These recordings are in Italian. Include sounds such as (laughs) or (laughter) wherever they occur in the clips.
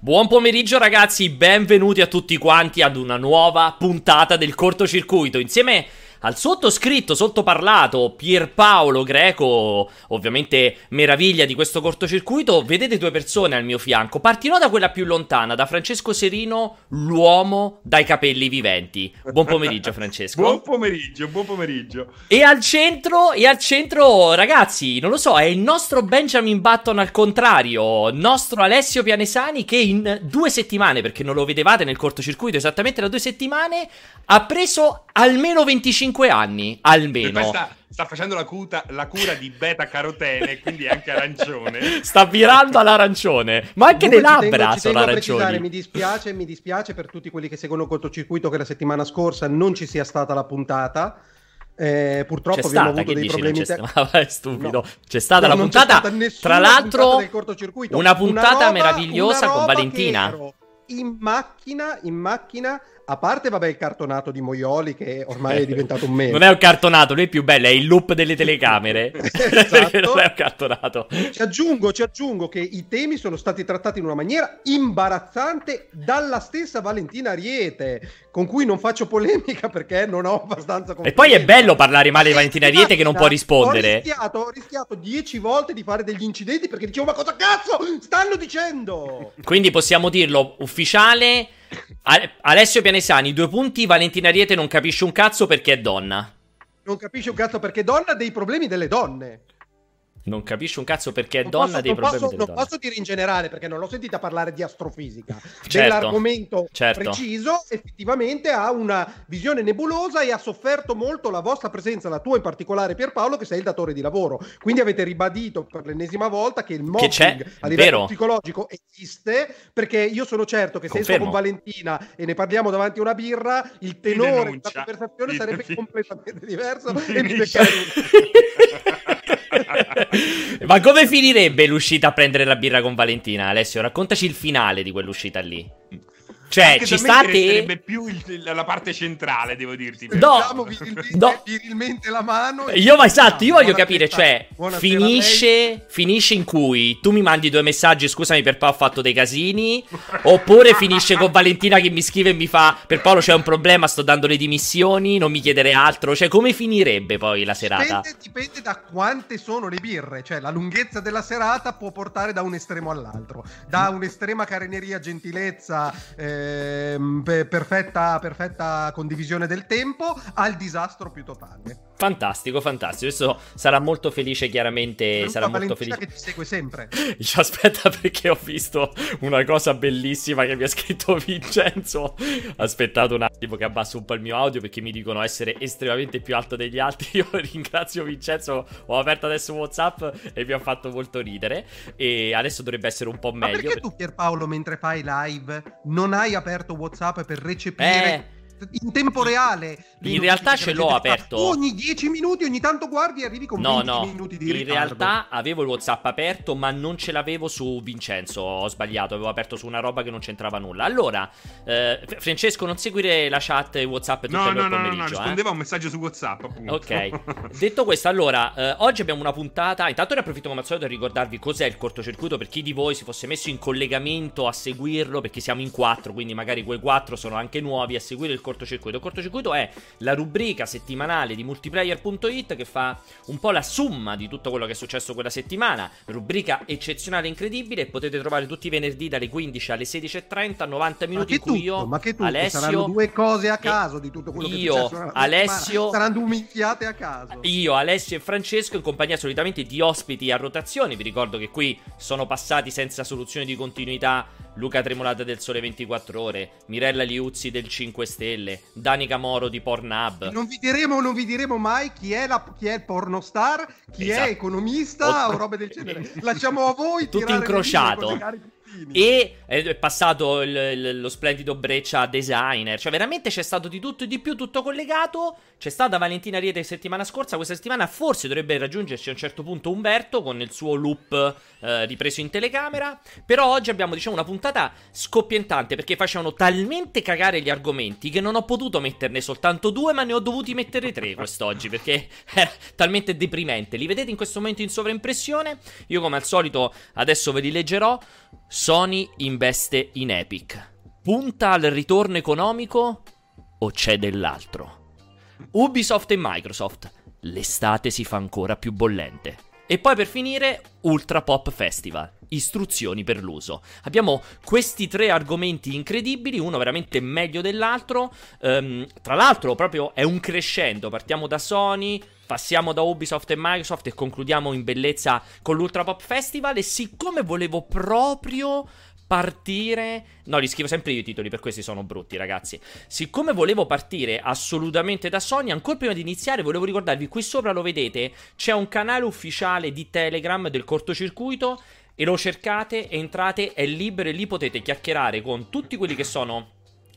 Buon pomeriggio ragazzi, benvenuti a tutti quanti ad una nuova puntata del cortocircuito. Insieme al sottoscritto, sottoparlato, Pierpaolo Greco, ovviamente meraviglia di questo cortocircuito, vedete due persone al mio fianco. Partirò da quella più lontana, da Francesco Serino, l'uomo dai capelli viventi. Buon pomeriggio (laughs) Francesco. buon pomeriggio, buon pomeriggio. E al centro, e al centro, ragazzi, non lo so, è il nostro Benjamin Button al contrario, nostro Alessio Pianesani che in due settimane, perché non lo vedevate nel cortocircuito esattamente da due settimane, ha preso almeno 25 anni, almeno. Sta, sta, facendo la, cuta, la, cura di beta carotene, quindi anche arancione. (laughs) sta virando all'arancione, ma anche le labbra tengo, sono arancioni. Mi dispiace, mi dispiace per tutti quelli che seguono il cortocircuito che la settimana scorsa non ci sia stata la puntata. Eh, purtroppo c'è abbiamo stata, avuto dei problemi. C'è, sta- (laughs) è stupido. No. C'è stata no, la puntata. Stata tra l'altro, puntata una puntata una roba, meravigliosa una con Valentina. In macchina, in macchina a parte, vabbè, il cartonato di Moioli che ormai è diventato un meme. non è un cartonato, lui è più bello, è il loop delle telecamere. (laughs) esatto. non è un cartonato. Ci aggiungo, ci aggiungo che i temi sono stati trattati in una maniera imbarazzante dalla stessa Valentina Ariete, con cui non faccio polemica perché non ho abbastanza E poi è bello parlare male di Valentina Ariete che non può rispondere. Ho rischiato, ho rischiato dieci volte di fare degli incidenti perché dicevo ma cosa cazzo stanno dicendo? Quindi possiamo dirlo ufficiale Alessio Pianesani, due punti. Valentina Riete non capisce un cazzo perché è donna. Non capisce un cazzo perché è donna dei problemi delle donne. Non capisce un cazzo perché è non donna posso, dei problemi posso, Non donne. posso dire in generale perché non l'ho sentita parlare di astrofisica. (laughs) Certo, Dell'argomento certo. preciso, effettivamente ha una visione nebulosa e ha sofferto molto la vostra presenza, la tua in particolare Pierpaolo, che sei il datore di lavoro. Quindi avete ribadito per l'ennesima volta che il mobbing a livello Vero. psicologico esiste, perché io sono certo che Confermo. se esco con Valentina e ne parliamo davanti a una birra, il tenore della conversazione sarebbe completamente (laughs) diverso e mi (laughs) (laughs) Ma come finirebbe l'uscita a prendere la birra con Valentina, Alessio? Raccontaci il finale di quell'uscita lì. Cioè, Anche ci state. Sarebbe più il, la parte centrale, devo dirti. No, virilmente, no. virilmente la mano. Io, ma esatto, io voglio capire, cioè, finisce, finisce in cui tu mi mandi due messaggi, scusami per Paolo ho fatto dei casini, oppure finisce con Valentina che mi scrive e mi fa, per Paolo c'è un problema, sto dando le dimissioni, non mi chiedere altro, cioè come finirebbe poi la serata? Dipende, dipende da quante sono le birre, cioè la lunghezza della serata può portare da un estremo all'altro, da un'estrema careneria, gentilezza... Eh, Ehm, perfetta, perfetta condivisione del tempo al disastro più totale. Fantastico, fantastico. Adesso sarà molto felice, chiaramente. Sarà molto felice. che ti segue sempre. (laughs) Ci aspetta perché ho visto una cosa bellissima che mi ha scritto (laughs) Vincenzo. Aspettate un attimo che abbasso un po' il mio audio perché mi dicono essere estremamente più alto degli altri. (laughs) Io ringrazio Vincenzo. Ho aperto adesso WhatsApp e mi ha fatto molto ridere. E adesso dovrebbe essere un po' meglio. Ma perché tu, Pierpaolo, mentre fai live, non hai aperto WhatsApp per recepire. Eh in tempo reale. In realtà ce l'ho aperto. Ogni 10 minuti, ogni tanto guardi e arrivi con no, 20 no. minuti di in ritardo. In realtà avevo il WhatsApp aperto, ma non ce l'avevo su Vincenzo. Ho sbagliato, avevo aperto su una roba che non c'entrava nulla. Allora, eh, Francesco, non seguire la chat e WhatsApp tutto no, il no, pomeriggio. No, no, no, rispondeva eh? un messaggio su WhatsApp, appunto. Ok. Detto questo, allora, eh, oggi abbiamo una puntata. Intanto ne approfitto come al solito per ricordarvi cos'è il cortocircuito per chi di voi si fosse messo in collegamento a seguirlo, perché siamo in quattro, quindi magari quei quattro sono anche nuovi a seguire il cortocircuito. Il cortocircuito è la rubrica settimanale di multiplayer.it che fa un po' la somma di tutto quello che è successo quella settimana. Rubrica eccezionale incredibile. Potete trovare tutti i venerdì dalle 15 alle 16.30, 90 minuti in cui tutto, io, ma che tutto, Alessio, saranno due cose a caso di tutto quello io, che è successo Alessio, saranno minchiate a caso. Io, Alessio e Francesco in compagnia solitamente di ospiti a rotazione. Vi ricordo che qui sono passati senza soluzione di continuità Luca Tremolata del Sole 24 Ore, Mirella Liuzzi del 5 Stelle, Dani Camoro di Pornhub. Non vi diremo, non vi diremo mai chi è, la, chi è il pornostar, chi esatto. è economista o... o robe del genere. Lasciamo a voi tutto incrociato. E è passato il, lo splendido Breccia designer. Cioè, veramente c'è stato di tutto e di più, tutto collegato. C'è stata Valentina Riete settimana scorsa. Questa settimana forse dovrebbe raggiungerci a un certo punto Umberto con il suo loop eh, ripreso in telecamera. Però oggi abbiamo, diciamo, una puntata scoppientante perché facevano talmente cagare gli argomenti che non ho potuto metterne soltanto due, ma ne ho dovuti mettere tre quest'oggi perché (laughs) era talmente deprimente. Li vedete in questo momento in sovraimpressione? Io, come al solito, adesso ve li leggerò. Sony investe in Epic. Punta al ritorno economico o c'è dell'altro? Ubisoft e Microsoft. L'estate si fa ancora più bollente. E poi per finire, Ultra Pop Festival. Istruzioni per l'uso. Abbiamo questi tre argomenti incredibili, uno veramente meglio dell'altro. Um, tra l'altro, proprio è un crescendo. Partiamo da Sony, passiamo da Ubisoft e Microsoft e concludiamo in bellezza con l'Ultra Pop Festival. E siccome volevo proprio partire. No, li scrivo sempre io i titoli, per questi sono brutti, ragazzi. Siccome volevo partire assolutamente da Sony, ancora prima di iniziare, volevo ricordarvi: qui sopra lo vedete, c'è un canale ufficiale di Telegram del cortocircuito. E lo cercate, entrate, è libero e lì potete chiacchierare con tutti quelli che sono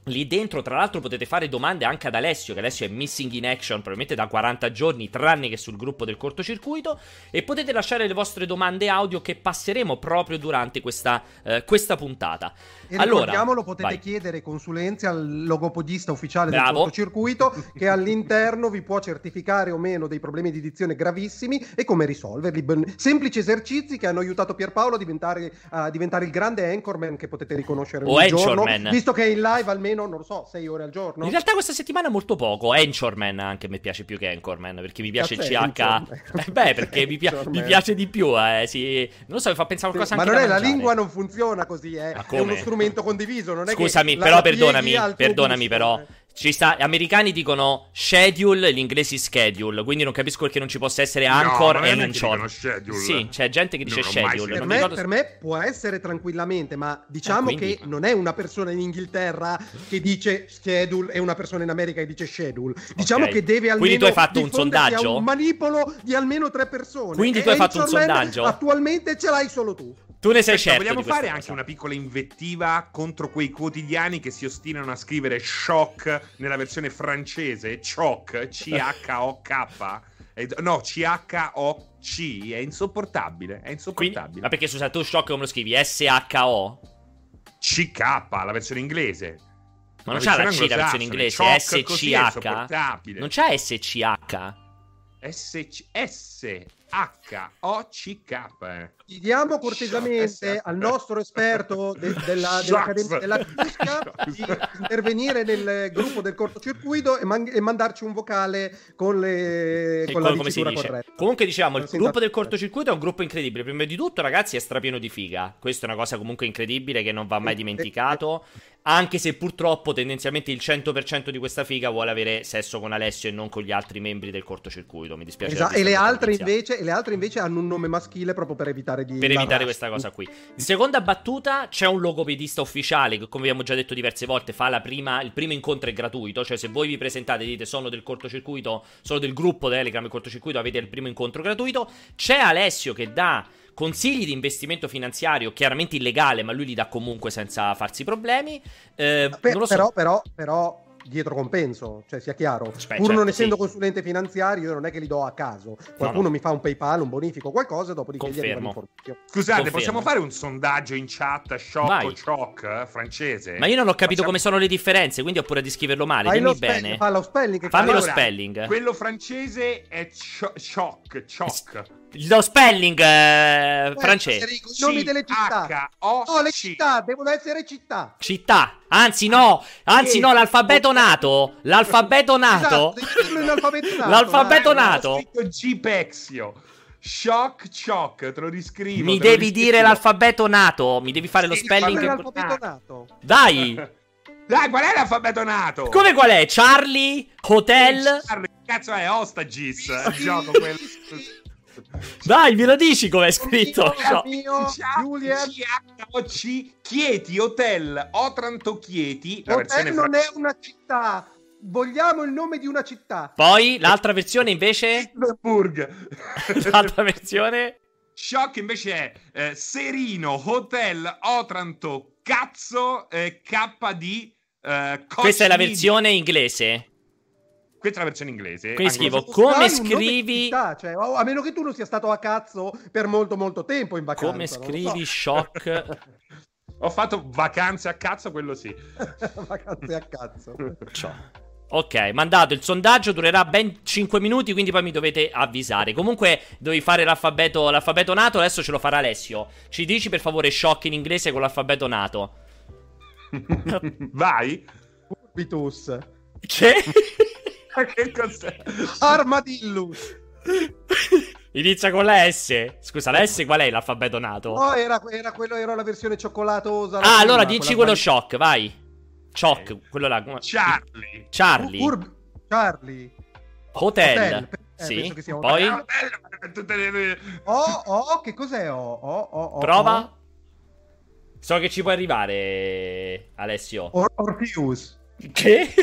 Lì dentro, tra l'altro, potete fare domande anche ad Alessio, che Alessio è missing in action probabilmente da 40 giorni, tranne che sul gruppo del cortocircuito. E potete lasciare le vostre domande audio che passeremo proprio durante questa, eh, questa puntata. E allora, potete vai. chiedere consulenze al logopodista ufficiale Bravo. del cortocircuito, (laughs) che all'interno vi può certificare o meno dei problemi di edizione gravissimi e come risolverli. Semplici esercizi che hanno aiutato Pierpaolo a diventare, a diventare il grande anchorman che potete riconoscere o ogni giorno, visto che è in live almeno almeno, non lo so, 6 ore al giorno. In realtà questa settimana molto poco. Anchorman anche mi piace più che Anchorman, perché mi piace Cazzo il CH. Eh, beh, perché mi, pia- mi, piace di più, eh, sì. Non so, mi fa pensare qualcosa sì, anche Ma non è, la lingua non funziona così, eh. È uno strumento condiviso, non è Scusami, però perdonami, perdonami però. Ci sta, americani dicono schedule, gli inglesi schedule, quindi non capisco perché non ci possa essere anchor no, e anchor. Sì, c'è gente che dice schedule. Per me, per me, può essere tranquillamente, ma diciamo eh, che non è una persona in Inghilterra che dice schedule e una persona in America che dice schedule. Diciamo okay. che deve almeno Quindi tu hai fatto un sondaggio? un manipolo di almeno tre persone. Quindi tu hai fatto un sondaggio? Attualmente ce l'hai solo tu. Tu ne sei Aspetta, certo. Vogliamo fare anche una piccola invettiva contro quei quotidiani che si ostinano a scrivere shock nella versione francese? Choc, C-H-O-K. No, C-H-O-C. È insopportabile. È insopportabile. Quindi, ma perché scusa, tu shock come lo scrivi? S-H-O? CK, la versione inglese. Ma non c'ha la C la versione inglese? S-C-H? Non c'ha S-C-H? S-C-S. H-O-C-K. Chiediamo cortesemente al nostro esperto de- della, (laughs) dell'Accademia della Fisica (laughs) di intervenire nel gruppo del cortocircuito e, man- e mandarci un vocale con, le, con, la dicitura corretta. Comunque diciamo, il gruppo del cortocircuito è un gruppo incredibile. Prima di tutto, ragazzi, è strapieno di figa. Questa è una cosa comunque incredibile che non va mai dimenticato. Anche se purtroppo tendenzialmente il 100% di questa figa vuole avere sesso con Alessio e non con gli altri membri del cortocircuito. Mi dispiace. Esatto. E le altre invece e le altre invece hanno un nome maschile proprio per evitare di... Per evitare questa cosa qui. In seconda battuta c'è un logopedista ufficiale che come abbiamo già detto diverse volte fa prima, il primo incontro è gratuito, cioè se voi vi presentate e dite sono del cortocircuito, sono del gruppo Telegram il cortocircuito, avete il primo incontro gratuito. C'è Alessio che dà consigli di investimento finanziario, chiaramente illegale, ma lui li dà comunque senza farsi problemi. Eh, per, so. Però, però, però dietro compenso, cioè sia chiaro. Beh, Pur certo, non essendo sì. consulente finanziario, io non è che li do a caso. Qualcuno no, no. mi fa un PayPal, un bonifico, qualcosa, dopodiché gli arriva l'informazione. Scusate, Confermo. possiamo fare un sondaggio in chat shock Vai. o shock eh, francese? Ma io non ho capito Facciamo... come sono le differenze, quindi ho pure di scriverlo male. Fai Dimmi bene. Fa lo spelling. Fammi allora, lo spelling. Quello francese è shock, shock. Lo spelling eh, francese. I nomi delle città. No, le città, devono essere città. Città. Anzi no, anzi no, l'alfabeto nato. L'alfabeto nato. Esatto, l'alfabeto nato. Ho scritto Gpexio. Shock, shock, te lo riscrivo. Mi devi riscrivo. dire l'alfabeto nato. Mi devi fare sì, lo spelling. L'alfabeto nato. Dai. (laughs) Dai, qual è l'alfabeto nato? Come qual è? Charlie? Hotel? Charlie, cazzo è Ostagis? Il gioco quello. Dai, me lo dici com'è scritto? Mio, Giulia C Chieti Hotel Otranto Chieti. Hotel non è una città. Vogliamo il nome di una città. Poi l'altra versione invece Edinburgh. (laughs) l'altra versione Shock invece è eh, Serino Hotel Otranto Cazzo eh, KD eh, Questa è la versione inglese. Questa è la versione inglese. Quindi scrivo come scrivi. Città, cioè, a meno che tu non sia stato a cazzo per molto, molto tempo in vacanza. Come scrivi so. (laughs) shock? Ho fatto vacanze a cazzo, quello sì. (laughs) vacanze a cazzo. Ciao. Ok, mandato il sondaggio, durerà ben 5 minuti, quindi poi mi dovete avvisare. Comunque devi fare l'alfabeto, l'alfabeto nato, adesso ce lo farà Alessio. Ci dici per favore shock in inglese con l'alfabeto nato. (laughs) Vai. Urbitus. Che? (laughs) che cos'è? (laughs) Armadillus. Inizia con la S. Scusa, la S qual è l'alfabeto nato? No, era, era, quello, era la versione cioccolatosa. Ah, allora dici quello shock, vai. Choc, okay. quello là. Charlie. Charlie. Ur- Charlie. Hotel. Hotel. Eh, sì. Poi. Oh, oh, che cos'è? Oh, oh, oh, oh Prova. Oh. So che ci puoi arrivare, Alessio. Or- Orpheus. Che?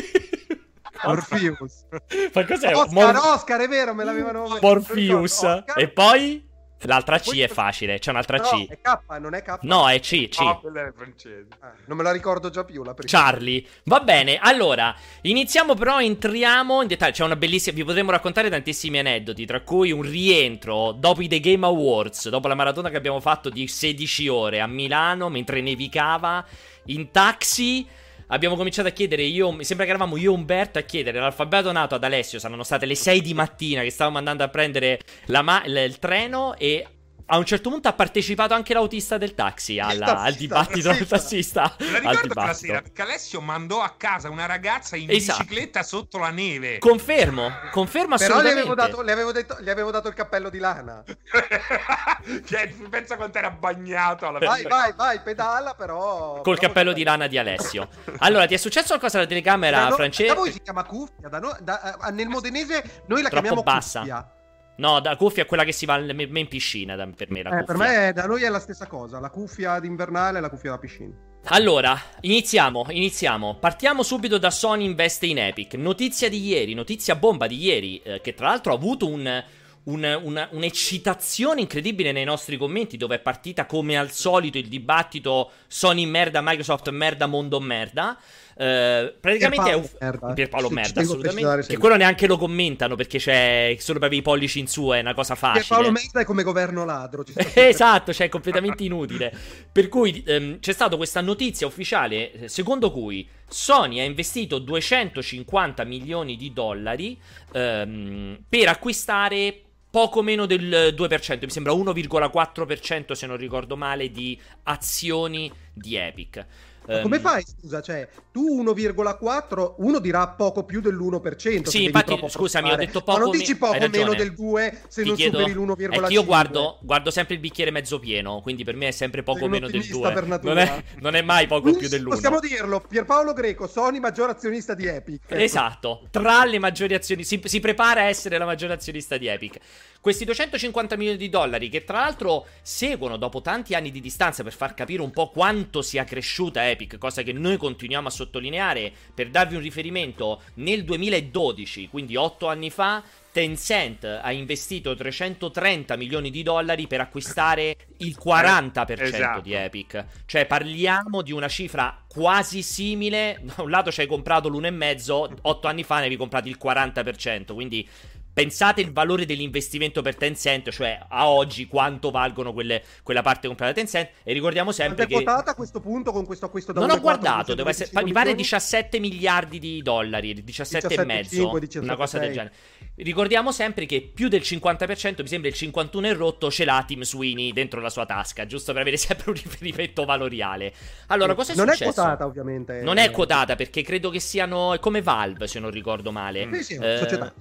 Orpheus. Ma cos'è? Oscar, Mor- Oscar, è vero, me l'avevano... Morpheus. E poi? L'altra C è facile, c'è un'altra no, C. È K, non è K. No, è C, C. No, quella è francese. Ah, non me la ricordo già più la prima. Charlie. Va bene, allora, iniziamo però, entriamo in dettaglio. C'è una bellissima... Vi potremmo raccontare tantissimi aneddoti, tra cui un rientro dopo i The Game Awards, dopo la maratona che abbiamo fatto di 16 ore a Milano, mentre nevicava, in taxi abbiamo cominciato a chiedere io, mi sembra che eravamo io e Umberto a chiedere l'alfabeto nato ad Alessio, saranno state le 6 di mattina che stavamo andando a prendere ma- il, treno e a un certo punto ha partecipato anche l'autista del taxi alla, tassista, al dibattito del tassista. Me la ricordo quella sera perché Alessio mandò a casa una ragazza in esatto. bicicletta sotto la neve. Confermo, confermo Però le avevo, dato, le, avevo detto, le avevo dato il cappello di lana. (laughs) cioè, pensa quanto era bagnato. Alla vai, vai, vai, pedala però. Col però cappello di lana di Alessio. (laughs) Allora, ti è successo qualcosa alla telecamera, da Francesco? Da voi si chiama cuffia, da no, da, eh, nel modenese noi la Troppo chiamiamo bassa. cuffia. No, la cuffia è quella che si va in piscina da, per me. La eh, per me da noi è la stessa cosa, la cuffia d'invernale e la cuffia da piscina. Allora, iniziamo, iniziamo. Partiamo subito da Sony investe in Epic. Notizia di ieri, notizia bomba di ieri, eh, che tra l'altro ha avuto un, un, una, un'eccitazione incredibile nei nostri commenti, dove è partita come al solito il dibattito Sony merda, Microsoft merda, mondo merda. Uh, praticamente è un merda. Pierpaolo sì, merda, assolutamente. Che quello neanche lo commentano perché c'è solo per i pollici in su, è una cosa facile. Pierpaolo merda è come governo ladro. (laughs) esatto, cioè è completamente inutile. per cui um, c'è stata questa notizia ufficiale secondo cui Sony ha investito 250 milioni di dollari um, per acquistare poco meno del 2%, mi sembra 1,4% se non ricordo male di azioni di Epic. Ma come ehm, fai, scusa? Cioè, tu 1,4, uno dirà poco più dell'1%. Sì, infatti, scusami, ho detto poco. Ma non dici poco meno del 2 se Ti non chiedo... superi l'1,5. È che io guardo, guardo, sempre il bicchiere mezzo pieno, quindi per me è sempre poco meno del 2. Non è, non è, mai poco quindi più dell'1. Possiamo dirlo, Pierpaolo Greco, Sony maggior azionista di Epic. Esatto, tra le maggiori azioni, si, si prepara a essere la maggiore azionista di Epic. Questi 250 milioni di dollari, che tra l'altro seguono dopo tanti anni di distanza per far capire un po' quanto sia cresciuta Epic, cosa che noi continuiamo a sottolineare, per darvi un riferimento, nel 2012, quindi 8 anni fa, Tencent ha investito 330 milioni di dollari per acquistare il 40% esatto. di Epic. Cioè parliamo di una cifra quasi simile. Da un lato ci hai comprato l'1,5, 8 anni fa ne avevi comprato il 40%, quindi Pensate il valore dell'investimento per Tencent, cioè a oggi quanto valgono quelle, quella parte comprata da Tencent. E ricordiamo sempre che. è quotata a questo punto con questo acquisto da Non ho guardato, deve essere, mi pare 17 miliardi di dollari, 17, 17 e mezzo, 5, 17, una cosa 6. del genere. Ricordiamo sempre che più del 50%, mi sembra il 51 e rotto, ce l'ha Tim Sweeney dentro la sua tasca, giusto per avere (laughs) sempre un riferimento valoriale. Allora, cosa è non successo? Non è quotata, ovviamente. Non è quotata perché credo che siano come Valve, se non ricordo male. Sì, sì, eh, società.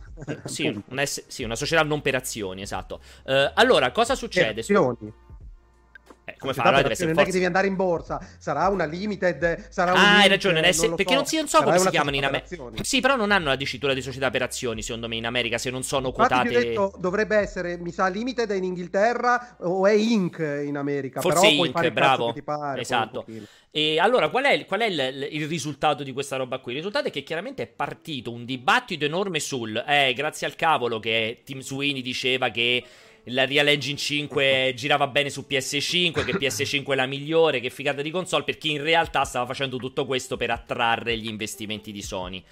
Sì, una, sì, una società non per azioni, esatto. Uh, allora, cosa succede? Azioni. Eh, come fa? Allora deve non è che devi andare in borsa, sarà una limited, sarà un Ah, hai ragione, non S- perché so. non, si, non so sarà come si chiamano in America. Sì, però non hanno la dicitura di società per azioni, secondo me, in America, se non sono quotate. Detto, dovrebbe essere, mi sa, limited in Inghilterra o è Inc. in America. Forse però Inc., bravo. Pare, esatto. E allora, qual è, qual è il, il, risultato di questa roba qui? Il risultato è che chiaramente è partito un dibattito enorme sul, eh, grazie al cavolo che Tim Sweeney diceva che la Real Engine 5 girava bene su PS5, che PS5 è la migliore, che figata di console, perché in realtà stava facendo tutto questo per attrarre gli investimenti di Sony.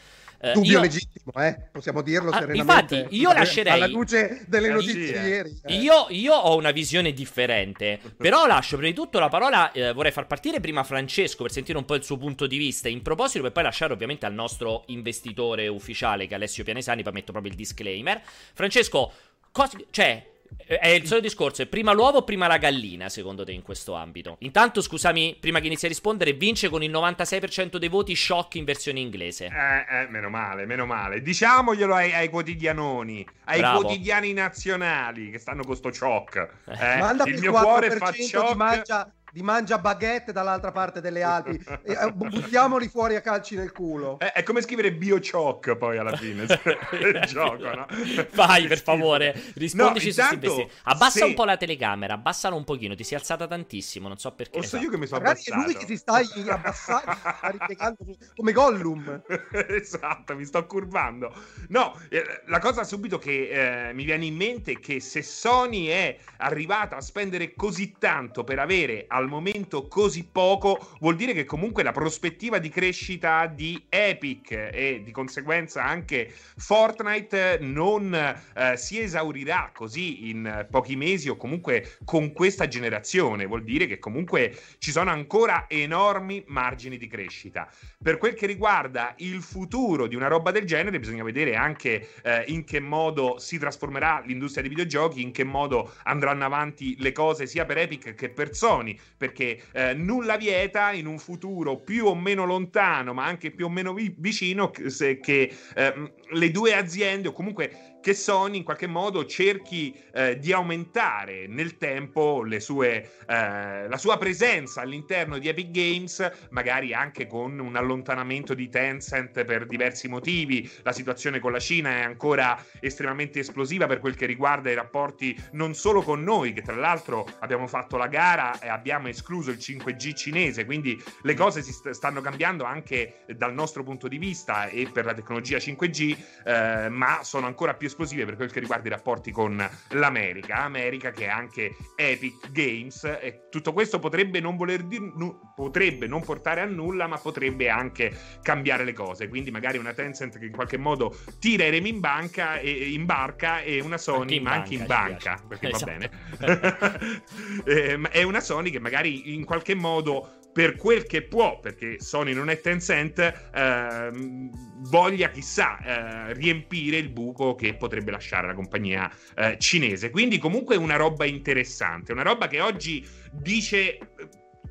Eh, Dubbio io... legittimo, eh? possiamo dirlo ah, serenamente. Infatti, io lascerei... Alla luce delle eh, notizie sì, di ieri. Eh. Io, io, ho una visione differente, però lascio prima di tutto la parola, eh, vorrei far partire prima Francesco per sentire un po' il suo punto di vista in proposito, per poi lasciare ovviamente al nostro investitore ufficiale che è Alessio Pianesani, poi metto proprio il disclaimer. Francesco, cos- cioè, è il solito discorso, è prima l'uovo o prima la gallina, secondo te, in questo ambito? Intanto, scusami, prima che inizi a rispondere, vince con il 96% dei voti shock in versione inglese. Eh, eh, meno male, meno male. Diciamoglielo ai, ai quotidianoni, ai Bravo. quotidiani nazionali che stanno con sto shock. (laughs) Eh, Manda il mio cuore fa shock. Mangia di mangia baguette dall'altra parte delle Alpi e uh, buttiamoli fuori a calci nel culo. È, è come scrivere BioChoc poi alla fine (laughs) il gioco, no? Vai per favore, rispondici no, su intanto, Abbassa se... un po' la telecamera, abbassala un pochino, ti si è alzata tantissimo, non so perché. O so io che mi sono abbassato. È lui che si sta abbassando, sta ripiegando come Gollum. (laughs) esatto, mi sto curvando. No, eh, la cosa subito che eh, mi viene in mente è che se Sony è arrivata a spendere così tanto per avere al momento così poco, vuol dire che comunque la prospettiva di crescita di Epic e di conseguenza anche Fortnite non eh, si esaurirà così in pochi mesi o comunque con questa generazione. Vuol dire che comunque ci sono ancora enormi margini di crescita. Per quel che riguarda il futuro di una roba del genere, bisogna vedere anche eh, in che modo si trasformerà l'industria dei videogiochi, in che modo andranno avanti le cose sia per Epic che per Sony perché eh, nulla vieta in un futuro più o meno lontano, ma anche più o meno vi- vicino, che, che eh, le due aziende o comunque che Sony in qualche modo cerchi eh, di aumentare nel tempo sue, eh, la sua presenza all'interno di Epic Games, magari anche con un allontanamento di Tencent per diversi motivi. La situazione con la Cina è ancora estremamente esplosiva per quel che riguarda i rapporti non solo con noi, che tra l'altro abbiamo fatto la gara e abbiamo escluso il 5G cinese, quindi le cose si st- stanno cambiando anche dal nostro punto di vista e per la tecnologia 5G, eh, ma sono ancora più esplosive per quel che riguarda i rapporti con l'America, America che è anche Epic Games e tutto questo potrebbe non voler dire nu- potrebbe non portare a nulla, ma potrebbe anche cambiare le cose. Quindi magari una Tencent che in qualche modo tira i remi in banca e in barca e una Sony anche ma anche in banca, perché esatto. va bene. (laughs) eh, è una Sony che magari in qualche modo per quel che può, perché Sony non è Tencent, ehm, voglia chissà eh, riempire il buco che potrebbe lasciare la compagnia eh, cinese. Quindi comunque una roba interessante, una roba che oggi dice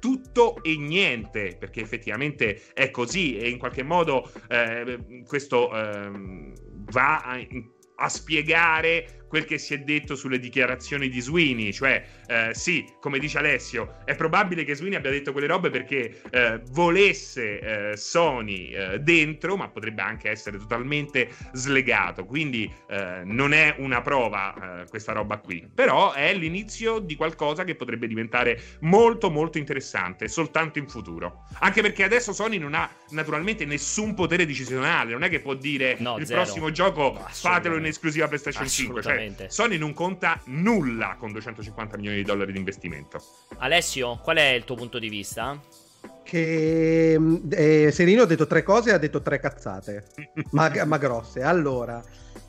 tutto e niente, perché effettivamente è così e in qualche modo eh, questo ehm, va a, a spiegare quel che si è detto sulle dichiarazioni di Sweeney, cioè eh, sì, come dice Alessio, è probabile che Sweeney abbia detto quelle robe perché eh, volesse eh, Sony eh, dentro, ma potrebbe anche essere totalmente slegato, quindi eh, non è una prova eh, questa roba qui, però è l'inizio di qualcosa che potrebbe diventare molto molto interessante soltanto in futuro, anche perché adesso Sony non ha naturalmente nessun potere decisionale, non è che può dire no, il zero. prossimo gioco fatelo in esclusiva PlayStation 5, cioè. Sony non conta nulla con 250 milioni di dollari di investimento. Alessio, qual è il tuo punto di vista? Che eh, Serino ha detto tre cose e ha detto tre cazzate, (laughs) ma, ma grosse. Allora,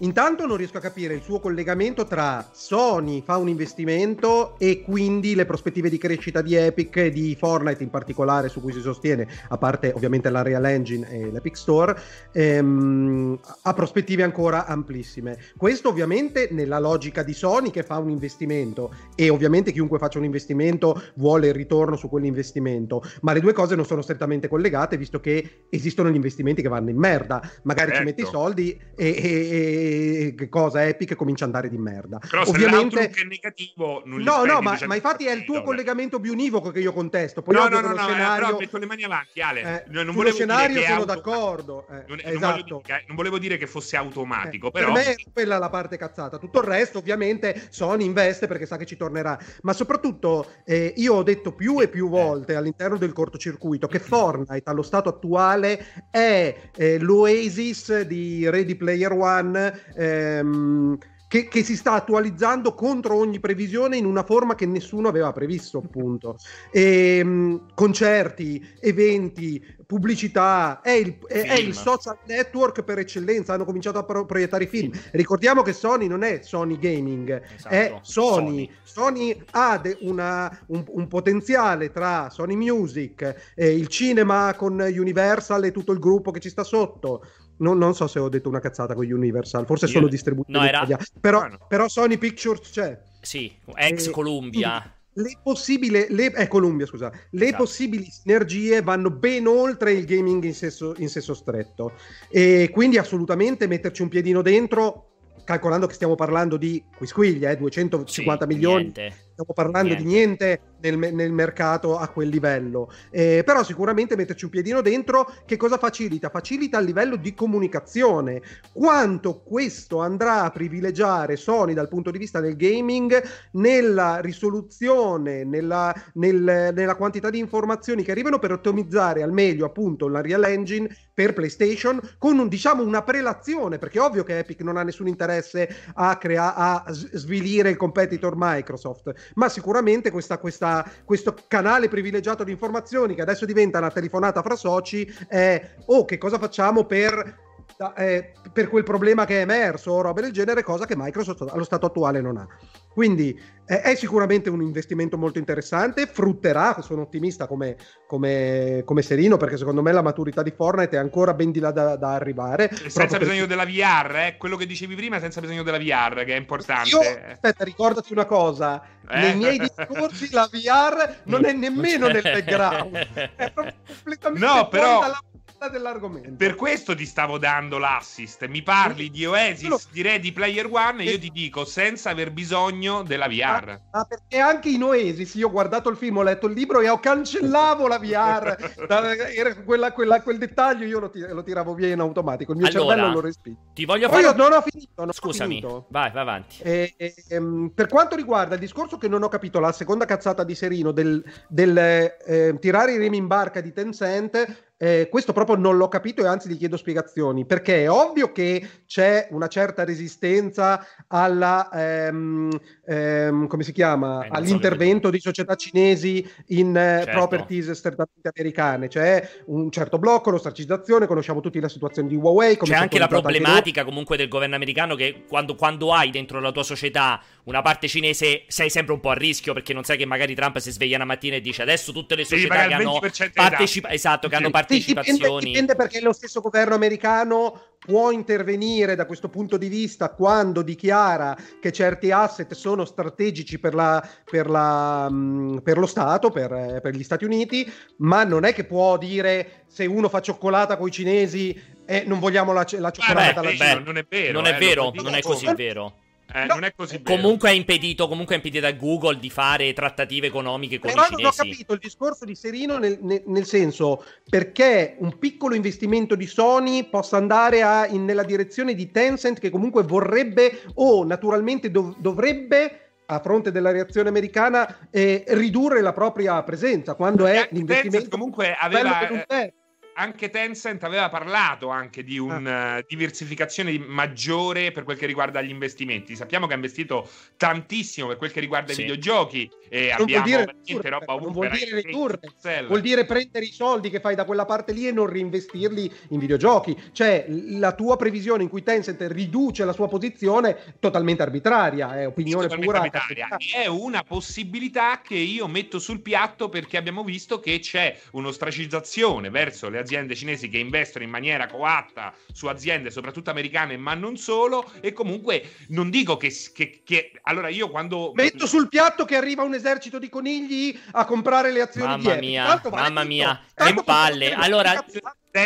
Intanto non riesco a capire il suo collegamento tra Sony fa un investimento e quindi le prospettive di crescita di Epic e di Fortnite in particolare su cui si sostiene, a parte ovviamente la Real Engine e l'Epic Store, ehm, ha prospettive ancora amplissime. Questo ovviamente nella logica di Sony che fa un investimento e ovviamente chiunque faccia un investimento vuole il ritorno su quell'investimento, ma le due cose non sono strettamente collegate visto che esistono gli investimenti che vanno in merda, magari certo. ci metti i soldi e, e che cosa Epic comincia ad andare di merda. Però Ovviamente è negativo, non No, no, ma, ma, infatti è il tuo collegamento più univoco che io contesto. Poi no, no, no, no, scenario... però metto le mani avanti, Ale. Eh, non volevo scenario sono auto... d'accordo. Eh, non, esatto. non, che, non, volevo dire che fosse automatico, eh, però... Per me è quella la parte cazzata. Tutto il resto, ovviamente, Sony investe perché sa che ci tornerà. Ma soprattutto, eh, io ho detto più e più volte all'interno del cortocircuito che Fortnite allo stato attuale è eh, l'Oasis di Ready Player One ehm, che, che, si sta attualizzando contro ogni previsione in una forma che nessuno aveva previsto, appunto. E, ehm, concerti, eventi, pubblicità, è il, è, è il, social network per eccellenza. Hanno cominciato a pro- proiettare i film. Ricordiamo che Sony non è Sony Gaming, esatto. è Sony. Sony. Sony ha de- una, un, un, potenziale tra Sony Music, eh, il cinema con Universal e tutto il gruppo che ci sta sotto. Non, non, so se ho detto una cazzata con Universal, forse Io... solo distribuito. No, era... però, però, Sony Pictures c'è. Sì, ex eh, Columbia le possibili, le, eh, Columbia, scusa, le esatto. possibili sinergie vanno ben oltre il gaming in senso, in senso stretto e quindi assolutamente metterci un piedino dentro calcolando che stiamo parlando di quisquiglia, eh, 250 sì, milioni, niente. Stiamo parlando niente. di niente nel, nel, mercato a quel livello. Eh, però sicuramente metterci un piedino dentro, che cosa facilita? Facilita a livello di comunicazione. Quanto questo andrà a privilegiare Sony dal punto di vista del gaming nella risoluzione, nella, nel, nella quantità di informazioni che arrivano per ottimizzare al meglio appunto la Real Engine per PlayStation con un, diciamo una prelazione, perché è ovvio che Epic non ha nessun interesse a, crea- a svilire il competitor Microsoft, ma sicuramente questa, questa questo canale privilegiato di informazioni che adesso diventa una telefonata fra soci è oh che cosa facciamo per eh, per quel problema che è emerso o roba del genere, cosa che Microsoft allo stato attuale non ha. Quindi eh, è sicuramente un investimento molto interessante, frutterà, sono ottimista come, come, come, Serino, perché secondo me la maturità di Fortnite è ancora ben di là da, da arrivare. Senza bisogno della VR, eh? quello che dicevi prima, senza bisogno della VR, che è importante. Io, aspetta, ricordati una cosa, eh? nei miei discorsi la VR non è nemmeno nel background, è (laughs) completamente no, però... dalla dell'argomento. Per questo ti stavo dando l'assist. Mi parli di Oasis, di Ready Player One, e io ti dico senza aver bisogno della VR. Ah, ah, perché anche in Oasis io ho guardato il film, ho letto il libro e ho cancellavo la VR. (laughs) da, quella, quella, quel dettaglio io lo, tir- lo, tiravo via in automatico. Il mio allora, cervello lo respinge. Ti voglio fare. Io non ho finito. Non Scusami, ho finito. vai, vai avanti. E, e, e, per quanto riguarda il discorso che non ho capito, la seconda cazzata di Serino del, del eh, tirare i remi in barca di Tencent eh, questo proprio non l'ho capito e anzi gli chiedo spiegazioni, perché è ovvio che c'è una certa resistenza alla, ehm, ehm, come si chiama, eh, all'intervento di società cinesi in eh, certo. properties strettamente americane. C'è un certo blocco, l'ostracizzazione, conosciamo tutti la situazione di Huawei. C'è anche la problematica comunque del governo americano che quando, quando hai dentro la tua società una parte cinese sei sempre un po' a rischio perché non sai che magari Trump si sveglia una mattina e dice adesso tutte le società che hanno, partecipa- esatto, che hanno partecipato partecipazioni. Dipende, dipende perché lo stesso governo americano può intervenire da questo punto di vista quando dichiara che certi asset sono strategici per, la, per, la, mm, per lo Stato, per, per, gli Stati Uniti, ma non è che può dire se uno fa cioccolata con i cinesi e eh, non vogliamo la, la cioccolata dalla Cina. Non è vero, non è, eh, vero, non è così vero. Eh, no, non è così comunque è impedito comunque è impedito a Google di fare trattative economiche con Però i cinesi. non ho capito il discorso di Serino nel, nel, nel senso perché un piccolo investimento di Sony possa andare a, in, nella direzione di Tencent che comunque vorrebbe o naturalmente dov- dovrebbe a fronte della reazione americana eh, ridurre la propria presenza quando è l'investimento Tencent comunque aveva anche Tencent aveva parlato anche di una uh, eh, diversificazione maggiore per quel che riguarda gli investimenti. Sappiamo che ha investito tantissimo per quel che riguarda sì. i videogiochi e non abbiamo vuol dire ridurre, roba non vuol dire ridurre, vuol dire prendere i soldi che fai da quella parte lì e non reinvestirli in videogiochi. Cioè, la tua previsione in cui Tencent riduce la sua posizione totalmente arbitraria, è opinione pura. Arbitraria. È una possibilità che io metto sul piatto perché abbiamo visto che c'è un'ostracizzazione verso le aziende cinesi che investono in maniera coatta su aziende soprattutto americane ma non solo e comunque non dico che, che, che... allora io quando metto sul piatto che arriva un esercito di conigli a comprare le azioni mamma di mia mamma mia che palle. allora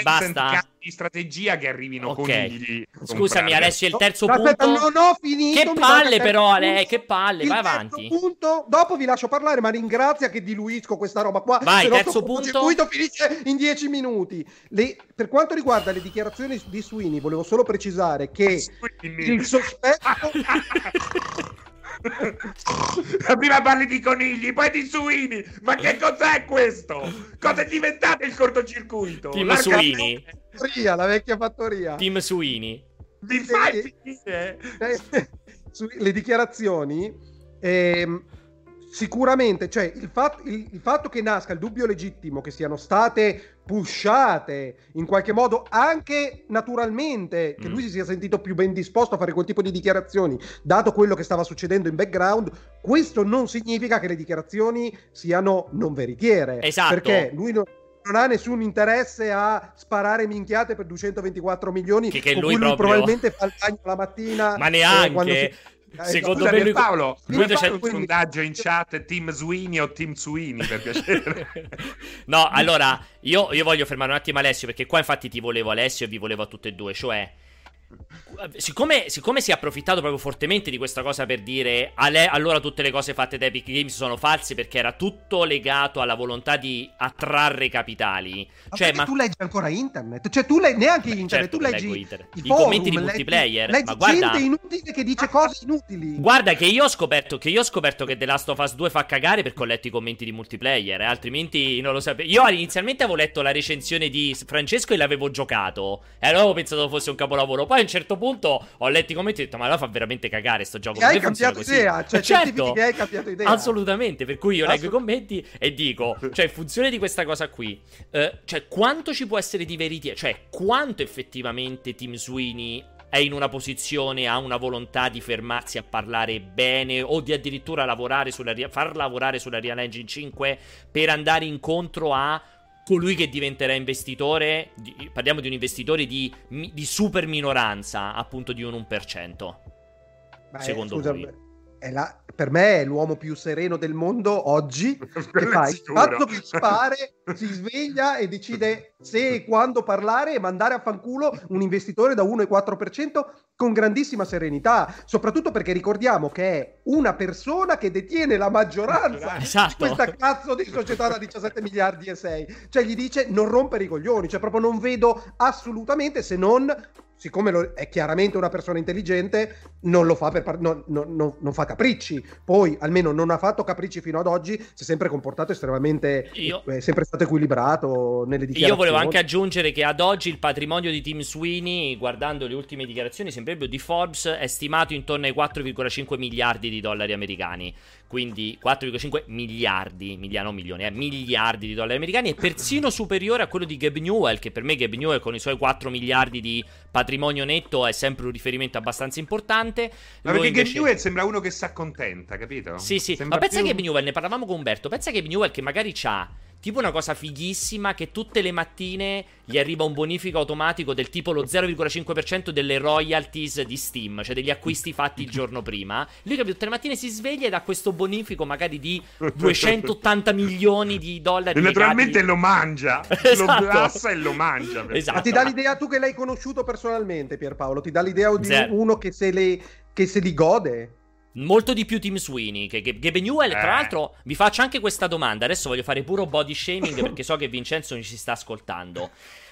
Basta. di strategia che arrivino okay. con Scusami, Alessio, il terzo no, punto. Aspetta, non ho finito. Che palle, però, Ale, che palle, il vai avanti. Punto, dopo vi lascio parlare, ma ringrazia che diluisco questa roba qua. Vai, terzo punto. Il circuito finisce in dieci minuti. Le, per quanto riguarda le dichiarazioni di Sweeney, volevo solo precisare che Sweeney. il sospetto. (laughs) (laughs) Prima parli di conigli, poi di suini. Ma che cos'è questo? Cosa è diventato il cortocircuito? Team L'arca... Suini. Fattoria, la vecchia fattoria. Team Suini. Mi fai finire? Le dichiarazioni... Ehm, sicuramente, cioè il fatto, il, il fatto, che nasca il dubbio legittimo che siano state pushate in qualche modo anche naturalmente, che mm. lui si sia sentito più ben disposto a fare quel tipo di dichiarazioni, dato quello che stava succedendo in background, questo non significa che le dichiarazioni siano non veritiere. Esatto. Perché lui non non ha nessun interesse a sparare minchiate per 224 milioni che, che lui, lui proprio... probabilmente fa il bagno la mattina (laughs) ma neanche eh, si... secondo Scusa, me lui... Paolo lui c'è un sondaggio in chat team Sweeney o team Sweeney per piacere. (laughs) No allora io, io voglio fermare un attimo Alessio perché qua infatti ti volevo Alessio e vi volevo a tutte e due cioè Siccome, siccome, si è approfittato proprio fortemente di questa cosa per dire ale, allora tutte le cose fatte da Epic Games sono false perché era tutto legato alla volontà di attrarre capitali. Ma cioè, ma tu leggi ancora internet? Cioè tu leggi neanche internet, certo tu leggi internet. i, forum, commenti di multiplayer. Leggi, ma guarda, gente inutile che dice cose inutili. Guarda che io ho scoperto che io ho scoperto che The Last of Us 2 fa cagare perché ho letto i commenti di multiplayer, eh, altrimenti non lo sapevo. Io inizialmente avevo letto la recensione di Francesco e l'avevo giocato e allora avevo pensato fosse un capolavoro. Poi a un certo punto ho letto i commenti e ho detto, ma la fa veramente cagare sto gioco. Hai cambiato idea, cioè (laughs) certo, hai cambiato idea. Assolutamente, per cui io leggo i commenti e dico, cioè, in funzione di questa cosa qui, eh, cioè, quanto ci può essere di verità, cioè, quanto effettivamente Tim Sweeney è in una posizione, ha una volontà di fermarsi a parlare bene o di addirittura lavorare sulla, far lavorare sulla Real Engine 5 per andare incontro a colui che diventerà investitore, di, parliamo di un investitore di, di, super minoranza, appunto di un 1%. Beh, secondo scusa, voi? La, per me è l'uomo più sereno del mondo oggi (laughs) che fa il fatto che spare, (laughs) si sveglia e decide se e quando parlare e mandare a fanculo un investitore da 1,4% con grandissima serenità, soprattutto perché ricordiamo che è una persona che detiene la maggioranza esatto. di questa cazzo di società da 17 miliardi e 6. Cioè gli dice non rompere i coglioni, cioè proprio non vedo assolutamente se non siccome lo, è chiaramente una persona intelligente, non lo fa per par- non, non, non, non, fa capricci. Poi, almeno non ha fatto capricci fino ad oggi, si è sempre comportato estremamente Io... è sempre stato equilibrato nelle dichiarazioni. Io volevo anche aggiungere che ad oggi il patrimonio di Tim Sweeney, guardando le ultime dichiarazioni, sembrerebbe di Forbes, è stimato intorno ai 4,5 miliardi di dollari americani quindi 4,5 miliardi, miliano milioni, eh, miliardi di dollari americani, è persino superiore a quello di Gabe Newell, che per me Gabe Newell con i suoi 4 miliardi di patrimonio netto è sempre un riferimento abbastanza importante. Ma perché invece... Gabe Newell sembra uno che si accontenta, capito? Sì, sì, sembra ma pensa più... che Gabe Newell, ne parlavamo con Umberto, pensa che Gabe Newell che magari c'ha tipo una cosa fighissima che tutte le mattine gli arriva un bonifico automatico del tipo lo 0,5% delle royalties di Steam, cioè degli acquisti fatti il giorno prima. Lui capito, tutte le mattine si sveglia ed ha questo bonifico magari di 280 milioni di dollari. E naturalmente lo mangia, (laughs) esatto. lo glassa e lo mangia. Esatto. Ma ti dà l'idea tu che l'hai conosciuto personalmente Pierpaolo, ti dà l'idea di Zero. uno che se, le, che se li gode? Molto di più Tim Sweeney. Che, Gabe Newell, eh. tra l'altro, vi faccio anche questa domanda. Adesso voglio fare puro body shaming (laughs) perché so che Vincenzo ci sta ascoltando.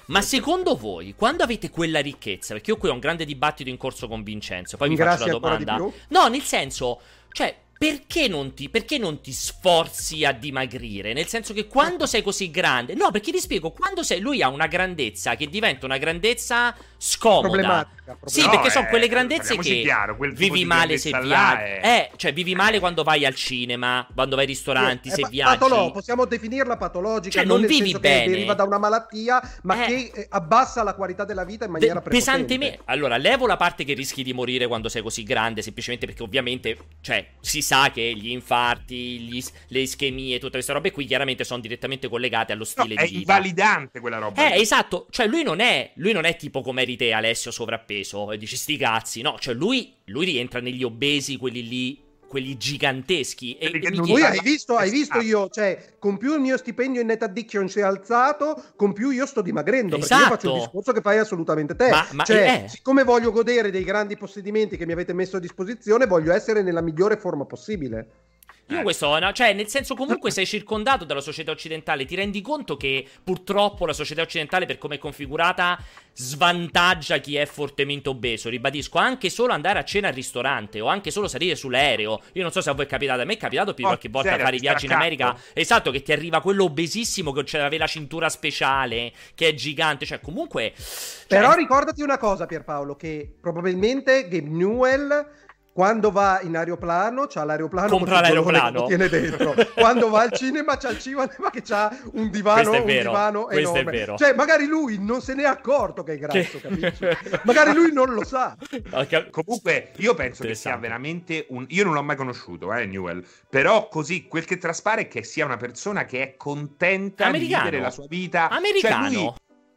Ma secondo voi, quando avete quella ricchezza, perché io qui ho un grande dibattito in corso con Vincenzo, poi vi Grazie faccio la domanda. No, nel senso, cioè, perché non, ti, perché non, ti, sforzi a dimagrire? Nel senso che quando sei così grande, no, perché ti spiego, quando sei, lui ha una grandezza che diventa una grandezza scomoda. Problematica, problematica. Sì, perché sono quelle grandezze che chiaro, vivi male se viaggi. È... Eh, cioè vivi male quando vai al cinema, quando vai ai ristoranti, sì, se viaggi. Patolo- possiamo definirla patologica, cioè, non, non vivi bene. deriva da una malattia, ma eh. che eh, abbassa la qualità della vita in maniera De- pesantemente. Allora, levo la parte che rischi di morire quando sei così grande, semplicemente perché ovviamente, cioè, si sa che gli infarti, gli, le ischemie, tutte queste robe qui chiaramente sono direttamente collegate allo stile no, di vita. È invalidante quella roba. Eh, esatto. Cioè, lui non è, lui non è tipo come eri te, Alessio, sovrappeso, e dici sti cazzi. No, cioè, lui, lui rientra negli obesi, quelli lì quelli giganteschi. E, e lui hai visto, hai visto io, cioè, con più il mio stipendio in net addiction si è alzato, con più io sto dimagrendo. Esatto. Perché io faccio il esatto. discorso che fai assolutamente te. Ma, ma cioè, eh. siccome voglio godere dei grandi possedimenti che mi avete messo a disposizione, voglio essere nella migliore forma possibile. Io eh. questo, no? cioè, nel senso, comunque sei circondato dalla società occidentale. Ti rendi conto che purtroppo la società occidentale, per come è configurata, svantaggia chi è fortemente obeso. Ribadisco, anche solo andare a cena al ristorante o anche solo salire sull'aereo. Io non so se a voi è capitato, a me è capitato più oh, qualche volta serio, fare i viaggi in America. Esatto, che ti arriva quello obesissimo che aveva la cintura speciale, che è gigante. Cioè, comunque. Cioè... Però ricordati una cosa, Pierpaolo, che probabilmente Gabe Newell quando va in aeroplano c'ha l'aeroplano compra l'aeroplano. tiene dentro. (laughs) Quando va al cinema c'ha il cinema che c'ha un divano, un divano enorme. cioè magari lui non se ne è accorto che è grasso capisci? (laughs) magari lui non lo sa. Comunque io penso che sia veramente un io non l'ho mai conosciuto eh Newell però così quel che traspare è che sia una persona che è contenta Americano. di vivere la sua vita. Americano cioè lui,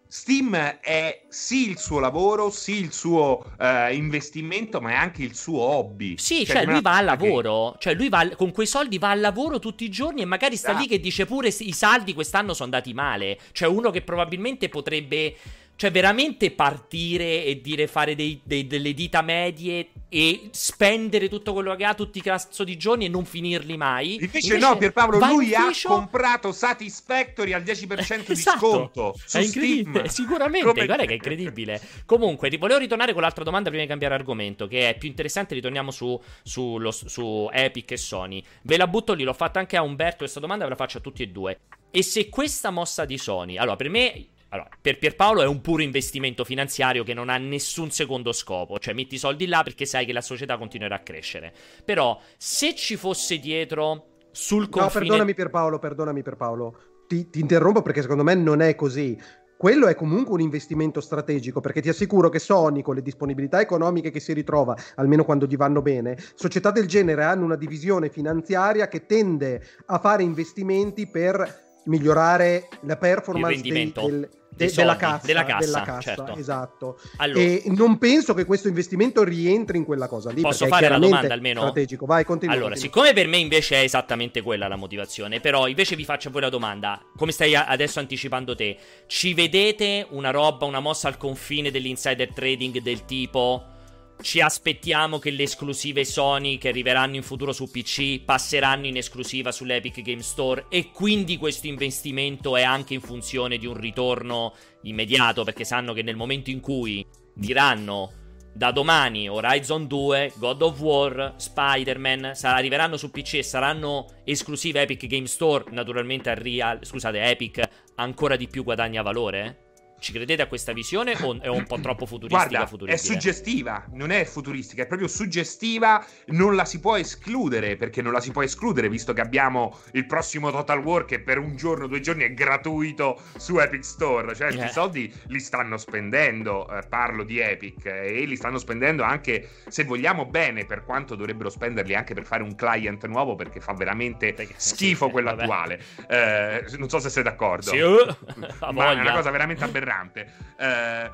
Steam è sì il suo lavoro, sì il suo uh, investimento, ma è anche il suo hobby. Sì, cioè, cioè lui va al lavoro, che... cioè lui va con quei soldi va al lavoro tutti i giorni e magari sta ah. lì che dice pure i saldi quest'anno sono andati male. Cioè uno che probabilmente potrebbe cioè, veramente partire e dire fare dei, dei, delle dita medie e spendere tutto quello che ha tutti i cazzo di giorni e non finirli mai. Invece, Invece no, Pierpaolo, lui ha comprato Satisfactory al 10% di esatto. sconto. È incredibile, Steam. (laughs) sicuramente. Come... Guarda che è incredibile. Comunque, volevo ritornare con l'altra domanda prima di cambiare argomento, che è più interessante. Ritorniamo su, su, lo, su Epic e Sony. Ve la butto lì, l'ho fatta anche a Umberto questa domanda, ve la faccio a tutti e due. E se questa mossa di Sony, allora per me allora, per Pierpaolo è un puro investimento finanziario che non ha nessun secondo scopo, cioè metti i soldi là perché sai che la società continuerà a crescere. Però se ci fosse dietro sul confine... No, perdonami Pierpaolo, perdonami Pierpaolo, ti, ti interrompo perché secondo me non è così. Quello è comunque un investimento strategico perché ti assicuro che Sony con le disponibilità economiche che si ritrova, almeno quando gli vanno bene, società del genere hanno una divisione finanziaria che tende a fare investimenti per migliorare la performance dei, del, de, della, cassa, della cassa, della cassa certo. esatto. Allora, e non penso che questo investimento rientri in quella cosa lì. Posso fare la domanda almeno? Strategico, vai, continua. Allora, continua. siccome per me invece è esattamente quella la motivazione, però invece vi faccio poi la domanda, come stai adesso anticipando te, ci vedete una roba, una mossa al confine dell'insider trading del tipo ci aspettiamo che le esclusive Sony che arriveranno in futuro su PC passeranno in esclusiva sull'Epic Game Store e quindi questo investimento è anche in funzione di un ritorno immediato perché sanno che nel momento in cui diranno da domani Horizon 2, God of War, Spider-Man arriveranno su PC e saranno esclusive Epic Game Store, naturalmente a Real, scusate, Epic ancora di più guadagna valore? Ci credete a questa visione o è un po' troppo futuristica? Guarda, è suggestiva, non è futuristica, è proprio suggestiva, non la si può escludere, perché non la si può escludere, visto che abbiamo il prossimo Total War che per un giorno, due giorni è gratuito su Epic Store, cioè yeah. i soldi li stanno spendendo, eh, parlo di Epic, eh, e li stanno spendendo anche, se vogliamo bene, per quanto dovrebbero spenderli anche per fare un client nuovo, perché fa veramente schifo sì, quello attuale. Eh, non so se sei d'accordo. Sì, uh, (laughs) ma è una cosa veramente aberrante aberrante. Eh,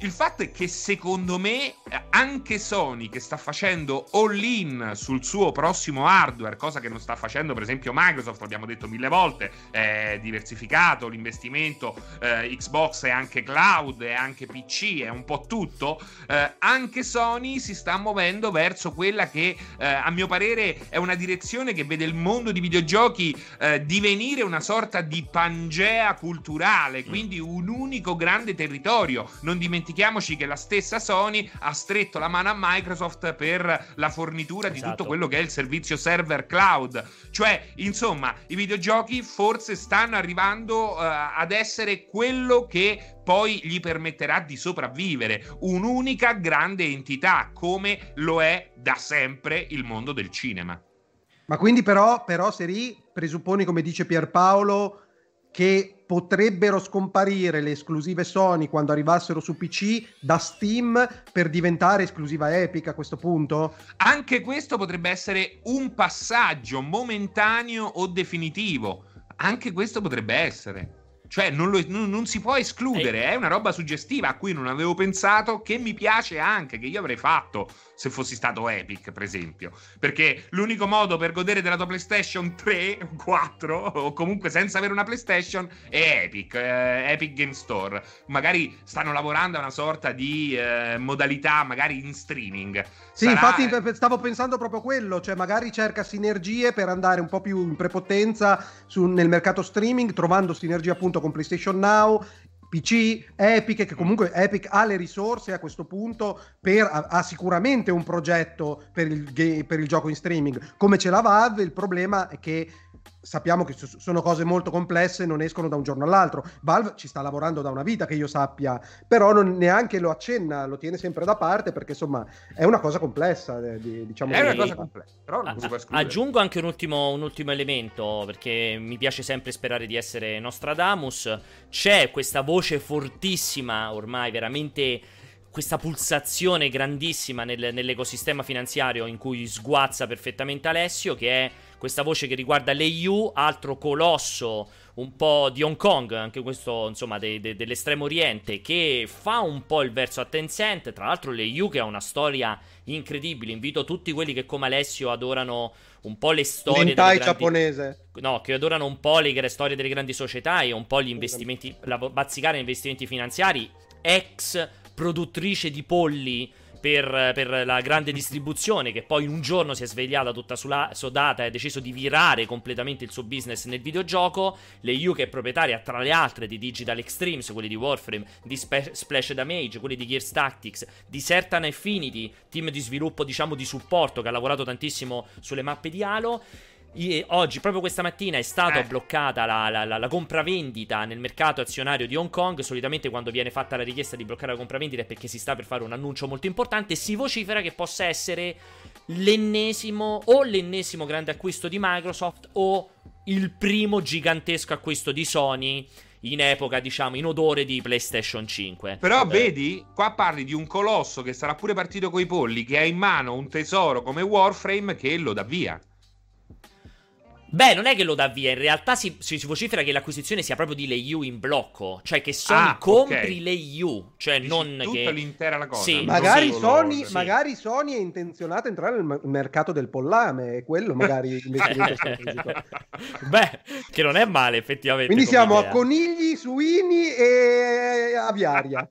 il fatto è che secondo me anche Sony che sta facendo all in sul suo prossimo hardware, cosa che non sta facendo per esempio Microsoft, l'abbiamo detto mille volte, è diversificato l'investimento, eh, Xbox è anche cloud, è anche PC, è un po' tutto, eh, anche Sony si sta muovendo verso quella che eh, a mio parere è una direzione che vede il mondo di videogiochi eh, divenire una sorta di pangea culturale, quindi un unico grande territorio, non dimentichiamo dimentichiamoci che la stessa Sony ha stretto la mano a Microsoft per la fornitura di esatto. tutto quello che è il servizio server cloud. Cioè, insomma, i videogiochi forse stanno arrivando uh, ad essere quello che poi gli permetterà di sopravvivere, un'unica grande entità come lo è da sempre il mondo del cinema. Ma quindi però, però Seri, presupponi come dice Pierpaolo che potrebbero scomparire le esclusive Sony quando arrivassero su PC da Steam per diventare esclusiva Epic a questo punto? Anche questo potrebbe essere un passaggio momentaneo o definitivo. Anche questo potrebbe essere. Cioè, non, lo, non, non, si può escludere, è una roba suggestiva a cui non avevo pensato, che mi piace anche, che io avrei fatto se fossi stato Epic, per esempio. Perché l'unico modo per godere della tua PlayStation 3, 4, o comunque senza avere una PlayStation, è Epic, eh, Epic Game Store. Magari stanno lavorando a una sorta di eh, modalità, magari in streaming. Sì, Sarà... infatti stavo pensando proprio quello, cioè magari cerca sinergie per andare un po' più in prepotenza su, nel mercato streaming, trovando sinergie appunto con PlayStation Now PC, Epic, che comunque Epic ha le risorse a questo punto per, ha, ha sicuramente un progetto per il, per il, gioco in streaming, come ce la Valve, il problema è che sappiamo che sono cose molto complesse, non escono da un giorno all'altro. Valve ci sta lavorando da una vita che io sappia, però non neanche lo accenna, lo tiene sempre da parte perché insomma è una cosa complessa. Eh, diciamo è una cosa complessa, però non si può Aggiungo anche un ultimo, un ultimo elemento perché mi piace sempre sperare di essere Nostradamus. C'è questa voce fortissima, ormai veramente questa pulsazione grandissima nel, nell'ecosistema finanziario in cui sguazza perfettamente Alessio, che è questa voce che riguarda l'EU, altro colosso un po' di Hong Kong, anche questo insomma de, de, dell'estremo oriente, che fa un po' il verso a Tencent, tra l'altro l'EU che ha una storia incredibile, invito tutti quelli che come Alessio adorano un po' le storie Lentai grandi... giapponese. No, che adorano un po' le storie delle grandi società e un po' gli investimenti, la bazzicare investimenti finanziari. Ex produttrice di polli per, per, la grande distribuzione, che poi un giorno si è svegliata tutta sulla, sodata e ha deciso di virare completamente il suo business nel videogioco. L'EU, che è proprietaria, tra le altre, di Digital Extremes, quelli di Warframe, di Spe- Splash Damage, quelli di Gears Tactics, di Certan Affinity, team di sviluppo, diciamo, di supporto, che ha lavorato tantissimo sulle mappe di Halo oggi, proprio questa mattina, è stata eh. bloccata la, la, la, la, compravendita nel mercato azionario di Hong Kong. Solitamente quando viene fatta la richiesta di bloccare la compravendita è perché si sta per fare un annuncio molto importante. Si vocifera che possa essere l'ennesimo o l'ennesimo grande acquisto di Microsoft o il primo gigantesco acquisto di Sony in epoca, diciamo, in odore di PlayStation 5. Però eh. vedi, qua parli di un colosso che sarà pure partito coi polli, che ha in mano un tesoro come Warframe che lo dà via. Beh, non è che lo dà via, in realtà si, si, si vocifera che l'acquisizione sia proprio di Lei in blocco, cioè che Sony ah, compri okay. Lei cioè Dici non tutta che... l'intera la cosa. Sì, magari, Sony, sì. magari Sony è intenzionata a entrare nel mercato del pollame, è quello magari. (laughs) Beh, che non è male effettivamente. Quindi siamo idea. a conigli, suini e aviaria.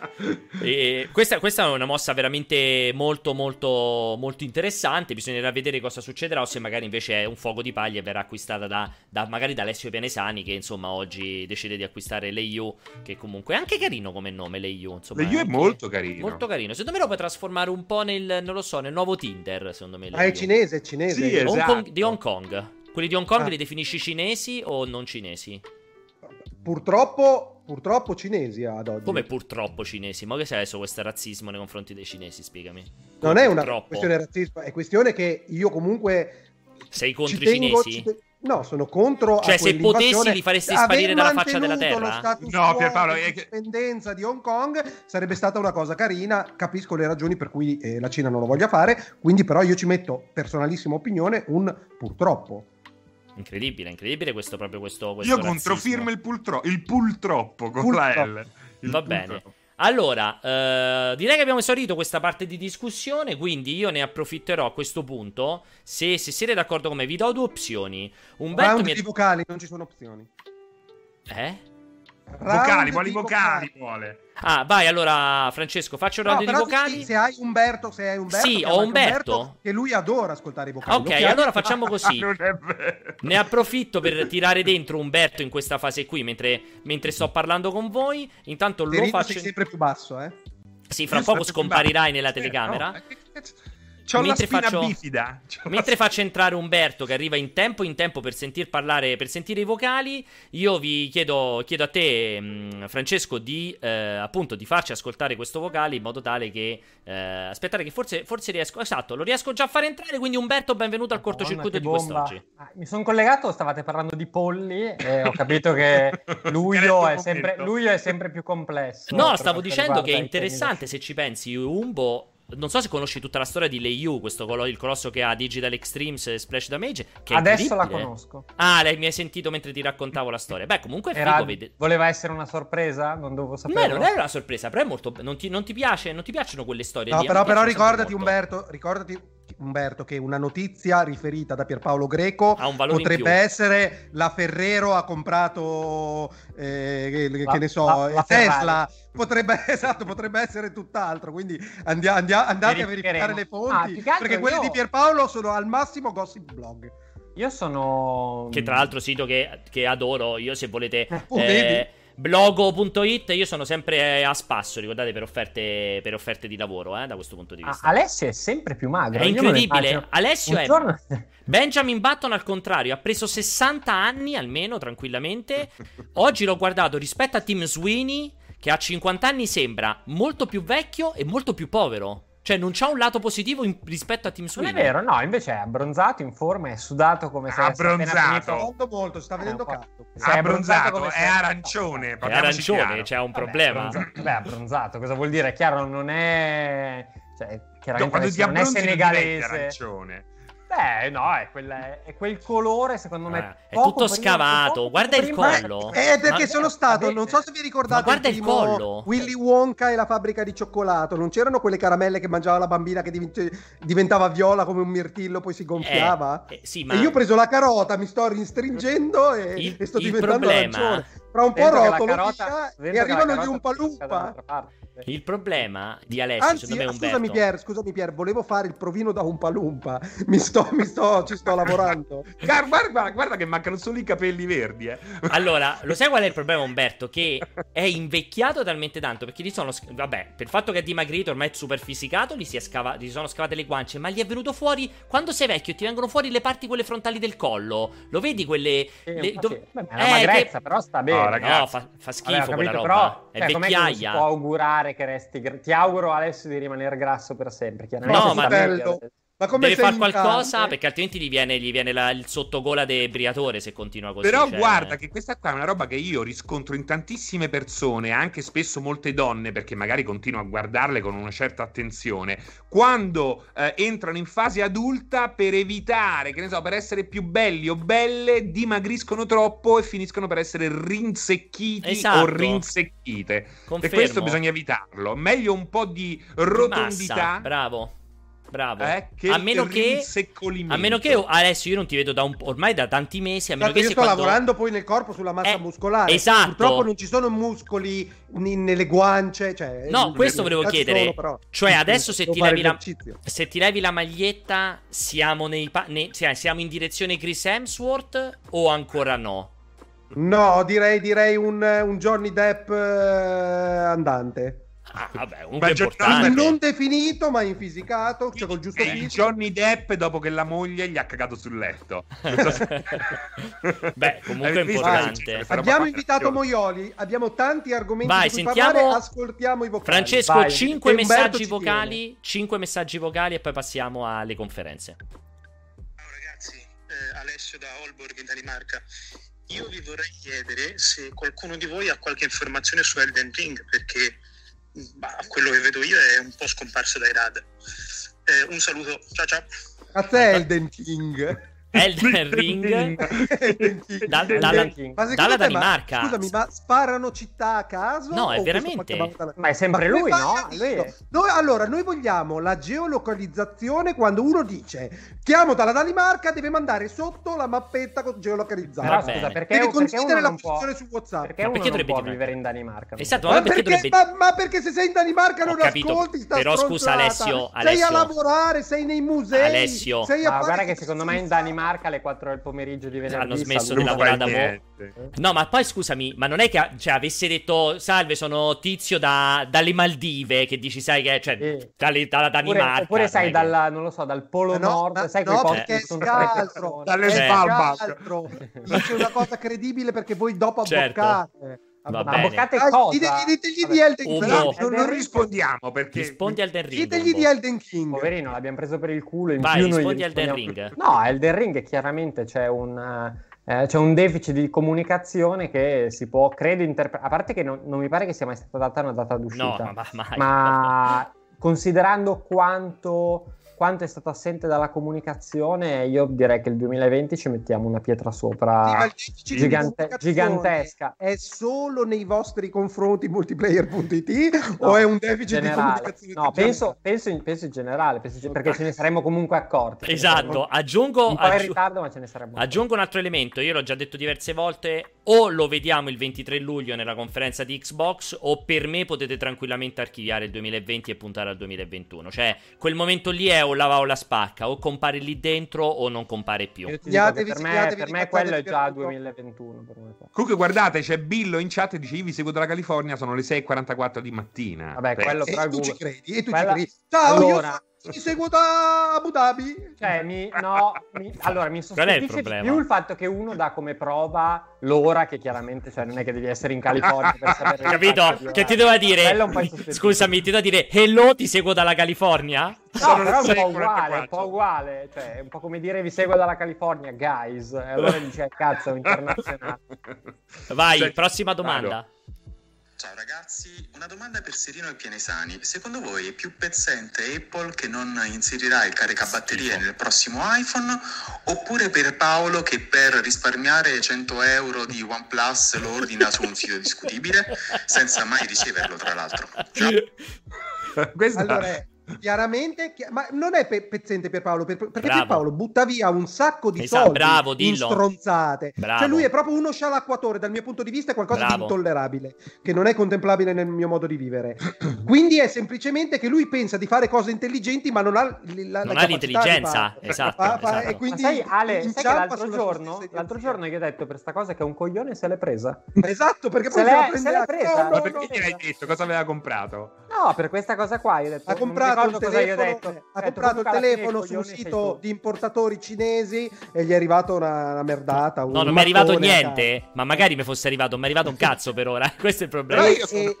(laughs) e questa, questa, è una mossa veramente molto molto molto interessante, bisognerà vedere cosa succederà o se magari invece è un fuoco di paglia Italia verrà acquistata da, da, magari da Alessio Pianesani che insomma oggi decide di acquistare l'EU che comunque è anche carino come nome l'EU insomma, l'EU è molto carino molto carino secondo me lo puoi trasformare un po' nel non lo so nel nuovo Tinder secondo me ah è cinese è cinese sì, esatto. Hong Kong, di Hong Kong quelli di Hong Kong ah. li definisci cinesi o non cinesi? Purtroppo, purtroppo cinesi ad oggi. Come purtroppo cinesi? Ma che sei adesso questo razzismo nei confronti dei cinesi? Spiegami. Non Come è una purtroppo? questione di razzismo, è questione che io comunque sei contro i cinesi? Te... No, sono contro. Cioè, se potessi, li faresti sparire dalla faccia della terra. no, Pierpaolo, è che... l'indipendenza di Hong Kong sarebbe stata una cosa carina. Capisco le ragioni per cui eh, la Cina non lo voglia fare. Quindi, però, io ci metto personalissima opinione un purtroppo. Incredibile, incredibile questo proprio questo. questo io controfirmo il, pultro- il pultroppo con pultroppo. la L. Il Va bene. Allora, eh, direi che abbiamo esaurito questa parte di discussione, quindi io ne approfitterò a questo punto. Se, se siete d'accordo con me, vi do due opzioni. Umberto Round mi... di vocali, non ci sono opzioni. Eh? Vocali, quali vocali vuole? Ah, vai allora, Francesco, faccio un round no, di vocali. Se hai Umberto, se hai Umberto, sì, ho Umberto. Umberto. Che lui adora ascoltare i vocali. Ok, allora facciamo così. (laughs) ne approfitto per tirare dentro Umberto in questa fase qui, mentre, mentre sto parlando con voi. Intanto lo faccio. Sei sempre più basso, eh? Sì, fra poco scomparirai nella telecamera. No, (laughs) C'ho mentre la faccio, bifida. C'ho mentre la... faccio entrare Umberto che arriva in tempo in tempo per sentir parlare, per sentire i vocali, io vi chiedo, chiedo a te, mh, mm, Francesco, di eh, appunto di farci ascoltare questo vocale in modo tale che eh, aspettate che forse, forse riesco. Esatto, lo riesco già a fare entrare. Quindi, Umberto, benvenuto al cortocircuito di quest'oggi. Ah, mi sono collegato, stavate parlando di polli e ho capito che (laughs) luglio, è sempre, luglio è sempre più complesso. No, stavo dicendo che è interessante se ci pensi. Umbo non so se conosci tutta la storia di Leiyu, questo colo- il colosso che ha Digital Extremes e Splash Damage. Che Adesso la conosco. Ah, lei mi hai sentito mentre ti raccontavo la storia. Beh, comunque è figo, vede... Voleva essere una sorpresa? Non dovevo sapere. Beh, non era una sorpresa, però è molto. Non ti, non ti piace, non ti piacciono quelle storie. No, però, però ricordati, Umberto, ricordati Umberto, che una notizia riferita da Pierpaolo Greco potrebbe essere la Ferrero ha comprato, eh, la, che ne so, la, la Tesla. Potrebbe, (laughs) esatto, potrebbe essere tutt'altro. Quindi andia, andia, andate a verificare le fonti. Ah, perché quelli io... di Pierpaolo sono al massimo gossip blog. Io sono. Che tra l'altro sito che, che adoro. Io, se volete. (laughs) Oh, eh, Blogo.it, io sono sempre a spasso, ricordate, per offerte, per offerte di lavoro, eh, da questo punto di vista. Ah, Alessio è sempre più magro. È incredibile. Alessio è... Giorno... (laughs) Benjamin Button al contrario, ha preso 60 anni almeno, tranquillamente. (laughs) Oggi l'ho guardato rispetto a Tim Sweeney, che a 50 anni sembra molto più vecchio e molto più povero. Cioè, non c'ha un lato positivo in, rispetto a Team Sweeney. Non è vero, no, invece è abbronzato, in forma, è sudato come se abbronzato. Molto, molto, sta vedendo eh, cazzo. È abbronzato, è arancione. È arancione, c'è un problema. Vabbè, beh, abbronzato, cosa vuol dire? Chiaro, non è... Cioè, chiaramente no, non è senegalese. arancione. Beh, no, è, quella, è, quel colore, secondo me. Eh, è tutto prima, scavato. Guarda il collo. Eh, perché ma, sono stato, non so se vi ricordate. guarda il, il collo. Willy Wonka e la fabbrica di cioccolato. Non c'erano quelle caramelle che mangiava la bambina che diventava viola come un mirtillo, poi si gonfiava? Eh, eh, sì, ma... E io ho preso la carota, mi sto ristringendo e, il, e sto diventando problema... arancione. Fra un po' rotolo carota, e arrivano gli un palumpa. Il problema di Alessio, Anzi, secondo me, Umberto... Scusami Pier, scusami Pier, volevo fare il provino da un palumpa. (laughs) Mi sto, mi sto, ci sto lavorando. (laughs) guarda, guarda, guarda, che mancano solo i capelli verdi, eh. (laughs) Allora, lo sai qual è il problema, Umberto? Che è invecchiato talmente tanto, perché gli sono... Vabbè, per il fatto che è dimagrito, ormai è super fisicato, gli, si è scava... gli sono scavate le guance, ma gli è venuto fuori... Quando sei vecchio ti vengono fuori le parti quelle frontali del collo. Lo vedi quelle... Eh, le... Dov... Beh, è una eh, magrezza, che... però sta bene. No, ragazzi. no fa, fa schifo Vabbè, capito, quella roba. Però, è cioè, vecchiaia. si può augurare che resti ti auguro adesso di rimanere grasso per sempre. No, ma bello. Ma come deve fare qualcosa perché altrimenti gli viene, gli viene la, il sottogola debriatore se continua così. Però cioè... guarda che questa qua è una roba che io riscontro in tantissime persone, anche spesso molte donne, perché magari continuo a guardarle con una certa attenzione, quando eh, entrano in fase adulta per evitare, che ne so, per essere più belli o belle, dimagriscono troppo e finiscono per essere rinsecchiti esatto. o rinsecchite. Confermo. E questo bisogna evitarlo. Meglio un po' di rotondità. Massa, bravo Bravo. Eh, a, meno che, a meno che adesso io non ti vedo da un, ormai da tanti mesi. A meno che io sto quando... lavorando poi nel corpo sulla massa eh, muscolare. Esatto. Purtroppo non ci sono muscoli nelle guance. Cioè, no, questo volevo chiedere. Sono, cioè, adesso se ti, levi la, se ti levi la maglietta, siamo, nei, nei, siamo in direzione Chris Hemsworth o ancora no? No, direi, direi un, un Johnny Depp eh, andante. Ah, vabbè, comunque importante. Non definito, ma infisicato, cioè col giusto fisico. Johnny Depp dopo che la moglie gli ha cagato sul letto. (laughs) Beh, comunque è importante. Abbiamo invitato Moioli, abbiamo tanti argomenti Vai, sentiamo... Parlare, ascoltiamo i vocali. Francesco, Vai. 5 messaggi vocali, 5 messaggi vocali e poi passiamo alle conferenze. Ciao ragazzi, eh, Alessio da Holborg in Danimarca. Io vi vorrei chiedere se qualcuno di voi ha qualche informazione su Elden Ring, perché ma quello che vedo io è un po' scomparso dai radar. Eh, un saluto, ciao ciao. A te Elden King. Elden Ring da, dalla, dalla Danimarca. Ma, scusami, ma sparano città a caso? No, è veramente. Ma è sempre lui, no? Lui è... noi, allora, noi vogliamo la geolocalizzazione quando uno dice chiamo dalla Danimarca, deve mandare sotto la mappetta geolocalizzata. Però scusa, perché, deve condividere la posizione su WhatsApp. Perché, uno perché dovrebbe può vivere in Danimarca? Esatto, ma, perché, perché dovrebbe... ma, ma, perché se sei in Danimarca non capito, ascolti sta Però scusa Alessio, Alessio, sei a lavorare, sei nei musei. Alessio. Sei a ma guarda che secondo me in Danimarca Danimarca alle 4 del pomeriggio di venerdì. Hanno smesso di lavorare da mo'. No, ma poi scusami, ma non è che cioè, avesse detto salve, sono tizio da, dalle Maldive, che dici, sai che cioè, eh. dalle, dalla Danimarca. Oppure, oppure sai, dalla, che... non lo so, dal Polo no, Nord, ma, sai no, quei posti sono altro, dalle Svalbard. Dice una cosa credibile perché voi dopo certo. abboccate. Va ma avvocate ah, cosa? Ditegli di Elden King. No, non, non rispondiamo perché rispondi Elden Ring. Ditegli di Elden King. Poverino, l'abbiamo preso per il culo. In Vai, più rispondi Elden Ring. No, Elden Ring chiaramente c'è un... Eh, c'è un deficit di comunicazione che si può, credo, interpretare. A parte che non, non, mi pare che sia mai stata data una data d'uscita. No, ma, mai, ma (laughs) considerando quanto quanto è stato assente dalla comunicazione, io direi che il 2020 ci mettiamo una pietra sopra sì, gigante- gigantesca. È solo nei vostri confronti multiplayer.it no, o è un deficit generale. di comunicazione? No, penso, penso, in, penso, in, generale, penso in, perché ce ne saremmo comunque accorti. Esatto, aggiungo... Un po' in ritardo, ma ce ne saremmo Aggiungo un altro elemento, io l'ho già detto diverse volte, o lo vediamo il 23 luglio nella conferenza di Xbox o per me potete tranquillamente archiviare il 2020 e puntare al 2021. Cioè, quel momento lì è o lava o la spacca, o compare lì dentro o non compare più. per me, per me quello è già 2021. Comunque guardate, c'è Billo in chat e dice io vi seguo dalla California, sono le 6.44 di mattina. Vabbè, quello però e tu ci credi, e tu Quella... ci credi. Ciao, allora... io ti seguo da Abu Dhabi. Cioè, mi, no, mi, allora mi sostituisce più il fatto che uno dà come prova l'ora, che chiaramente cioè, non è che devi essere in California per (laughs) sapere. Capito? Che ti devo dire? Scusami, ti devo dire hello, ti seguo dalla California? No, però è un po' uguale, un po' uguale. Cioè, è un po' come dire vi seguo dalla California, guys. E allora dice cazzo, (laughs) internazionale. Vai, cioè, prossima domanda. Vado. Ciao ragazzi, una domanda per Serino e Pianesani. Secondo voi è più pezzente Apple che non inserirà il caricabatterie nel prossimo iPhone oppure per Paolo che per risparmiare 100 euro di OnePlus lo ordina su un sito discutibile senza mai riceverlo tra l'altro? Ciao. Questa... Allora, chiaramente, ma non è pe- pezzente per Paolo, per, perché bravo. Paolo butta via un sacco di esatto, soldi bravo, in stronzate. Bravo. Cioè lui è proprio uno scialacquatore, dal mio punto di vista è qualcosa bravo. di intollerabile, che non è contemplabile nel mio modo di vivere. (clears throat) Quindi è semplicemente che lui pensa di fare cose intelligenti, ma non ha, la, non la ha l'intelligenza. Esatto, fa, fa, esatto. E quindi ma sai, Ale, sai che l'altro giorno, l'altro giorno gli ho detto per sta cosa che è un coglione se l'è presa. Esatto, perché poi se, l'è, se l'è presa. No, no, ma perché no, gli hai detto? Cosa aveva comprato? No, per questa cosa qua. Io ho detto, ha comprato il telefono, ha comprato il telefono su un sito di importatori cinesi e gli è arrivato una, una merdata. No, non mi è arrivato niente, ma magari mi fosse arrivato, mi è arrivato un cazzo per ora. (laughs) Questo è il problema. Però io sono...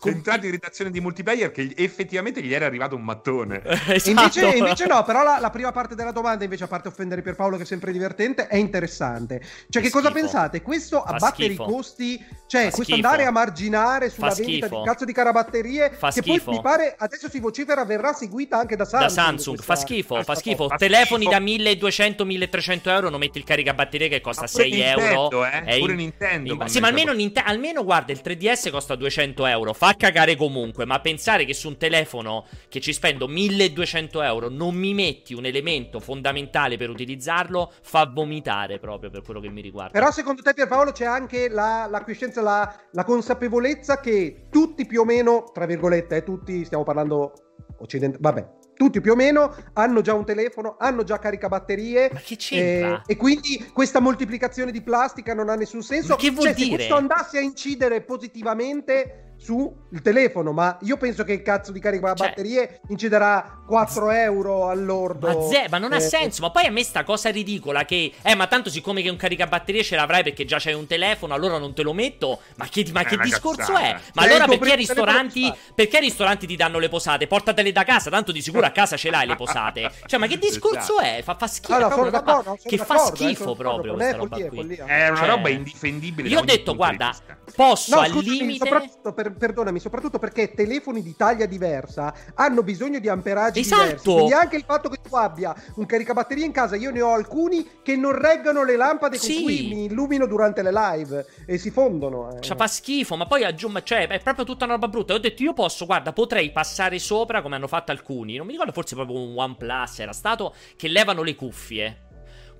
Centrale di irritazione di multiplayer che effettivamente gli era arrivato un mattone. esatto. invece, invece, no, però la, la, prima parte della domanda, invece, a parte offendere per Paolo, che è sempre divertente, è interessante. Cioè, che, che cosa pensate? Questo abbattere i costi, cioè, fa questo schifo. andare a marginare sulla fa vendita schifo. di cazzo di carabatterie, fa che schifo. poi mi pare adesso si vocifera verrà seguita anche da Samsung. Da Samsung, questa... fa schifo, fa schifo. Fa Telefoni schifo. da 1200-1300 euro, non metti il caricabatterie che costa 6 Nintendo, euro. Eh? Pure in... Nintendo. In... Sì, ma almeno, Ninte... almeno guarda, il 3DS costa 200 euro. Fa cagare comunque ma pensare che su un telefono che ci spendo 1200 euro non mi metti un elemento fondamentale per utilizzarlo fa vomitare proprio per quello che mi riguarda. Però secondo te Pierpaolo c'è anche la, la coscienza, la, la, consapevolezza che tutti più o meno, tra virgolette, eh, tutti stiamo parlando occidentali, vabbè, tutti più o meno hanno già un telefono, hanno già caricabatterie. Ma che c'entra? Eh, e quindi questa moltiplicazione di plastica non ha nessun senso. Ma che vuol cioè, dire? Se questo andasse a incidere positivamente sul telefono, ma io penso che il cazzo di carica cioè, batterie inciderà 4 euro all'ordo. Ma, ze- ma non eh, ha senso, ma poi a me sta cosa ridicola che, eh, ma tanto siccome che un caricabatterie ce l'avrai perché già c'hai un telefono, allora non te lo metto, ma che, ma che discorso cazzata. è? Ma cioè, allora perché i ristoranti, perché i ristoranti ti danno le posate? Portatele da casa, tanto di sicuro a casa ce l'hai le posate. (laughs) Cioè, ma che discorso esatto. è? Fa, fa schifo, allora, sono roba sono che fa eh, schifo proprio questa roba qui. È una cioè, roba indifendibile. Io ho detto, guarda, posso no, al limite... Soprattutto per, perdonami, soprattutto perché telefoni di taglia diversa hanno bisogno di amperaggi esatto. diversi. Quindi anche il fatto che tu abbia un caricabatterie in casa, io ne ho alcuni che non reggono le lampade con sì. cui mi illumino durante le live e si fondono. Eh. Cioè, fa schifo, ma poi aggiungo, cioè, è proprio tutta una roba brutta. Ho detto, io posso, guarda, potrei passare sopra come hanno fatto alcuni. Non mi ricordo, forse proprio un OnePlus era stato, che levano le cuffie.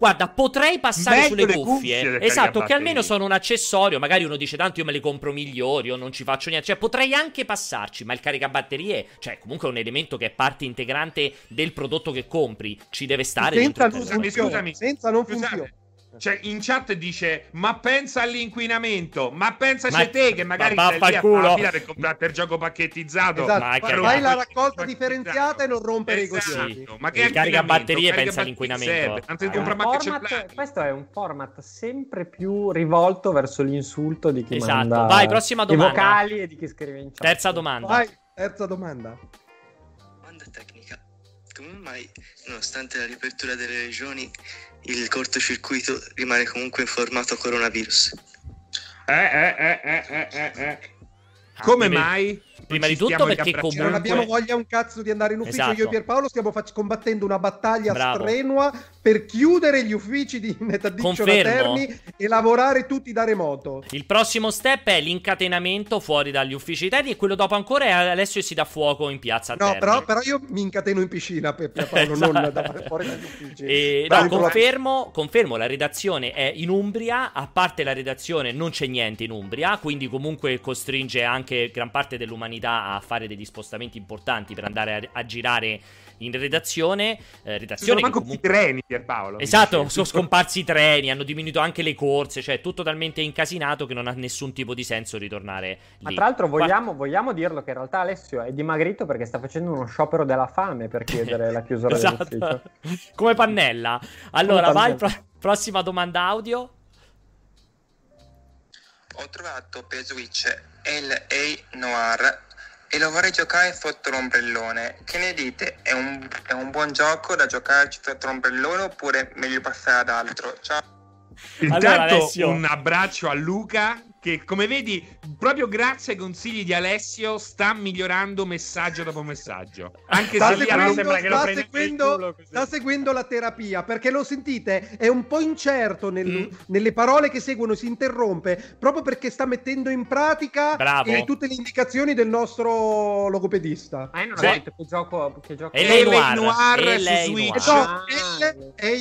Guarda, potrei passare Meglio sulle cuffie. cuffie esatto, che almeno sono un accessorio. Magari uno dice tanto io me le compro migliori o non ci faccio niente. Cioè, potrei anche passarci, ma il caricabatterie, cioè, comunque è un elemento che è parte integrante del prodotto che compri. Ci deve stare. Senza, scusami, scusami, senza non funziona. Cioè, in chat dice: Ma pensa all'inquinamento, ma pensaci ma, te che magari ma stai lì a culo. fila per comprare il gioco pacchettizzato. Esatto. Ma che fai la raccolta differenziata e non rompere esatto. i coglioni. Ma che carica batterie pensa all'inquinamento. Tanto di questo è un format sempre più rivolto verso l'insulto di chi esatto. manda Vai, prossima domanda. I vocali e di chi scrive in chat. Terza domanda. Vai, terza domanda. Domanda tecnica. Come mai, nonostante la riapertura delle regioni, il cortocircuito rimane comunque in formato coronavirus. Eh, eh, eh, eh, eh, eh. Come mai? Prima di tutto perché comunque... Non abbiamo voglia un cazzo di andare in ufficio. Esatto. Io e Pierpaolo stiamo fac- combattendo una battaglia Bravo. strenua per chiudere gli uffici di NetAddiction Terni e lavorare tutti da remoto. Il prossimo step è l'incatenamento fuori dagli uffici Terni e quello dopo ancora è Alessio si dà fuoco in piazza No, però, però, io mi incateno in piscina per Pierpaolo, esatto. non da, fuori dagli uffici. E, no, confermo, confermo, la redazione è in Umbria, a parte la redazione non c'è niente in Umbria, quindi comunque costringe anche gran parte dell'umanità l'opportunità a fare degli spostamenti importanti per andare a, a girare in redazione. Eh, redazione sono comunque... i treni, Pierpaolo. Esatto, sono scomparsi i treni, hanno diminuito anche le corse, cioè tutto talmente incasinato che non ha nessun tipo di senso ritornare lì. Ma tra l'altro vogliamo, vogliamo dirlo che in realtà Alessio è dimagrito perché sta facendo uno sciopero della fame per chiedere la chiusura (laughs) esatto. dell'ufficio. Come pannella. Allora, Come vai, pro- prossima domanda audio. Ho trovato per Switch LA Noir e lo vorrei giocare sotto l'ombrellone. Che ne dite? È un, è un buon gioco da giocarci sotto l'ombrellone oppure meglio passare ad altro? Ciao. Intanto allora, un abbraccio a Luca che come vedi proprio grazie ai consigli di Alessio sta migliorando messaggio dopo messaggio. Anche sta se seguendo, sembra che sta, seguendo, sta seguendo la terapia perché lo sentite è un po' incerto nel, mm. nelle parole che seguono si interrompe proprio perché sta mettendo in pratica eh, tutte le indicazioni del nostro logopedista. Ma io non ho detto che gioco che gioco è lei noir, noir su Switch no, è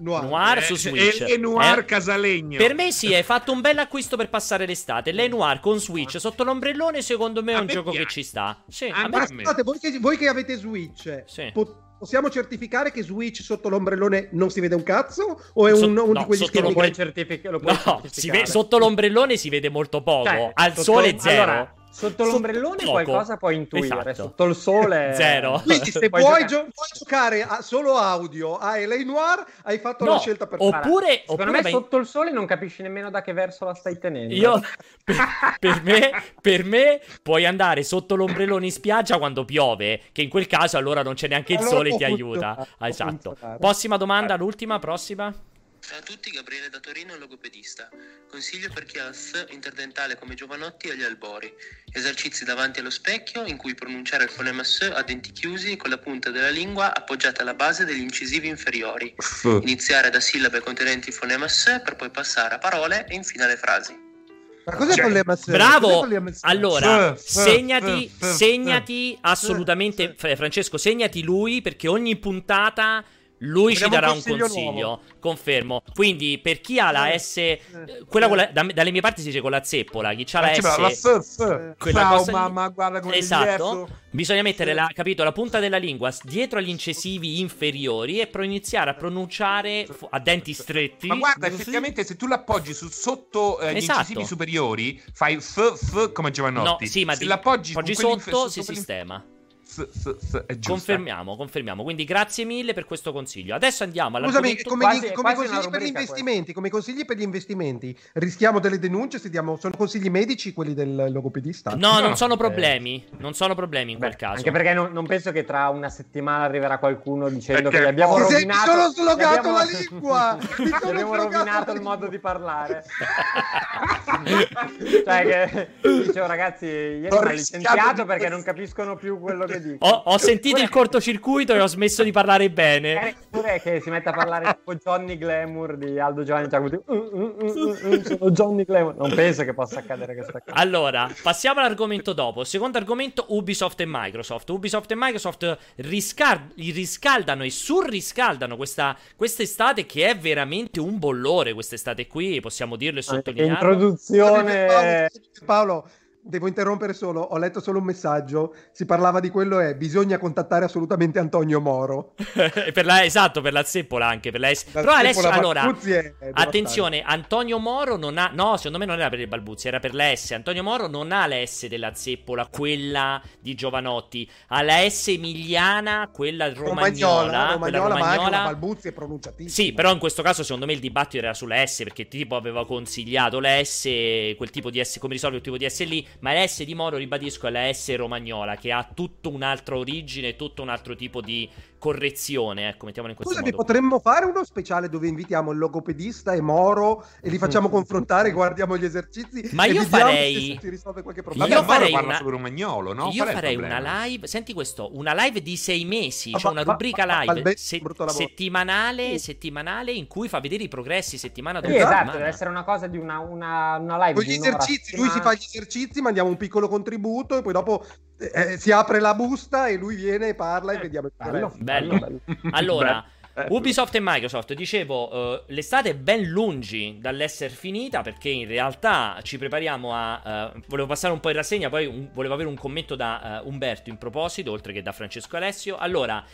Noir, Noir eh, su Switch. E, e Noir eh, Casalegno. Per me sì, hai fatto un bel acquisto per passare l'estate. Le Noir con Switch sotto l'ombrellone, secondo me è un gioco piace. che ci sta. Sì, a me... Scusate, voi che, voi che avete Switch, sì. pot- possiamo certificare che Switch sotto l'ombrellone non si vede un cazzo? O è un, so- un no, di quegli schermi lo puoi certificare? No, ve- sotto l'ombrellone si vede molto poco. Cioè, Al sole zero. Allora, Sotto l'ombrellone sotto qualcosa puoi intuire, esatto. sotto il sole (laughs) zero. Quindi se puoi, puoi, gio- puoi giocare a solo audio a LA Noir, hai fatto no, la scelta perfetta. Oppure, secondo oppure me sotto il sole non capisci nemmeno da che verso la stai tenendo. Io per, per, me, per me puoi andare sotto l'ombrellone in spiaggia quando piove, che in quel caso allora non c'è neanche il allora sole e ti aiuta. Esatto. Prossima domanda, l'ultima, prossima. Ciao a tutti, Gabriele da Torino, logopedista. Consiglio per chi ha S interdentale come Giovanotti agli albori. Esercizi davanti allo specchio in cui pronunciare il fonema S a denti chiusi con la punta della lingua appoggiata alla base degli incisivi inferiori. Iniziare da sillabe contenenti il fonema S per poi passare a parole e infine alle frasi. Ma cos'è cioè, problema Bravo! Allora, segnati, segnati assolutamente, Francesco, segnati lui perché ogni puntata lui Vogliamo ci darà un consiglio. Un consiglio confermo. Quindi, per chi ha la eh, S, eh, quella con la, da, dalle mie parti si dice con la zeppola. Chi ha la S, la S, S. Quella Ciao, cosa mamma, guarda come Esatto. Bisogna mettere la, capito, la punta della lingua dietro agli incisivi inferiori e pro iniziare a pronunciare a denti stretti. Ma guarda, effettivamente, se tu l'appoggi su, sotto eh, gli esatto. incisivi superiori, fai f, f come Giovanotti. No, sì, ma se di, l'appoggi sotto, si sistema. Confermiamo, confermiamo. Quindi grazie mille per questo consiglio. Adesso andiamo alla Scusami, come, quasi, gli, come consigli per gli investimenti, come consigli per gli investimenti, rischiamo delle denunce se diamo sono consigli medici quelli del logopedista? No, no non sono problemi, eh. non sono problemi in Beh, quel caso. Anche perché non, non, penso che tra una settimana arriverà qualcuno dicendo perché? che gli abbiamo rovinato mi sono slogato abbiamo... la lingua. (laughs) mi abbiamo rovinato il modo di parlare. (laughs) cioè che dicevo ragazzi, ieri mi ha licenziato perché non capiscono più quello che ho, ho, sentito il cortocircuito e ho smesso di parlare bene. Pure che si mette a parlare (laughs) tipo Johnny Glamour di Aldo Giovanni Giacomo. Uh, uh, uh, (laughs) sono Johnny Glamour. Non penso che possa accadere questa cosa. Allora, passiamo all'argomento dopo. Secondo argomento, Ubisoft e Microsoft. Ubisoft e Microsoft riscal- riscaldano e surriscaldano questa quest'estate che è veramente un bollore quest'estate qui, possiamo dirlo e sottolinearlo. Introduzione Paolo Devo interrompere solo, ho letto solo un messaggio, si parlava di quello e bisogna contattare assolutamente Antonio Moro. (laughs) per la, esatto, per la zeppola anche, per la S. Però adesso, allora, attenzione, Antonio Moro non ha, no, secondo me non era per il Balbuzzi, era per la S. Antonio Moro non ha la S della zeppola, quella di Giovanotti, ha la S emiliana, quella romagnola, romagnola, quella romagnola, romagnola. ma Balbuzzi è pronunciatissimo. Sì, però in questo caso secondo me il dibattito era sulla S, perché tipo aveva consigliato la S, quel tipo di S, come risolve quel tipo di S lì, ma la S di Moro, ribadisco, è la S romagnola, che ha tutta un'altra origine, tutto un altro tipo di correzione, ecco, mettiamolo in questo Scusami, modo. potremmo fare uno speciale dove invitiamo il logopedista e Moro e li facciamo mm. confrontare, guardiamo gli esercizi. Ma io farei. Si risolve qualche problema. Io farei parla una... sobre romagnolo, no? Io farei una live. Senti questo: una live di sei mesi, cioè una rubrica live se... settimanale, settimanale in cui fa vedere i progressi settimana dopo sì, settimana. Esatto, deve essere una cosa di una, una, una live. Con gli esercizi, lui si fa gli esercizi, mandiamo un piccolo contributo e poi dopo eh, si apre la busta e lui viene e parla e eh, vediamo il bello, bello, bello. (laughs) Allora, (laughs) Ubisoft e Microsoft, dicevo, uh, l'estate è ben lungi dall'essere finita perché in realtà ci prepariamo a... Uh, volevo passare un po' in rassegna, poi un, volevo avere un commento da uh, Umberto in proposito, oltre che da Francesco Alessio. Allora...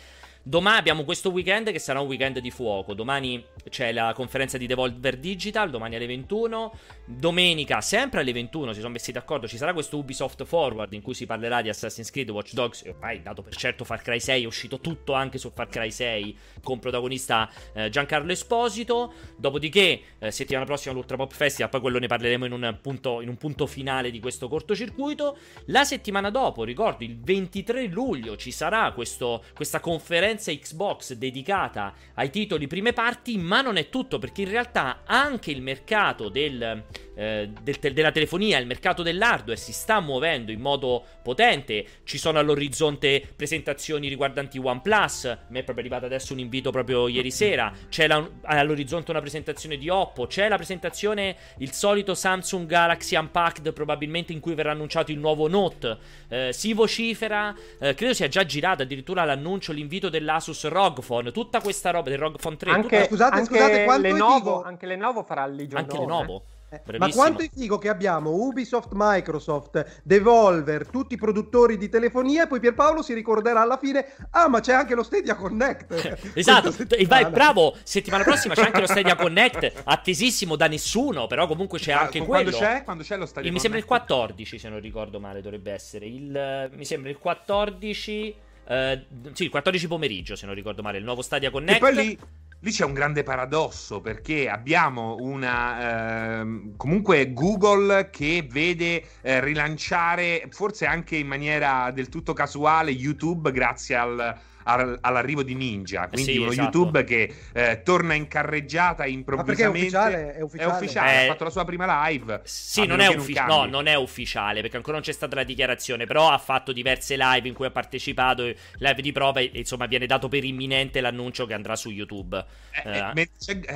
Domani abbiamo questo weekend che sarà un weekend di fuoco. Domani c'è la conferenza di Devolver Digital, domani alle 21. Domenica, sempre alle 21, si sono messi d'accordo, ci sarà questo Ubisoft Forward in cui si parlerà di Assassin's Creed, Watch Dogs e ormai dato per certo Far Cry 6, è uscito tutto anche su Far Cry 6 con protagonista eh, Giancarlo Esposito. Dopodiché, eh, settimana prossima l'Ultra Pop Festival, poi quello ne parleremo in un, punto, in un punto finale di questo cortocircuito. La settimana dopo, ricordo, il 23 luglio ci sarà questo, questa conferenza Xbox dedicata ai titoli prime parti, ma non è tutto perché in realtà anche il mercato del, eh, del te- della telefonia, il mercato dell'hardware si sta muovendo in modo potente, ci sono all'orizzonte presentazioni riguardanti OnePlus, me è proprio arrivato adesso un invito proprio ieri sera, c'è la, all'orizzonte una presentazione di Oppo, c'è la presentazione, il solito Samsung Galaxy Unpacked probabilmente in cui verrà annunciato il nuovo Note, eh, si vocifera, eh, credo sia già girato addirittura l'annuncio, l'invito del dell'Asus ROG Phone, tutta questa roba del ROG Phone 3. Anche, tutta... scusate, anche scusate, quanto Lenovo, anche Lenovo farà il Legion Anche Lenovo. Eh, ma quanto è figo che abbiamo Ubisoft, Microsoft, Devolver, tutti i produttori di telefonia e poi Pierpaolo si ricorderà alla fine, ah ma c'è anche lo Stadia Connect. (laughs) esatto, vai, bravo, settimana prossima c'è anche lo Stadia Connect, attesissimo da nessuno, però comunque c'è ah, anche quando quello. C'è? Quando c'è lo Stadia il, Mi sembra il 14 se non ricordo male dovrebbe essere, il, mi sembra il 14... Uh, sì, il 14 pomeriggio, se non ricordo male, il nuovo Stadia Connect. E poi lì, lì c'è un grande paradosso perché abbiamo una eh, comunque Google che vede eh, rilanciare forse anche in maniera del tutto casuale YouTube grazie al all'arrivo di Ninja, quindi sì, uno esatto. YouTube che eh, torna in carreggiata improvvisamente. Ma è ufficiale? È ufficiale, è ufficiale eh, ha fatto la sua prima live. Sì, non è, uffi- non no, non è ufficiale perché ancora non c'è stata la dichiarazione, però ha fatto diverse live in cui ha partecipato, live di prova e insomma viene dato per imminente l'annuncio che andrà su YouTube. Eh, eh. eh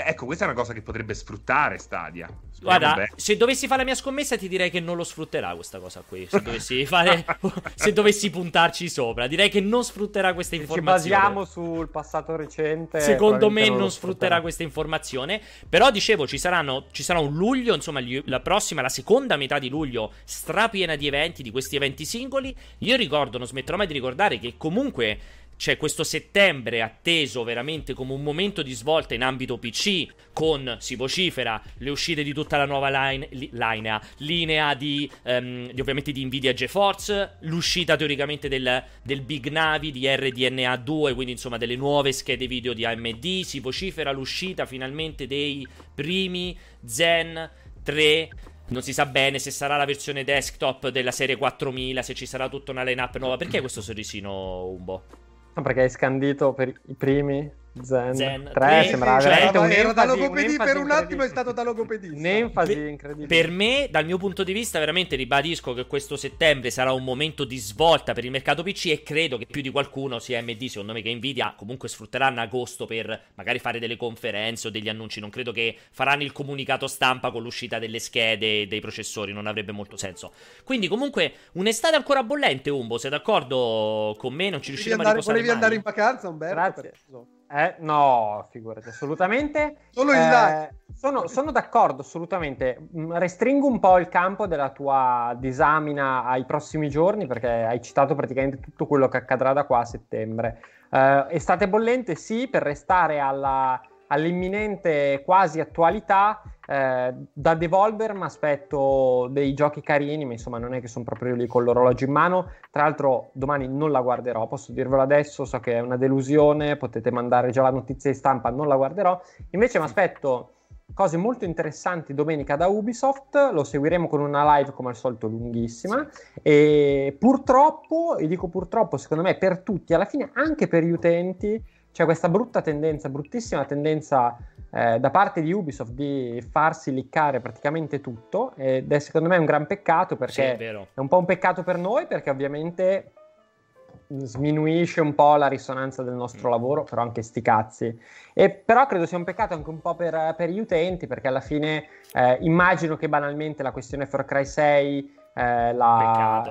ecco, questa è una cosa che potrebbe sfruttare Stadia. Guarda, bene. se dovessi fare la mia scommessa ti direi che non lo sfrutterà questa cosa qui, se dovessi fare (laughs) se dovessi puntarci sopra, direi che non sfrutterà questa informazione ci basiamo sul passato recente. Secondo me non, non sfrutterà questa informazione. Però dicevo, ci, saranno, ci sarà un luglio, insomma, la prossima, la seconda metà di luglio, strapiena di eventi, di questi eventi singoli. Io ricordo, non smetterò mai di ricordare che comunque c'è questo settembre atteso veramente come un momento di svolta in ambito PC, con, si vocifera, le uscite di tutta la nuova line, li, linea, linea di, um, di, ovviamente di Nvidia GeForce, l'uscita teoricamente del, del Big Navi di RDNA 2, quindi insomma delle nuove schede video di AMD, si vocifera l'uscita finalmente dei primi Zen 3 non si sa bene se sarà la versione desktop della serie 4000, se ci sarà tutta una line-up nuova. Perché questo sorrisino, Umbo? No, perché hai scandito per i primi Zen, Zen. 3 sembra cioè, veramente un era da logopedia per un attimo è stato da logopedista. Un'enfasi per, incredibile. Per me dal mio punto di vista veramente ribadisco che questo settembre sarà un momento di svolta per il mercato PC e credo che più di qualcuno sia AMD secondo me che Nvidia comunque sfrutteranno agosto per magari fare delle conferenze o degli annunci. Non credo che faranno il comunicato stampa con l'uscita delle schede e dei processori non avrebbe molto senso. Quindi comunque un'estate ancora bollente Umbo sei d'accordo con me? Non ci riusciremo a riposare volevi andare in vacanza Umberto? grazie eh, no, figurati, assolutamente. Solo il eh, sono, sono, d'accordo, assolutamente. Mm, restringo un po' il campo della tua disamina ai prossimi giorni perché hai citato praticamente tutto quello che accadrà da qua a settembre. Eh, estate bollente, sì, per restare alla, all'imminente quasi attualità. Eh, da Devolver mi aspetto dei giochi carini, ma insomma non è che sono proprio lì con l'orologio in mano. Tra l'altro domani non la guarderò, posso dirvelo adesso, so che è una delusione, potete mandare già la notizia di stampa, non la guarderò. Invece mi aspetto cose molto interessanti domenica da Ubisoft, lo seguiremo con una live come al solito lunghissima e purtroppo, e dico purtroppo secondo me per tutti, alla fine anche per gli utenti, c'è questa brutta tendenza, bruttissima tendenza eh, da parte di Ubisoft di farsi liccare praticamente tutto ed è secondo me un gran peccato perché sì, è, è un po' un peccato per noi perché ovviamente sminuisce un po' la risonanza del nostro mm. lavoro, però anche sti cazzi. E però credo sia un peccato anche un po' per, per gli utenti, perché alla fine eh, immagino che banalmente la questione Far Cry 6, eh, la,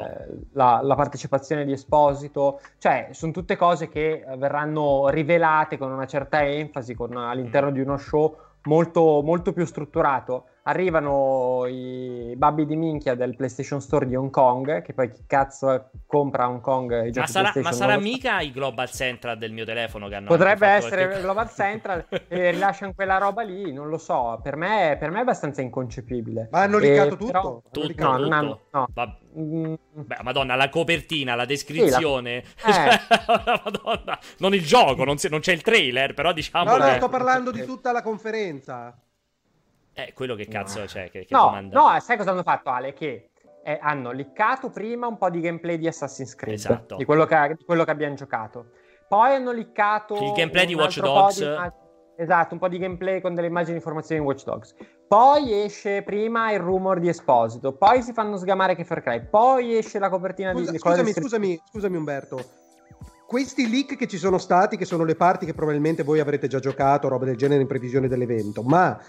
la, la, partecipazione di Esposito, cioè sono tutte cose che verranno rivelate con una certa enfasi con, all'interno mm. di uno show molto, molto più strutturato arrivano i babbi di minchia del PlayStation Store di Hong Kong, che poi chi cazzo compra a Hong Kong i giochi ma sarà, ma sarà mica i Global Central del mio telefono che hanno Potrebbe essere il Global Central (laughs) e rilasciano quella roba lì, non lo so, per me, per me è abbastanza inconcepibile. Ma hanno liccato tutto? Però, tutto, tutto. No, hanno, no. Va... Mm. Beh, madonna, la copertina, la descrizione. Sì, la... Eh. (laughs) (laughs) madonna. Non il gioco, non, si... non, c'è il trailer, però diciamo... No, no, sto parlando di tutta la conferenza. Eh, quello che cazzo no. c'è? Che, che no, comanda... no, sai cosa hanno fatto, Ale? Che eh, hanno liccato prima un po' di gameplay di Assassin's Creed, esatto. di, quello che, di quello che abbiamo giocato. Poi hanno liccato il gameplay di Watch Dogs. Di esatto, un po' di gameplay con delle immagini e informazioni di Watch Dogs. Poi esce prima il rumor di Esposito. Poi si fanno sgamare che Far Cry. Poi esce la copertina Scusa, di. Scusami, scusami, scusami, Umberto. Questi leak che ci sono stati, che sono le parti che probabilmente voi avrete già giocato, roba del genere in previsione dell'evento, ma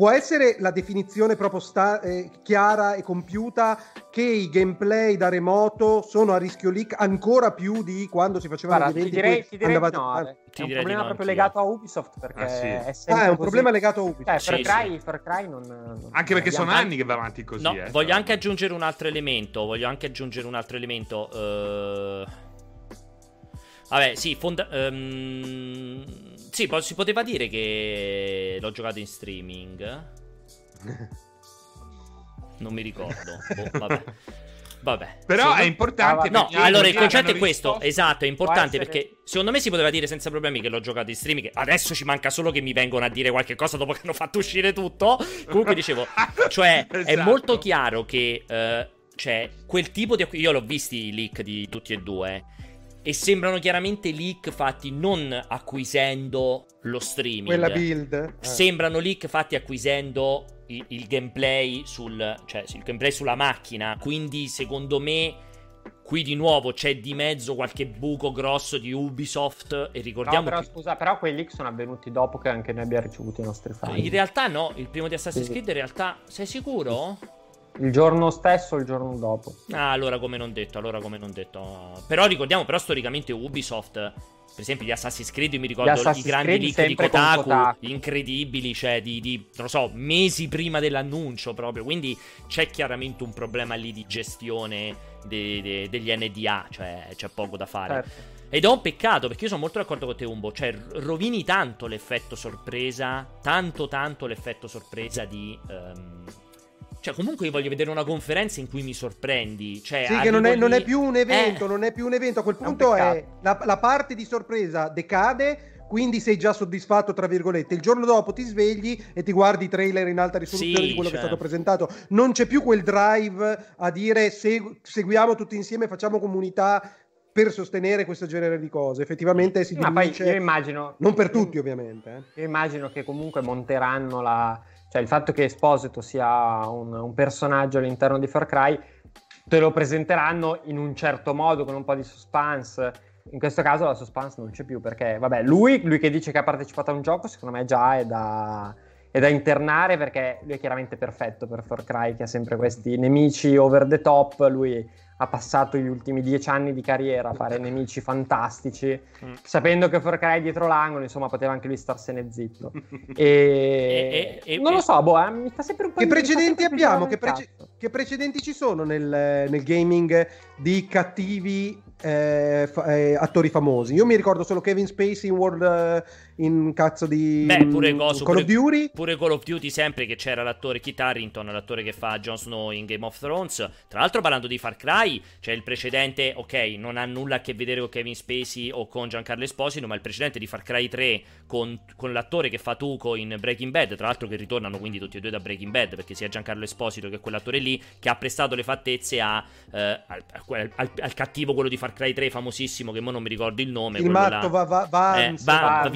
può essere la definizione proprio sta- eh, chiara e compiuta che i gameplay da remoto sono a rischio leak ancora più di quando si facevano Guarda, gli eventi ti direi, ti direi andavate... no, eh. è un problema proprio legato a Ubisoft perché ah, sì. è, ah, è un problema legato a Ubisoft cioè, sì, Far, Cry, sì. Far Cry non, non anche perché sono anni che va avanti così no, eh, voglio anche aggiungere un altro elemento voglio anche aggiungere un altro elemento uh... vabbè sì fonda- um sì, si poteva dire che l'ho giocato in streaming. Non mi ricordo. Boh, vabbè. Vabbè. Però sì, è importante. No, allora il concetto è questo. Risposto. Esatto, è importante perché secondo me si poteva dire senza problemi che l'ho giocato in streaming. Adesso ci manca solo che mi vengono a dire qualche cosa dopo che hanno fatto uscire tutto. Comunque dicevo, (laughs) cioè, esatto. è molto chiaro che. Uh, cioè, quel tipo di. Io l'ho visti i leak di tutti e due e sembrano chiaramente leak fatti non acquisendo lo streaming. Quella build. Eh. Sembrano leak fatti acquisendo il, il, gameplay sul, cioè, il gameplay sulla macchina. Quindi, secondo me, qui di nuovo c'è di mezzo qualche buco grosso di Ubisoft. E ricordiamo. No, però che... scusa, però quei leak sono avvenuti dopo che anche noi abbiamo ricevuto i nostri file. In realtà, no. Il primo di Assassin's Creed, in realtà, sei sicuro? Il giorno stesso o il giorno dopo? Ah, allora come non detto, allora come non detto. Però ricordiamo, però storicamente Ubisoft, per esempio gli Assassin's Creed, io mi ricordo i grandi leak di Kotaku, Kotaku, incredibili, cioè di, di, non so, mesi prima dell'annuncio proprio. Quindi c'è chiaramente un problema lì di gestione de, de, degli NDA, cioè c'è poco da fare. Certo. Ed è un peccato perché io sono molto d'accordo con te, Umbo. Cioè, rovini tanto l'effetto sorpresa, tanto tanto l'effetto sorpresa di... Um, cioè, comunque io voglio vedere una conferenza in cui mi sorprendi. Cioè, sì, che non è, non è, più un evento, eh. non è più un evento. A quel punto è, è la, la, parte di sorpresa decade. Quindi sei già soddisfatto, tra virgolette. Il giorno dopo ti svegli e ti guardi i trailer in alta risoluzione sì, di quello cioè. che è stato certo. presentato. Non c'è più quel drive a dire segu- seguiamo tutti insieme, facciamo comunità per sostenere questo genere di cose. Effettivamente si Ma poi io immagino. Non per tutti, ovviamente. Eh. Io immagino che comunque monteranno la cioè il fatto che Esposito sia un, un personaggio all'interno di Far Cry te lo presenteranno in un certo modo, con un po' di suspense. In questo caso la suspense non c'è più perché, vabbè, lui, lui che dice che ha partecipato a un gioco, secondo me già è da, è da internare perché lui è chiaramente perfetto per Far Cry, che ha sempre questi nemici over the top. Lui ha passato gli ultimi dieci anni di carriera a fare nemici fantastici, mm. sapendo che Far Cry è dietro l'angolo, insomma, poteva anche lui starsene zitto. (laughs) E, e, e non lo so, boh, eh, mi fa sempre un po' Che precedenti abbiamo? Che, prece- che, precedenti ci sono nel, nel gaming di cattivi eh, fa- eh, attori famosi? Io mi ricordo solo Kevin Spacey in World, in cazzo di Beh, pure coso, Call pure, of Duty. Pure Call of Duty, sempre che c'era l'attore Kit Harrington, l'attore che fa Jon Snow in Game of Thrones. Tra l'altro, parlando di Far Cry, c'è il precedente, ok, non ha nulla a che vedere con Kevin Spacey o con Giancarlo Esposito, ma il precedente di Far Cry 3 con, con l'attore che fa Tuco in Breaking Bad, tra l'altro che ritornano quindi tutti e due da Breaking Bad, perché sia Giancarlo Esposito che quell'attore lì, che ha prestato le fattezze a, eh, al, al, cattivo quello di Far Cry 3 famosissimo, che mo non mi ricordo il nome. Il matto va, va, va, eh, va, va,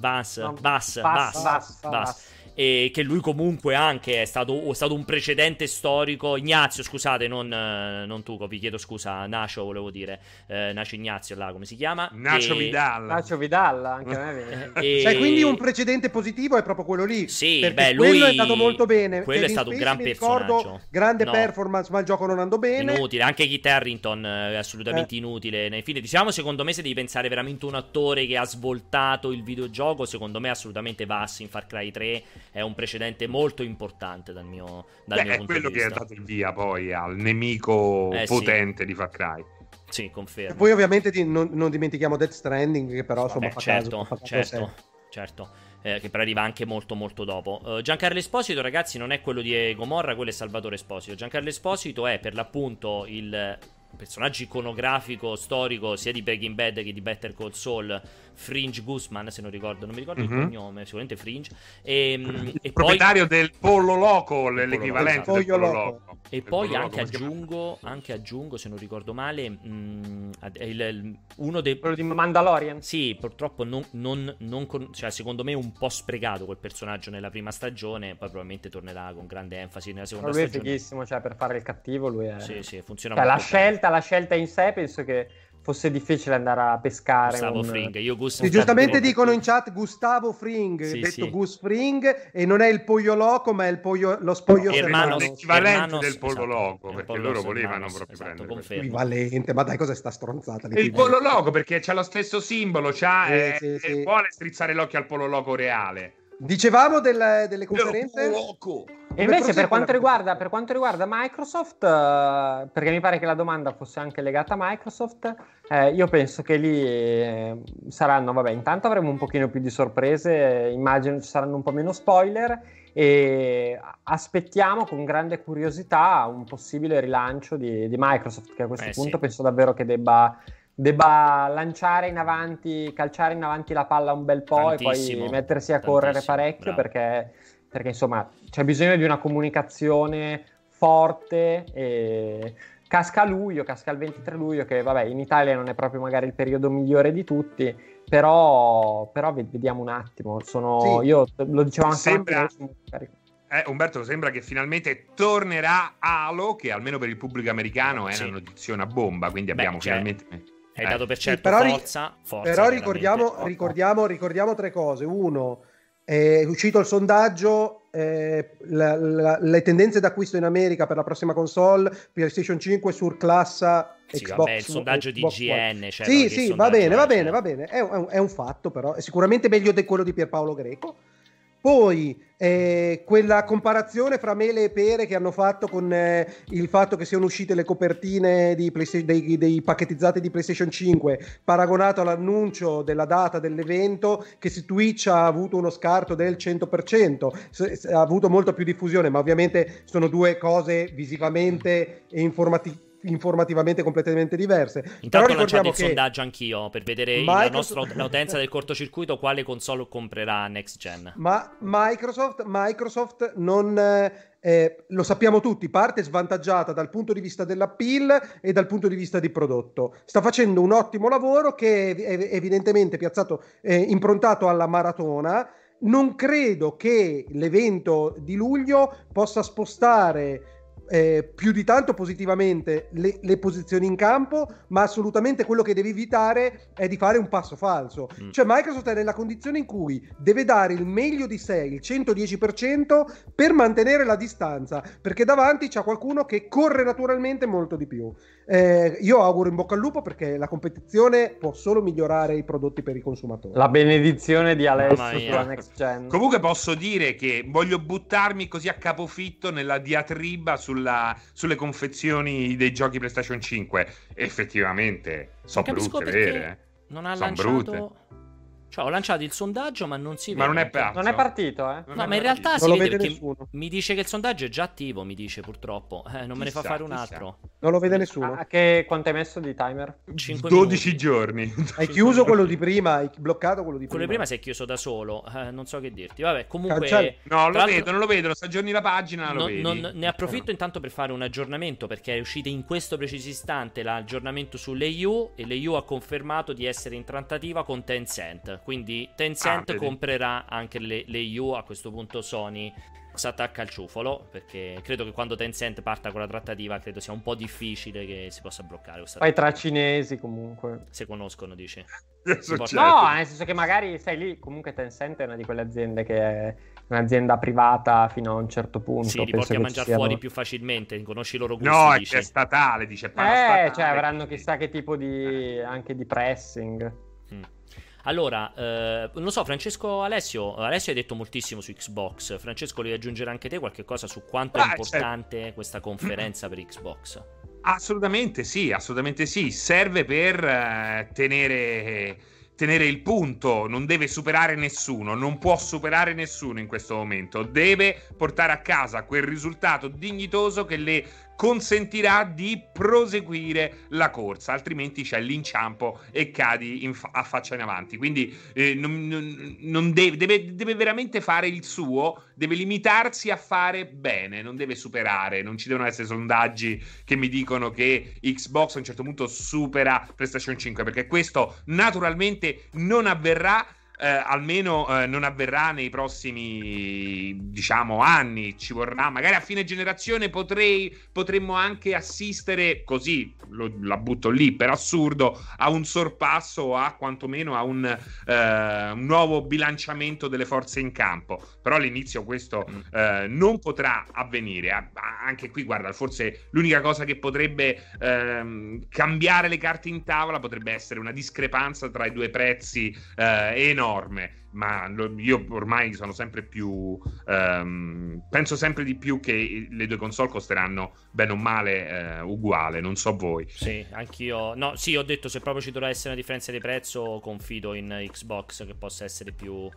Vas, Vas, Vas, Vas, e che lui comunque anche è stato, è stato un precedente storico. Ignazio, scusate, non, eh, non tu, vi chiedo scusa, Nacio volevo dire, eh, Nacio Ignazio là, come si chiama? Nacio e... Vidal. Nacio Vidal, anche a me (laughs) e... Cioè, quindi un precedente positivo è proprio quello lì. Sì, beh, lui... quello è stato molto bene. Quello Kevin è stato un gran personaggio. Ricordo, grande no. performance, ma il gioco non andò bene. Inutile, anche Kit Harrington è assolutamente eh. inutile nei film. Diciamo, secondo me, se devi pensare veramente un attore che ha svoltato il videogioco, secondo me assolutamente Vass in Far Cry 3 è un precedente molto importante dal mio, dal Beh, mio punto di vista. È quello che ha dato il via poi al nemico eh, potente sì. di Far Cry. Sì, confermo. E poi ovviamente di, non, non, dimentichiamo Death Stranding, che però insomma Vabbè, fa certo, caso. certo, certo. Eh, che però arriva anche molto molto dopo. Uh, Giancarlo Esposito, ragazzi, non è quello di Gomorra, quello è Salvatore Esposito. Giancarlo Esposito è per l'appunto il personaggio iconografico storico sia di Breaking Bad che di Better Call Saul Fringe Guzman, se non ricordo, non mi ricordo mm-hmm. il mhm. cognome, sicuramente Fringe. E, ehm, e proprietario poi... del Pollo Loco, l'equivalente del Pollo Loco. E poi anche aggiungo, anche aggiungo, se non ricordo male, mh, il, il, uno dei... Quello di Mandalorian? Sì, purtroppo non, non, non con... cioè, secondo me un po' sprecato quel personaggio nella prima stagione, poi probabilmente tornerà con grande enfasi nella seconda lui stagione. Lui è fighissimo, cioè per fare il cattivo lui è... Sì, sì, funziona cioè, molto la scelta, la scelta in sé penso che fosse difficile andare a pescare. Gustavo un... Fring, io Gus sì, giustamente dicono in chat Gustavo Fring, sì, detto sì. Gus Fring, e non è il pollo loco, ma è il pollo, lo spoglio serrano. L'equivalente del pollo esatto, loco, perché loro volevano Hermanos, proprio esatto, prendere. Equivalente, ma dai, cos'è sta stronzata? Il pollo loco, perché c'ha lo stesso simbolo, c'ha, eh, eh, vuole strizzare l'occhio al pollo loco reale. Dicevamo del, delle conferenze? E invece per quanto, riguarda, per quanto, riguarda, Microsoft, uh, perché mi pare che la domanda fosse anche legata a Microsoft, eh, io penso che lì eh, saranno, vabbè, intanto avremo un pochino più di sorprese, immagino ci saranno un po' meno spoiler e aspettiamo con grande curiosità un possibile rilancio di, di Microsoft, che a questo eh, punto sì. penso davvero che debba debba lanciare in avanti, calciare in avanti la palla un bel po' Tantissimo. e poi mettersi a correre parecchio perché, perché, insomma c'è bisogno di una comunicazione forte e casca a luglio, casca il 23 luglio che vabbè in Italia non è proprio magari il periodo migliore di tutti però, però vediamo un attimo Sono, sì. io lo dicevo anche sembra... Eh, Umberto, sembra che finalmente tornerà Halo, che almeno per il pubblico americano è sì. una notizia a bomba, quindi Beh, abbiamo cioè, finalmente... Hai dato per certo sì, però, forza, forza, Però ricordiamo, ricordiamo, ricordiamo, tre cose. Uno, è uscito il sondaggio, eh, la, la, le tendenze d'acquisto in America per la prossima console, PlayStation 5 surclassa sì, Xbox, vabbè, il sondaggio Xbox di IGN. Cioè, sì, sì, va bene, va bene, va bene. È, è, un, è un fatto, però. È sicuramente meglio di quello di Pierpaolo Greco. Poi eh, quella comparazione fra mele e pere che hanno fatto con eh, il fatto che siano uscite le copertine dei, dei, pacchettizzati di PlayStation 5 paragonato all'annuncio della data dell'evento che su Twitch ha avuto uno scarto del 100%, ha avuto molta più diffusione, ma ovviamente sono due cose visivamente e informativamente informativamente completamente diverse. Intanto ho lanciato il che... sondaggio anch'io per vedere Microsoft... la nostra l'utenza del cortocircuito quale console comprerà next gen. Ma Microsoft, Microsoft non eh, lo sappiamo tutti, parte svantaggiata dal punto di vista dell'appeal e dal punto di vista di prodotto. Sta facendo un ottimo lavoro che è evidentemente piazzato, eh, improntato alla maratona. Non credo che l'evento di luglio possa spostare eh, più di tanto positivamente le, le, posizioni in campo, ma assolutamente quello che devi evitare è di fare un passo falso. Mm. Cioè Microsoft è nella condizione in cui deve dare il meglio di sé, il 110%, per mantenere la distanza, perché davanti c'è qualcuno che corre naturalmente molto di più. Eh, io auguro in bocca al lupo perché la competizione può solo migliorare i prodotti per i consumatori. La benedizione di Alessio sulla next gen. Comunque posso dire che voglio buttarmi così a capofitto nella diatriba sulla, sulle confezioni dei giochi PlayStation 5. Effettivamente sono brutte, vere? Non ha, lanciato, Cioè, ho lanciato il sondaggio, ma non si vede. Ma non è, partito, non è partito, eh? No, ma in realtà non si vede, vede mi dice che il sondaggio è già attivo, mi dice purtroppo. Eh, non chissà, me ne fa fare un altro. Non lo vede nessuno. Ah, che... Quanto hai messo di timer? 5 12 minuti. giorni. Hai chiuso quello di prima, hai bloccato quello di prima. Quello di prima si è chiuso da solo, eh, non so che dirti. Vabbè, comunque... Cancel- no, lo vedo, non lo vedo, lo aggiorni la pagina, lo non, non, ne approfitto intanto per fare un aggiornamento, perché è uscito in questo preciso istante l'aggiornamento sull'EU e l'EU ha confermato di essere in trattativa con Tencent. Quindi Tencent ah, comprerà anche le, le U a questo punto Sony si attacca al ciufolo perché credo che quando Tencent parta con la trattativa credo sia un po' difficile che si possa bloccare questa poi tra cinesi comunque. Se conoscono dici. No nel senso che magari sei lì comunque Tencent è una di quelle aziende che è un'azienda privata fino a un certo punto sì li porti a mangiare siano... fuori più facilmente conosci i loro gusti no dici. è statale dice eh statale, cioè avranno chissà che tipo di anche di pressing. Allora, eh, non so, Francesco Alessio, Alessio hai detto moltissimo su Xbox. Francesco, devi aggiungere anche te qualche cosa su quanto ah, è importante certo. questa conferenza per Xbox? Assolutamente sì, assolutamente sì. Serve per eh, tenere tenere il punto, non deve superare nessuno, non può superare nessuno in questo momento, deve portare a casa quel risultato dignitoso che le consentirà di proseguire la corsa, altrimenti c'è l'inciampo e cadi fa- a faccia in avanti. Quindi eh, non, non, non deve, deve, deve, veramente fare il suo, deve limitarsi a fare bene, non deve superare. Non ci devono essere sondaggi che mi dicono che Xbox a un certo punto supera PlayStation 5, perché questo naturalmente non avverrà eh, almeno eh, non avverrà nei prossimi diciamo anni. Ci vorrà magari a fine generazione potrei, potremmo anche assistere così lo, la butto lì per assurdo a un sorpasso o a quantomeno a un, eh, un, nuovo bilanciamento delle forze in campo. Però all'inizio questo mm. eh, non potrà avvenire. Anche qui guarda forse l'unica cosa che potrebbe ehm, cambiare le carte in tavola potrebbe essere una discrepanza tra i due prezzi eh, enormi enorme, ma io ormai sono sempre più. Um, penso sempre di più che le due console costeranno bene o male uh, uguale. Non so voi. Sì, anch'io. No, sì, ho detto se proprio ci dovrà essere una differenza di prezzo, confido in Xbox che possa essere più,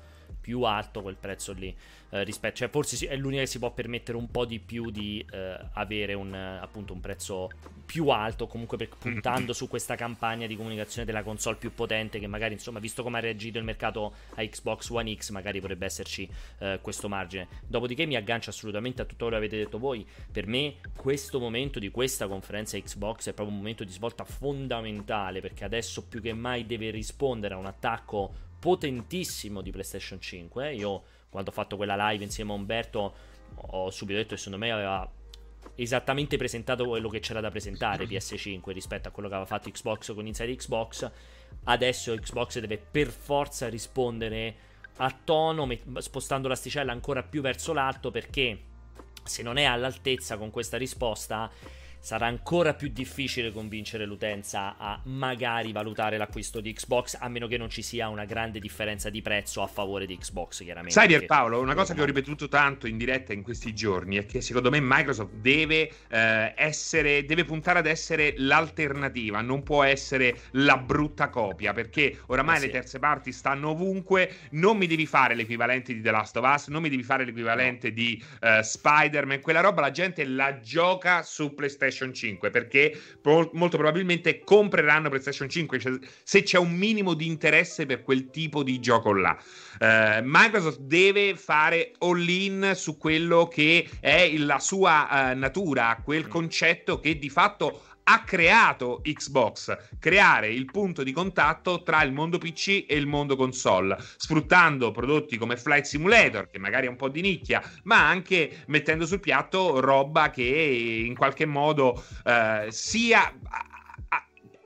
più alto quel prezzo lì eh, rispetto, cioè forse è l'unica che si può permettere un po' di più di eh, avere un, appunto un prezzo più alto, comunque per, puntando su questa campagna di comunicazione della console più potente che magari insomma visto come ha reagito il mercato a Xbox One X magari potrebbe esserci eh, questo margine. Dopodiché mi aggancio assolutamente a tutto quello che avete detto voi, per me questo momento di questa conferenza Xbox è proprio un momento di svolta fondamentale perché adesso più che mai deve rispondere a un attacco potentissimo di PlayStation 5. Io quando ho fatto quella live insieme a Umberto, ho subito detto che secondo me aveva esattamente presentato quello che c'era da presentare PS5 rispetto a quello che aveva fatto Xbox con Inside Xbox. Adesso Xbox deve per forza rispondere a tono, spostando l'asticella ancora più verso l'alto perché se non è all'altezza con questa risposta sarà ancora più difficile convincere l'utenza a magari valutare l'acquisto di Xbox, a meno che non ci sia una grande differenza di prezzo a favore di Xbox, chiaramente. Sai, Pierpaolo, una cosa che ho ripetuto tanto in diretta in questi giorni è che secondo me Microsoft deve eh, essere, deve puntare ad essere l'alternativa, non può essere la brutta copia, perché oramai eh sì. le terze parti stanno ovunque, non mi devi fare l'equivalente di The Last of Us, non mi devi fare l'equivalente no. di uh, Spider-Man, quella roba la gente la gioca su PlayStation PlayStation 5 perché pro- molto probabilmente compreranno PlayStation 5 cioè, se c'è un minimo di interesse per quel tipo di gioco là. Uh, Microsoft deve fare all-in su quello che è la sua uh, natura, quel mm. concetto che di fatto ha creato Xbox, creare il punto di contatto tra il mondo PC e il mondo console, sfruttando prodotti come Flight Simulator, che magari è un po' di nicchia, ma anche mettendo sul piatto roba che in qualche modo eh, sia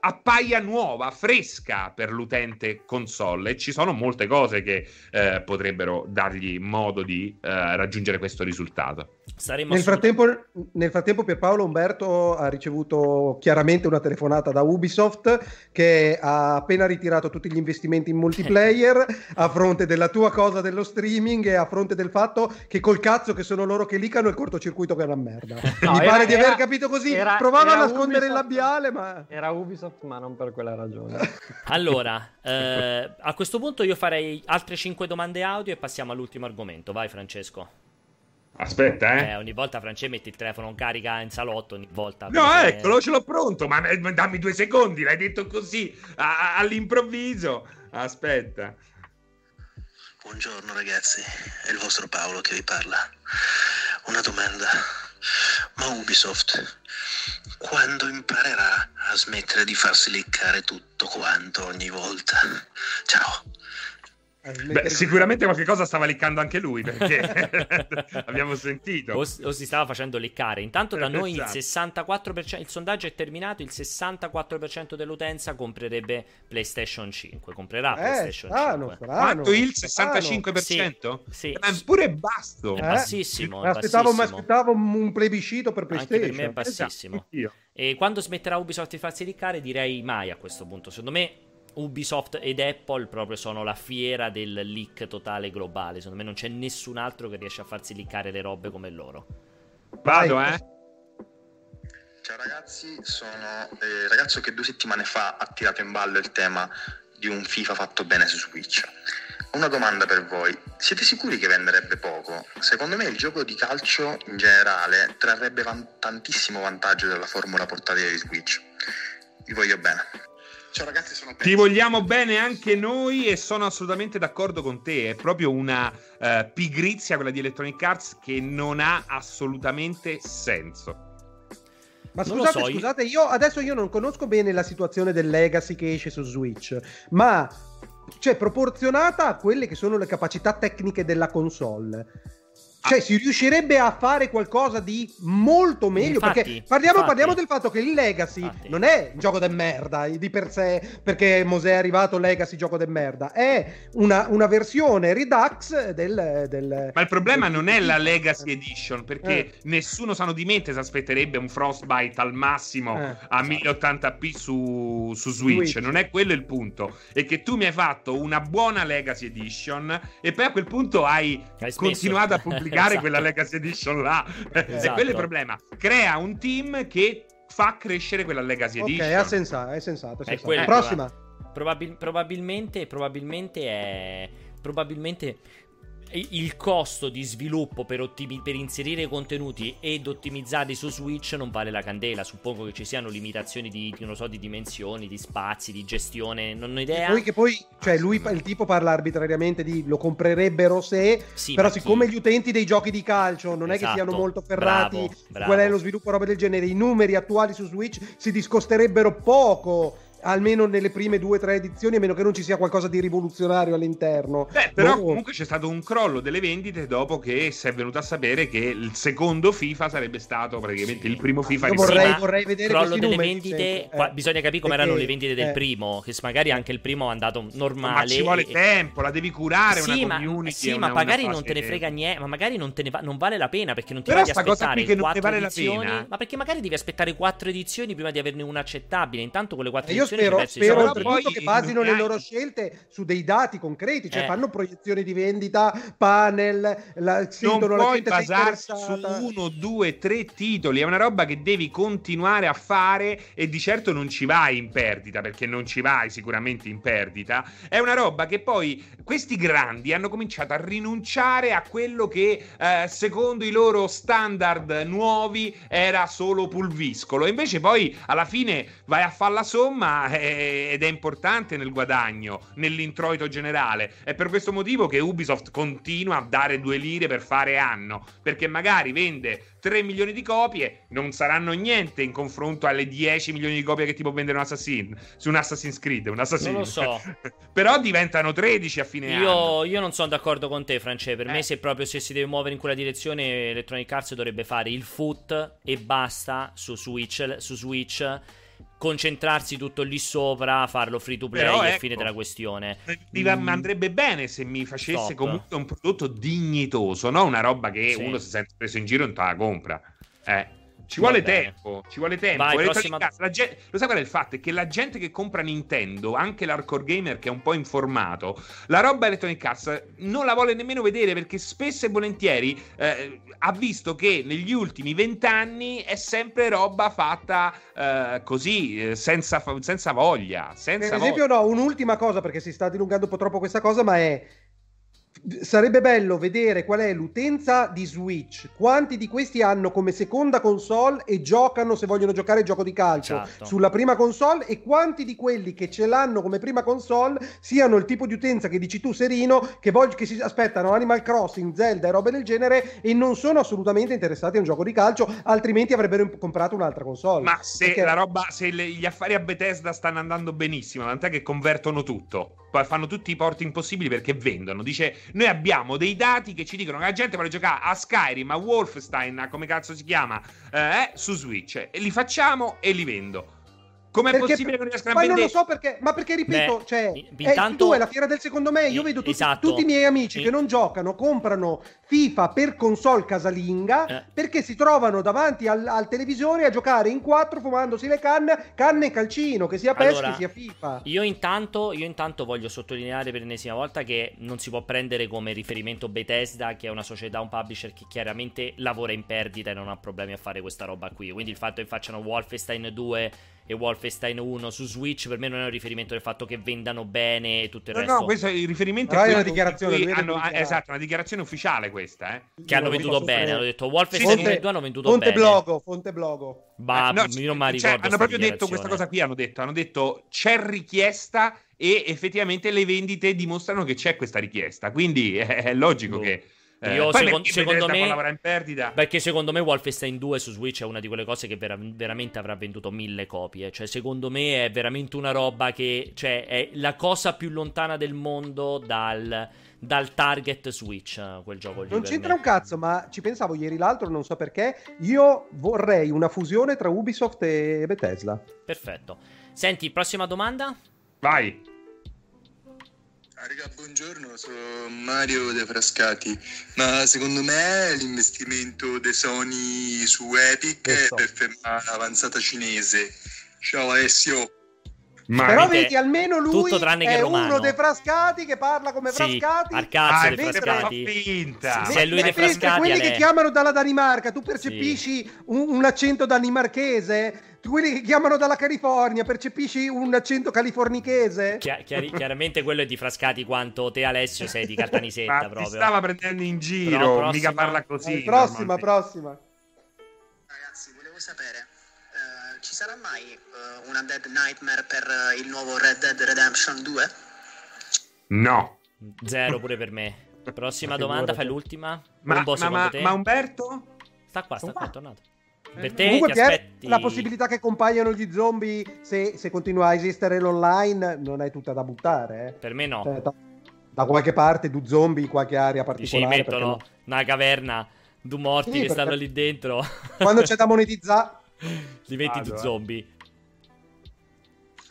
appaia nuova, fresca per l'utente console e ci sono molte cose che eh, potrebbero dargli modo di eh, raggiungere questo risultato. Saremmo nel, frattempo, nel frattempo Pierpaolo Umberto ha ricevuto chiaramente una telefonata da Ubisoft che ha appena ritirato tutti gli investimenti in multiplayer (laughs) a fronte della tua cosa dello streaming e a fronte del fatto che col cazzo che sono loro che licano il cortocircuito che è una merda. No, Mi era, pare di aver capito così. Era, Provava era a nascondere Ubisoft, il labiale, ma... Era Ubisoft, ma non per quella ragione. (laughs) allora, eh, a questo punto io farei altre 5 domande audio e passiamo all'ultimo argomento. Vai Francesco. Aspetta, eh. eh. Ogni volta France metti il telefono in carica in salotto, ogni volta. No, se... eccolo, ce l'ho pronto, ma dammi due secondi, l'hai detto così, a- all'improvviso. Aspetta. Buongiorno ragazzi, è il vostro Paolo che vi parla. Una domanda. Ma Ubisoft, quando imparerà a smettere di farsi leccare tutto quanto ogni volta? Ciao. Beh, sicuramente qualche cosa stava liccando anche lui perché (laughs) abbiamo sentito. O, o, si stava facendo liccare. Intanto da noi il 64%, esatto. il sondaggio è terminato, il 64% dell'utenza comprerebbe PlayStation 5. Comprerà eh, PlayStation strano, 5. Strano, Quanto il 65%? Sì, sì. È pure basso. È bassissimo. È aspettavo, bassissimo. aspettavo un plebiscito per PlayStation. Anche per me è bassissimo. Esatto. E quando smetterà Ubisoft di farsi liccare direi mai a questo punto. Secondo me Ubisoft ed Apple proprio sono la fiera del leak totale globale. Secondo me non c'è nessun altro che riesce a farsi leakare le robe come loro. Vado, eh. Ciao ragazzi, sono il eh, ragazzo che due settimane fa ha tirato in ballo il tema di un FIFA fatto bene su Switch. Una domanda per voi, siete sicuri che venderebbe poco? Secondo me il gioco di calcio in generale trarrebbe van- tantissimo vantaggio dalla formula portatile di Switch. Vi voglio bene. Ciao ragazzi, sono Ti vogliamo bene anche noi e sono assolutamente d'accordo con te. È proprio una uh, pigrizia quella di Electronic Arts che non ha assolutamente senso. Ma scusate, so, scusate, io adesso io non conosco bene la situazione del Legacy che esce su Switch, ma cioè proporzionata a quelle che sono le capacità tecniche della console cioè, si riuscirebbe a fare qualcosa di molto meglio. Infatti, perché parliamo, parliamo, del fatto che il Legacy infatti. non è un gioco de merda di per sé, perché Mosè è arrivato Legacy gioco de merda. È una, una versione Redux del, del, Ma il problema del... non è la Legacy Edition, perché eh. nessuno sano di mente si aspetterebbe un Frostbite al massimo eh, a 1080p su, su Switch. Switch. Non è quello il punto. È che tu mi hai fatto una buona Legacy Edition e poi a quel punto hai, hai continuato a pubblicare giocare esatto. quella Legacy Edition là. (laughs) Esatto. E quello è il problema. Crea un team che fa crescere quella Legacy Edition. Ok, è sensato, è sensato. È sensato. È quello, Prossima. Probabil- probabilmente, probabilmente è... Probabilmente il costo di sviluppo per, ottimi- per, inserire contenuti ed ottimizzati su Switch non vale la candela. Suppongo che ci siano limitazioni di, di, so, di dimensioni, di spazi, di gestione. Non ho idea. Poi che poi, cioè, lui, il tipo parla arbitrariamente di lo comprerebbero se. Sì, però, siccome chi... gli utenti dei giochi di calcio non esatto, è che siano esatto. molto ferrati, bravo, bravo. qual è lo sviluppo, roba del genere, i numeri attuali su Switch si discosterebbero poco almeno nelle prime due o tre edizioni, a meno che non ci sia qualcosa di rivoluzionario all'interno. Beh, però boh. comunque c'è stato un crollo delle vendite dopo che si è venuto a sapere che il secondo FIFA sarebbe stato praticamente il primo FIFA. Io vorrei, vorrei vedere crollo delle numeri, vendite. Eh, bisogna capire come erano le vendite del eh, primo, che magari anche il primo è andato normale. Ma ci vuole e... tempo, la devi curare sì, una community. Sì, una, ma magari non te ne frega niente, ma magari non, te ne va, non vale la pena perché non ti però ad aspettare che non vale edizioni, la pena. Ma perché magari devi aspettare quattro edizioni prima di averne una accettabile. Intanto con le quattro io edizioni spero, spero oltretutto che basino le loro scelte su dei dati concreti, cioè eh. fanno proiezioni di vendita, panel, la, sentono non puoi basarsi su uno, due, tre titoli, è una roba che devi continuare a fare e di certo non ci vai in perdita, perché non ci vai sicuramente in perdita, è una roba che poi questi grandi hanno cominciato a rinunciare a quello che eh, secondo i loro standard nuovi era solo pulviscolo, invece poi alla fine vai a fare la somma e ed è importante nel guadagno, nell'introito generale. È per questo motivo che Ubisoft continua a dare due lire per fare anno, perché magari vende 3 milioni di copie, non saranno niente in confronto alle 10 milioni di copie che ti può vendere un Assassin su un Assassin's Creed, un Assassin. Non lo so. (laughs) Però diventano 13 a fine io, anno. Io non sono d'accordo con te, France. Per eh. me, se proprio se si deve muovere in quella direzione, Electronic Arts dovrebbe fare il foot e basta su Switch. Su Switch concentrarsi tutto lì sopra, farlo free to play Però, e ecco, fine della questione. Mi mm. andrebbe bene se mi facesse Stop. comunque un prodotto dignitoso, no una roba che sì. uno si sente preso in giro e non te la compra. Eh. Ci vuole tempo, ci vuole tempo. Vai, prossima... gente... Lo sai qual è il fatto? È che la gente che compra Nintendo, anche l'hardcore gamer che è un po' informato, la roba Electronic Arts non la vuole nemmeno vedere perché spesso e volentieri eh, ha visto che negli ultimi vent'anni è sempre roba fatta eh, così, eh, senza, senza, voglia. Senza per esempio, voglia. no, un'ultima cosa perché si sta dilungando un po' troppo questa cosa, ma è sarebbe bello vedere qual è l'utenza di Switch, quanti di questi hanno come seconda console e giocano se vogliono giocare il gioco di calcio certo. sulla prima console e quanti di quelli che ce l'hanno come prima console siano il tipo di utenza che dici tu Serino che, vog- che si aspettano Animal Crossing, Zelda e robe del genere e non sono assolutamente interessati a un gioco di calcio, altrimenti avrebbero comprato un'altra console. Ma se Perché... la roba, se le, gli affari a Bethesda stanno andando benissimo, tant'è che convertono tutto, poi fanno tutti i porti impossibili perché vendono. Dice noi abbiamo dei dati che ci dicono che la gente vuole giocare a Skyrim, a Wolfenstein, a come cazzo si chiama, eh, su Switch. E li facciamo e li vendo. Com'è perché, possibile che non riescano a vendere? Ma non lo so perché, ma perché ripeto, Beh, cioè, intanto... eh, tu è la fiera del secondo me, io vedo tutti, esatto. tutti i miei amici che non giocano, comprano FIFA per console casalinga eh. perché si trovano davanti al, al, televisore a giocare in quattro fumandosi le canne, canne e calcino, che sia PES allora, che sia FIFA. Io intanto, io intanto voglio sottolineare per l'ennesima volta che non si può prendere come riferimento Bethesda, che è una società, un publisher che chiaramente lavora in perdita e non ha problemi a fare questa roba qui. Quindi il fatto che facciano Wolfenstein 2 e Wolfenstein 1 su Switch per me non è un riferimento del fatto che vendano bene e tutto il no, resto. No, questo è il riferimento è una dichiarazione. Hanno, esatto, una dichiarazione ufficiale questa, eh. Che hanno venduto bene, hanno detto Wolfenstein 1 e 2 hanno venduto fonte bene. Blogo, fonte blogo. Ma eh, no, io non mi cioè, ricordo. Hanno proprio detto questa cosa qui, hanno detto, hanno detto c'è richiesta e effettivamente le vendite dimostrano che c'è questa richiesta. Quindi è, (laughs) è logico oh. che eh, Io secondo, secondo me in perdita. Perché secondo me Wolfenstein 2 su Switch è una di quelle cose che vera- veramente avrà venduto mille copie. Cioè, secondo me è veramente una roba che cioè, è la cosa più lontana del mondo dal, dal target Switch. Quel gioco lì. Non c'entra me. un cazzo, ma ci pensavo ieri l'altro, non so perché. Io vorrei una fusione tra Ubisoft e Bethesda. Perfetto. Senti, prossima domanda. Vai. Ah, raga, buongiorno, sono Mario De Frascati. Ma secondo me l'investimento dei Sony su Epic è per fermare l'avanzata cinese. Ciao Alessio. Ma Però vedi, almeno lui è uno dei frascati che parla come sì, frascati. Al cazzo ah, dei frascati. Finta. Se è lui dei frascati. Quelli che chiamano dalla Danimarca, tu percepisci sì. un, un, accento danimarchese? Quelli che chiamano dalla California, percepisci un accento californichese? Chia- chiari- (laughs) chiaramente quello è di Frascati quanto te Alessio sei di Caltanissetta (laughs) Ma proprio. stava prendendo in giro, prossima... mica parla così. Eh, prossima, prossima. Ragazzi, volevo sapere, uh, ci sarà mai uh, una Dead Nightmare per uh, il nuovo Red Dead Redemption 2? No. Zero (laughs) pure per me. Prossima domanda, fai l'ultima. Ma, ma, ma, ma Umberto? Sta qua, sta qua, è tornato. Per te Comunque, ti aspetti... la possibilità che compaiano gli zombie se, se, continua a esistere l'online non è tutta da buttare. Eh. Per me no. Cioè, da, da, qualche parte, du zombie in qualche area particolare. Dici, mettono no? una caverna, du morti sì, che stanno lì dentro. (laughs) Quando c'è da monetizzare... Diventi allora. du zombie.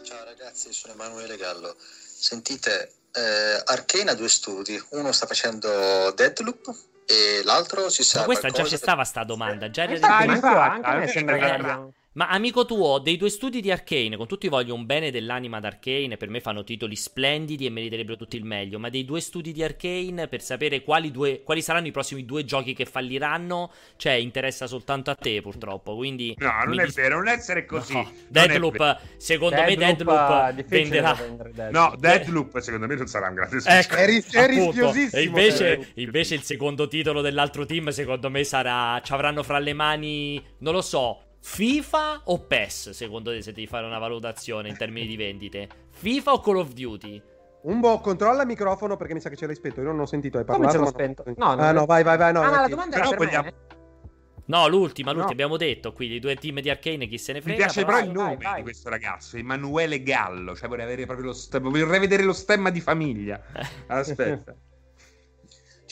Ciao ragazzi, sono Emanuele Gallo. Sentite, eh, Arcane ha due studi. Uno sta facendo Deadloop e l'altro si sa. Ma questa già c'è stava sta domanda. Già era ah, anche, anche a me sembra che abbia. Ma amico tuo, dei due studi di Arkane, con tutti voglio un bene dell'anima d'Arkane, per me fanno titoli splendidi e meriterebbero tutti il meglio, ma dei due studi di Arkane, per sapere quali, due, quali saranno i prossimi due giochi che falliranno, cioè interessa soltanto a te purtroppo, quindi... No, non è dis- vero, non essere così. No. Deadloop, secondo Deadloop, me Deadloop venderà... No, Deadloop secondo me non sarà un grande successo. Ecco, è, ris- è rischiosissimo. E invece, invece il secondo titolo dell'altro team secondo me sarà... ci avranno fra le mani, non lo so, FIFA o PES, secondo te, se devi fare una valutazione in termini di vendite? FIFA o Call of Duty? Un po' controlla il microfono perché mi sa che ce l'hai spento. Io non ho sentito, hai parlato. Come ce l'ho spento? No, no, ah, no, vai, vai, vai. No, ah, ma la domanda era per vogliamo... me. No, l'ultima, l'ultima, no. abbiamo detto qui, i due team di Arcane, chi se ne frega. Mi piace però, il nome vai, vai. di questo ragazzo, Emanuele Gallo, cioè vorrei avere proprio lo stemma, vorrei vedere lo stemma di famiglia. (laughs) Aspetta.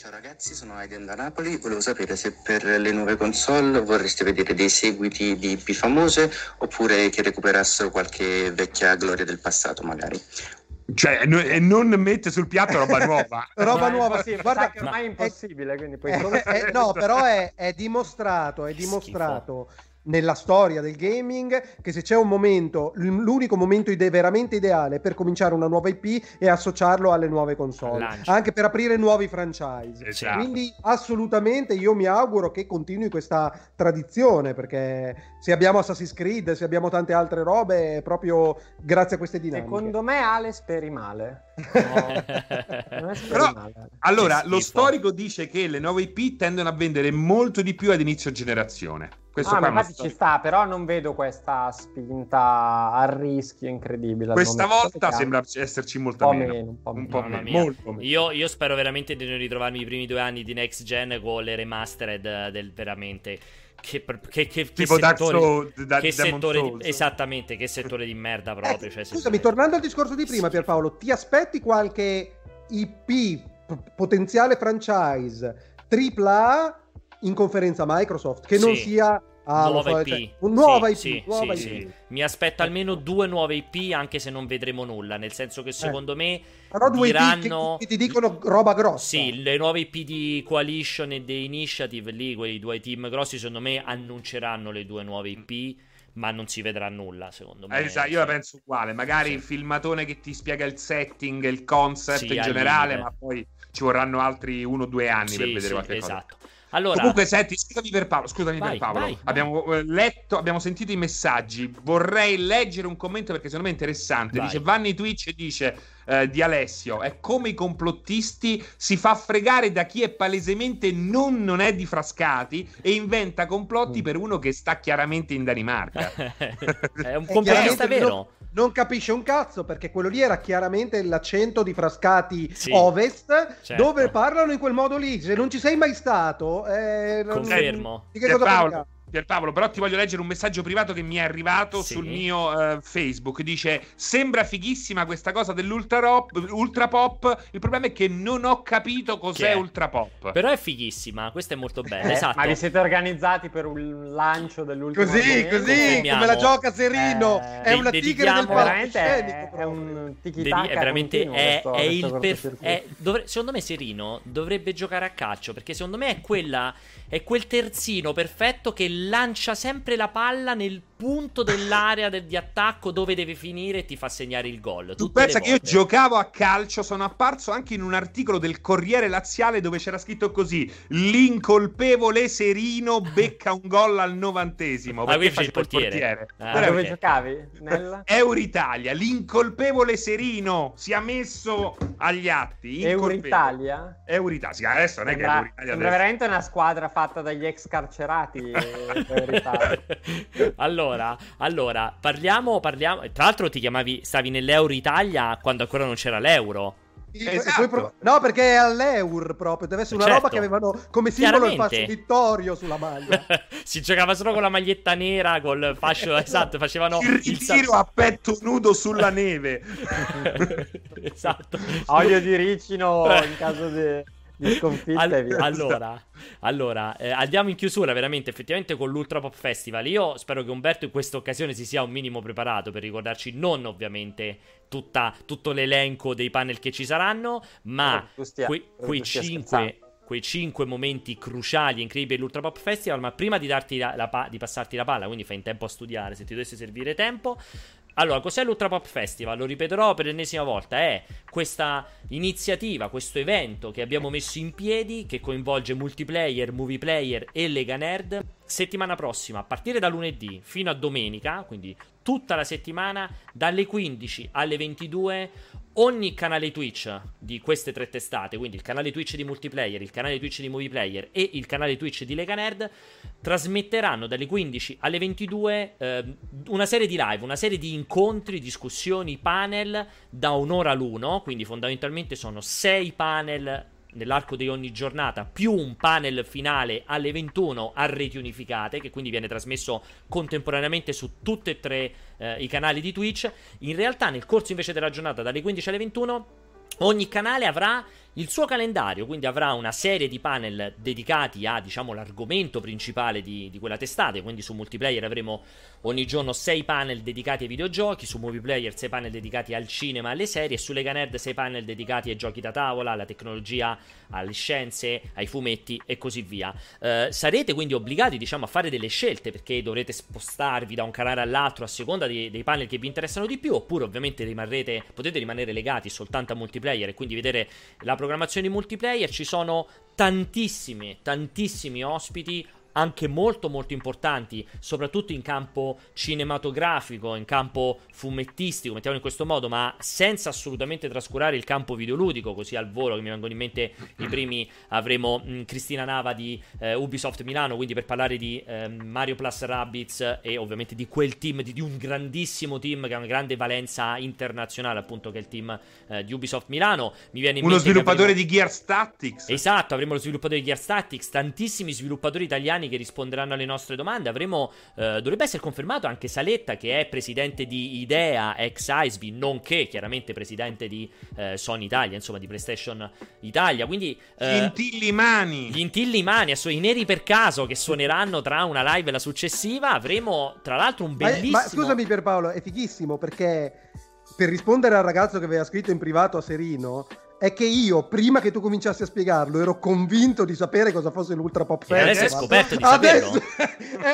Ciao ragazzi, sono Aiden da Napoli. Volevo sapere se per le nuove console vorreste vedere dei seguiti di IP famose oppure che recuperassero qualche vecchia gloria del passato, magari. Cioè, e non mette sul piatto roba (laughs) nuova. roba nuova, sì. Guarda che ormai è impossibile, quindi poi... È, è, no, però è, è dimostrato, è dimostrato Schifo nella storia del gaming che se c'è un momento, l'unico momento ide- veramente ideale per cominciare una nuova IP è associarlo alle nuove console, Lancio. anche per aprire nuovi franchise. Esatto. Quindi assolutamente io mi auguro che continui questa tradizione perché se abbiamo Assassin's Creed, se abbiamo tante altre robe, è proprio grazie a queste dinamiche. Secondo me Ale speri male. (laughs) No. Però, male. allora, lo storico dice che le nuove IP tendono a vendere molto di più ad inizio generazione. Questo ah, ma infatti ci sta, però non vedo questa spinta a rischio incredibile. Questa volta sembra esserci molto meno. meno. Un po', un po meno. Molto meno. Io, io, spero veramente di non ritrovarmi i primi due anni di Next Gen con le remastered del veramente. Che, che, che, tipo che settore, Soul, da, che settore di, esattamente che settore di merda proprio. Eh, cioè, scusami, tornando al discorso di prima, Pierpaolo, ti aspetti qualche IP potenziale franchise AAA in conferenza Microsoft, che sì. non sia Ah, nuova IP. Cioè, un nuova sì, IP, nuova sì, IP. Mi aspetto almeno due nuove IP, anche se non vedremo nulla. Nel senso che secondo eh. me. Però due diranno... IP che, che, ti dicono roba grossa. Sì, le nuove IP di Coalition e di Initiative, lì, quei due team grossi, secondo me annunceranno le due nuove IP. Ma non si vedrà nulla, secondo me. Eh, esatto, io la penso uguale. Magari il filmatone che ti spiega il setting, il concept in generale, ma poi ci vorranno altri uno o due anni per vedere qualche esatto. cosa. Allora... Comunque, senti, scusami per Paolo, scusami vai, per Paolo. Vai, abbiamo vai. Eh, letto, abbiamo sentito i messaggi. Vorrei leggere un commento perché secondo me è interessante. Dice Vanni Twitch dice eh, di Alessio: è come i complottisti si fa fregare da chi è palesemente non, non è di Frascati e inventa complotti mm. per uno che sta chiaramente in Danimarca. (laughs) è un complottista vero. Non, non, capisce un cazzo perché quello lì era chiaramente l'accento di Frascati sì, Ovest, certo. dove parlano in quel modo lì. Se non ci sei mai stato, eh, confermo. Di che cosa Paolo, Pierpaolo, però ti voglio leggere un messaggio privato che mi è arrivato sì. sul mio uh, Facebook. Dice: Sembra fighissima questa cosa dell'ultra pop. Il problema è che non ho capito cos'è ultra pop. Però è fighissima, questa è molto bella. Eh, esatto. Ma vi siete organizzati per un lancio dell'ultimo Così, così, come la gioca Serino. Eh, è una tigre del veramente è, è un tiki È veramente è, è il per... dovre... Secondo me Serino dovrebbe giocare a calcio perché secondo me è quella è quel terzino perfetto che lancia sempre la palla nel punto dell'area del, di attacco dove deve finire e ti fa segnare il gol. Tu pensa che io giocavo a calcio, sono apparso anche in un articolo del Corriere Laziale dove c'era scritto così: l'incolpevole Serino becca un gol al novantesimo. Ma qui il portiere. portiere. Ah, dove okay. giocavi? Nella... Euritalia, l'incolpevole Serino si è messo agli atti. Euritalia? Euritalia, sì, adesso non è sembra, che Euritalia sembra veramente una squadra fatta dagli ex carcerati. (laughs) allora, allora, parliamo, parliamo. Tra l'altro, ti chiamavi, stavi nell'Euro Italia quando ancora non c'era l'euro. Esatto. No, perché è all'Eur proprio. Deve essere una certo. roba che avevano come simbolo il fascio vittorio sulla maglia. (laughs) si giocava solo con la maglietta nera, col fascio (laughs) esatto. Facevano il ritiro il... a petto nudo sulla neve. (laughs) esatto. Olio di ricino in caso di di sconfitta All- allora, allora eh, andiamo in chiusura veramente effettivamente con l'Ultra Pop Festival io spero che Umberto in questa occasione si sia un minimo preparato per ricordarci non ovviamente tutta, tutto l'elenco dei panel che ci saranno ma oh, stia, que- quei 5 quei 5 momenti cruciali e incredibili dell'Ultra Pop Festival. Ma prima di, darti la, la pa- di passarti la palla, quindi fai in tempo a studiare se ti dovesse servire tempo, allora, cos'è l'Ultra Pop Festival? Lo ripeterò per l'ennesima volta. È questa iniziativa, questo evento che abbiamo messo in piedi che coinvolge multiplayer, movie player e Lega Nerd. Settimana prossima, a partire da lunedì fino a domenica, quindi tutta la settimana, dalle 15 alle 22, ogni canale Twitch di queste tre testate, quindi il canale Twitch di multiplayer, il canale Twitch di movie player e il canale Twitch di Lega Nerd, trasmetteranno dalle 15 alle 22 eh, una serie di live, una serie di incontri, discussioni, panel da un'ora l'uno, quindi fondamentalmente sono sei panel nell'arco di ogni giornata, più un panel finale alle 21 a reti unificate, che quindi viene trasmesso contemporaneamente su tutti e tre eh, i canali di Twitch. In realtà, nel corso invece della giornata, dalle 15 alle 21, ogni canale avrà il suo calendario, quindi avrà una serie di panel dedicati a, diciamo, l'argomento principale di, di quella testata, quindi su multiplayer avremo ogni giorno 6 panel dedicati ai videogiochi, su multiplayer 6 panel dedicati al cinema, alle serie, e su Lega Nerd 6 panel dedicati ai giochi da tavola, alla tecnologia, alle scienze, ai fumetti e così via. Uh, sarete quindi obbligati, diciamo, a fare delle scelte perché dovrete spostarvi da un canale all'altro a seconda dei, dei panel che vi interessano di più, oppure ovviamente rimarrete, potete rimanere legati soltanto a multiplayer e quindi vedere la programmazione multiplayer. Ci sono tantissimi, tantissimi ospiti anche molto molto importanti, soprattutto in campo cinematografico, in campo fumettistico, mettiamolo in questo modo, ma senza assolutamente trascurare il campo videoludico, così al volo che mi vengono in mente i primi avremo mh, Cristina Nava di eh, Ubisoft Milano, quindi per parlare di eh, Mario Plus Rabbids e ovviamente di quel team, di, di, un grandissimo team che ha una grande valenza internazionale, appunto che è il team eh, di Ubisoft Milano. Mi viene in Uno sviluppatore avremo... di Gear Tactics. Esatto, avremo lo sviluppatore di Gear Tactics, tantissimi sviluppatori italiani italiani che risponderanno alle nostre domande. Avremo, eh, dovrebbe essere confermato anche Saletta, che è presidente di Idea, ex ISV, nonché chiaramente presidente di eh, Sony Italia, insomma di PlayStation Italia. Quindi eh, gli intillimani, gli intillimani, i neri per caso che suoneranno tra una live e la successiva. Avremo tra l'altro un bellissimo. Ma, ma scusami Pierpaolo, è fighissimo perché per rispondere al ragazzo che aveva scritto in privato a Serino è che io, prima che tu cominciassi a spiegarlo, ero convinto di sapere cosa fosse l'Ultra Pop Festival. Adesso hai scoperto di adesso (laughs)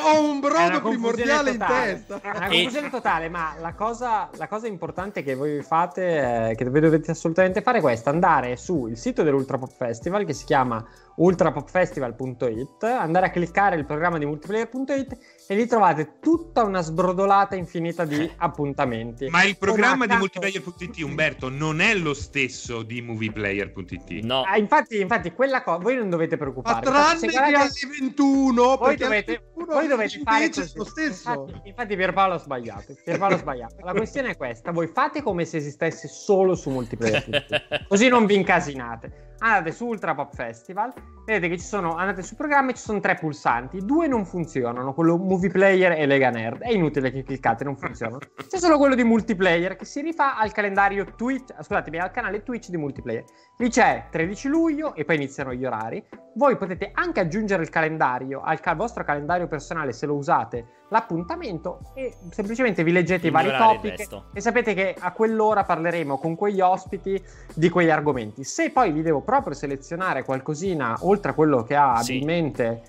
ho un brodo primordiale totale. in testa. È una confusione totale, ma la cosa, la cosa, importante che voi fate, eh, che dovete assolutamente fare, è questa: andare sul sito dell'Ultra Pop Festival che si chiama ultrapopfestival.it, andare a cliccare il programma di multiplayer.it e lì trovate tutta una sbrodolata infinita di appuntamenti. Ma il programma di multiplayer.it, Umberto, non è lo stesso di movieplayer.it. No. Ah, infatti, infatti, quella cosa voi non dovete preoccuparvi. Ma tranne che alle 21, voi dovete, voi dovete fare lo stesso. Infatti, infatti Pierpaolo ha sbagliato. Pierpaolo ha sbagliato. La questione è questa: voi fate come se esistesse solo su multiplayer.it, così non vi incasinate andate su Ultra Pop Festival, vedete che ci sono, andate sul programma e ci sono tre pulsanti, due non funzionano, quello Movie Player e Lega Nerd, è inutile che cliccate, non funzionano. (laughs) C'è solo quello di multiplayer che si rifà al calendario Twitch, scusatemi, al canale Twitch di multiplayer. Lì c'è 13 luglio e poi iniziano gli orari. Voi potete anche aggiungere il calendario al ca- vostro calendario personale se lo usate l'appuntamento e semplicemente vi leggete i vari topic e sapete che a quell'ora parleremo con quegli ospiti di quegli argomenti. Se poi vi devo proprio selezionare qualcosina oltre a quello che ha sì. abilmente...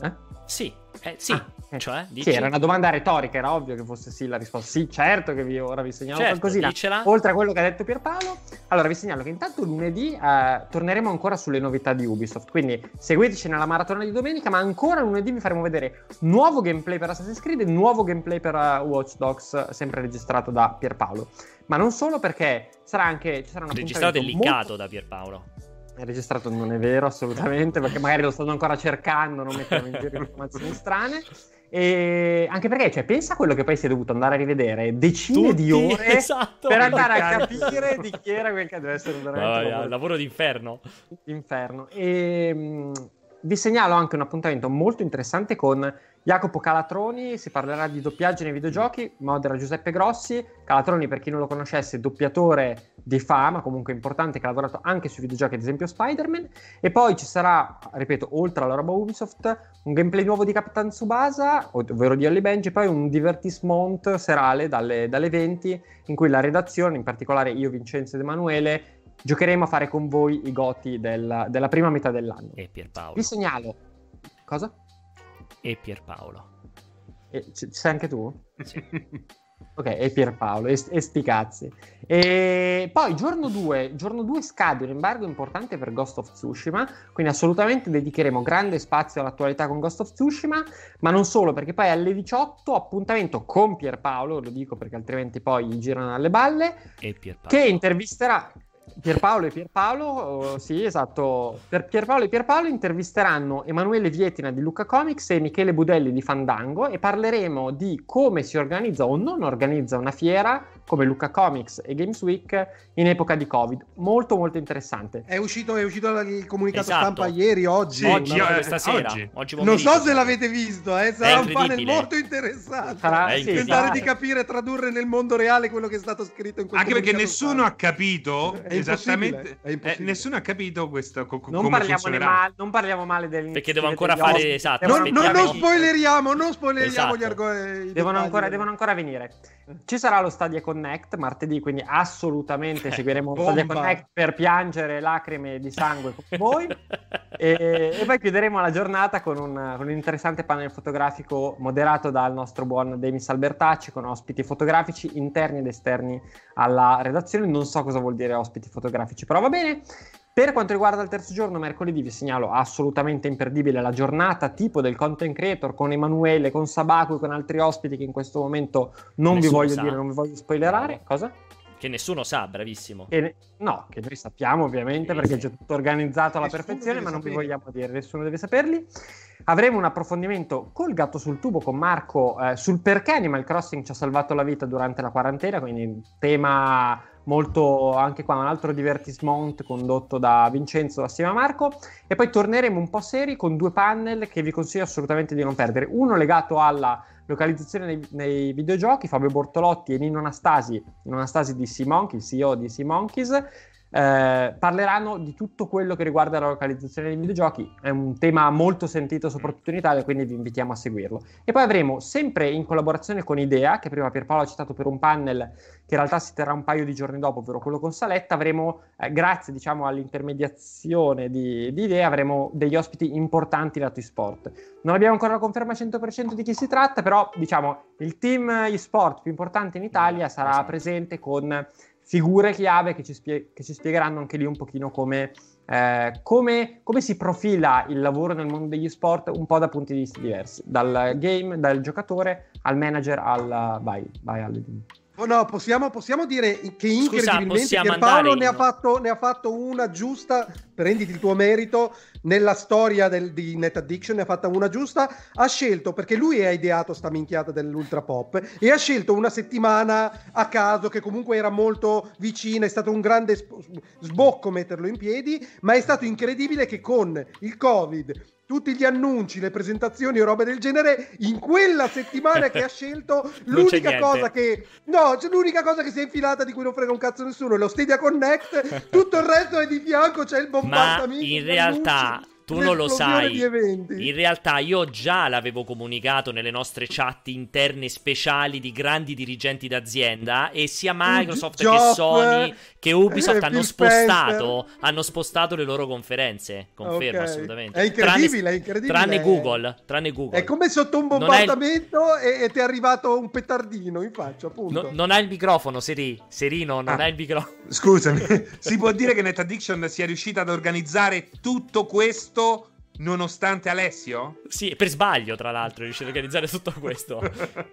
Eh? Sì, eh, sì. Ah cioè, dici? Sì, era una domanda retorica, era ovvio che fosse sì la risposta. Sì, certo che vi, ora vi segnalo certo, qualcosina. Dicela. Oltre a quello che ha detto Pierpaolo, allora vi segnalo che intanto lunedì eh, torneremo ancora sulle novità di Ubisoft. Quindi seguiteci nella maratona di domenica, ma ancora lunedì vi faremo vedere nuovo gameplay per Assassin's Creed e nuovo gameplay per uh, Watch Dogs, sempre registrato da Pierpaolo. Ma non solo perché sarà anche. Ci sarà una registrato e linkato molto... da Pierpaolo. Registrato non è vero assolutamente, perché magari lo stanno ancora cercando, non mettono in giro informazioni strane. E anche perché, cioè, pensa a quello che poi si è dovuto andare a rivedere decine Tutti, di ore (laughs) esatto, per andare a capire di chi era quel che deve essere veramente un lavoro d'inferno. Inferno. E mh, vi segnalo anche un appuntamento molto interessante con Jacopo Calatroni, si parlerà di doppiaggio nei videogiochi, modera Giuseppe Grossi. Calatroni, per chi non lo conoscesse, doppiatore di fama, comunque importante, che ha lavorato anche sui videogiochi, ad esempio Spider-Man. E poi ci sarà, ripeto, oltre alla roba Ubisoft, un gameplay nuovo di Capitan Tsubasa, ovvero di Holly Benji, poi un divertissement serale dalle, dalle 20, in cui la redazione, in particolare io, Vincenzo ed Emanuele, giocheremo a fare con voi i goti del, della prima metà dell'anno. E Pierpaolo. Vi segnalo. Cosa? e Pierpaolo. E, ci sei anche tu? Sì. (laughs) ok, e Pierpaolo, e, e sti cazzi. E poi giorno 2, giorno 2 scade un embargo importante per Ghost of Tsushima, quindi assolutamente dedicheremo grande spazio all'attualità con Ghost of Tsushima, ma non solo, perché poi alle 18 appuntamento con Pierpaolo, lo dico perché altrimenti poi gli girano alle balle, che intervisterà Pierpaolo e Pierpaolo, oh, sì, esatto. Per Pierpaolo e Pierpaolo intervisteranno Emanuele Vietina di Luca Comics e Michele Budelli di Fandango e parleremo di come si organizza o non organizza una fiera come Luca Comics e Games Week in epoca di Covid. Molto molto interessante. È uscito, è uscito il comunicato esatto. stampa ieri, oggi. Oggi, una... stasera. Oggi. Oggi non so se l'avete visto, eh? sarà un panel molto interessante. Sarà, sì, tentare di capire, tradurre nel mondo reale quello che è stato scritto in questo Anche perché nessuno stampa. ha capito esattamente, eh, nessuno ha capito questo co- non, come parliamo mal, non parliamo male del Perché devo ancora fare, esatto. Non, non, non spoileriamo, non spoileriamo esatto. gli argomenti. Devono ancora, devono ancora venire. Ci sarà lo Stadia Connect martedì, quindi assolutamente seguiremo lo Stadia Connect per piangere lacrime di sangue con voi. (laughs) e, e, poi chiuderemo la giornata con un, con un, interessante panel fotografico moderato dal nostro buon Demis Albertacci, con ospiti fotografici interni ed esterni alla redazione. Non so cosa vuol dire ospiti fotografici, però va bene. Per quanto riguarda il terzo giorno, mercoledì, vi segnalo assolutamente imperdibile la giornata tipo del content creator con Emanuele, con Sabaku e con altri ospiti che in questo momento non nessuno vi voglio sa. dire, non vi voglio spoilerare. Cosa? Che nessuno sa, bravissimo. Che no, che noi sappiamo ovviamente perché è già tutto organizzato alla nessuno perfezione, ma non sapere. vi vogliamo dire, nessuno deve saperli. Avremo un approfondimento col gatto sul tubo con Marco eh, sul perché Animal Crossing ci ha salvato la vita durante la quarantena, quindi tema molto anche qua un altro divertissement condotto da Vincenzo assieme a Marco. E poi torneremo un po' seri con due panel che vi consiglio assolutamente di non perdere. Uno legato alla localizzazione nei, nei videogiochi Fabio Bortolotti e Nino Anastasi Nino Anastasi di Sea Monkey, CEO di Sea Monkeys eh, parleranno di tutto quello che riguarda la localizzazione dei videogiochi, è un tema molto sentito soprattutto in Italia, quindi vi invitiamo a seguirlo. E poi avremo sempre in collaborazione con Idea, che prima Pierpaolo ha citato per un panel che in realtà si terrà un paio di giorni dopo, ovvero quello con Saletta, avremo, eh, grazie diciamo all'intermediazione di, di, Idea, avremo degli ospiti importanti lato e-sport. Non abbiamo ancora la conferma 100% di chi si tratta, però diciamo il team e-sport più importante in Italia sarà esatto. presente con figure chiave che ci, spie- che ci spiegheranno anche lì un pochino come, eh, come, come, si profila il lavoro nel mondo degli sport un po' da punti di vista diversi, dal game, dal giocatore al manager al vai, vai alle Oh no, possiamo, possiamo, dire che incredibilmente Scusa, Paolo ne, ha fatto, ne ha fatto una giusta, prenditi il tuo merito, nella storia del, di Net Addiction ne ha fatta una giusta, ha scelto, perché lui ha ideato sta minchiata dell'ultra pop, e ha scelto una settimana a caso che comunque era molto vicina, è stato un grande sbocco metterlo in piedi, ma è stato incredibile che con il Covid tutti gli annunci, le presentazioni o robe del genere in quella settimana che ha scelto (laughs) l'unica cosa che no, cioè, l'unica cosa che si è infilata di cui non frega un cazzo nessuno è lo Stadia Connect, (laughs) tutto il resto è di fianco, c'è il bombardamento. Ma in realtà annunci tu non lo sai. In realtà io già l'avevo comunicato nelle nostre chat interne speciali di grandi dirigenti d'azienda e sia Microsoft Geoff, che Sony che Ubisoft eh, hanno spostato, hanno spostato le loro conferenze. Confermo okay. assolutamente. È incredibile, tranne, è incredibile. Tranne Google, tranne Google. È come sotto un bombardamento il... e, e, ti è arrivato un petardino in faccia, appunto. No, non ha il microfono, Seri. Serino, non ah. ha il microfono. Scusami, (laughs) si può dire che Net Addiction sia riuscita ad organizzare tutto questo questo nonostante Alessio? Sì, per sbaglio, tra l'altro, riuscito a organizzare tutto questo.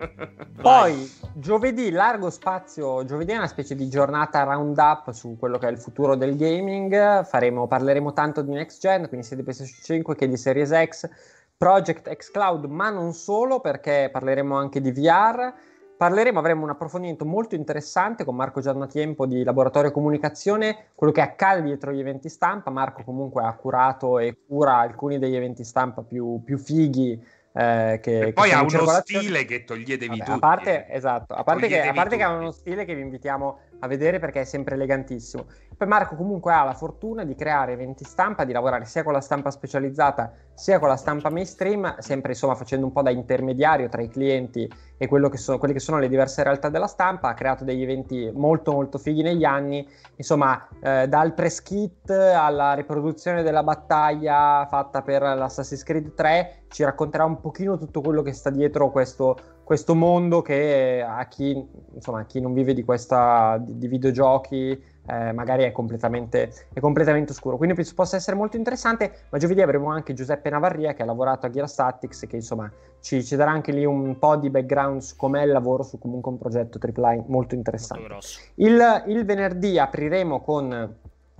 (laughs) Poi, giovedì, largo spazio, giovedì è una specie di giornata roundup su quello che è il futuro del gaming. Faremo, parleremo tanto di next gen, quindi sia di PlayStation 5 che di Series X, Project X Cloud, ma non solo, perché parleremo anche di VR Parleremo, avremo un approfondimento molto interessante con Marco Giannatiempo di Laboratorio Comunicazione, quello che accade dietro gli eventi stampa. Marco comunque ha curato e cura alcuni degli eventi stampa più, più fighi eh, che, e poi ha uno stile che toglietevi Vabbè, tutti. A parte, esatto, a parte, che, a parte che, ha uno stile che vi invitiamo a vedere perché è sempre elegantissimo. Poi Marco comunque ha la fortuna di creare eventi stampa, di lavorare sia con la stampa specializzata sia con la stampa mainstream, sempre insomma facendo un po' da intermediario tra i clienti e che sono, quelle che sono le diverse realtà della stampa, ha creato degli eventi molto molto fighi negli anni, insomma eh, dal press kit alla riproduzione della battaglia fatta per l'Assassin's Creed 3 ci racconterà un pochino tutto quello che sta dietro questo, questo mondo che a chi, insomma, a chi non vive di questa di, di videogiochi eh, magari è completamente, è completamente, oscuro. Quindi penso possa essere molto interessante. Ma giovedì avremo anche Giuseppe Navarria che ha lavorato a Statics, che insomma ci, ci darà anche lì un po' di background su com'è il lavoro su comunque un progetto AAA molto interessante. Molto il, il, venerdì apriremo con.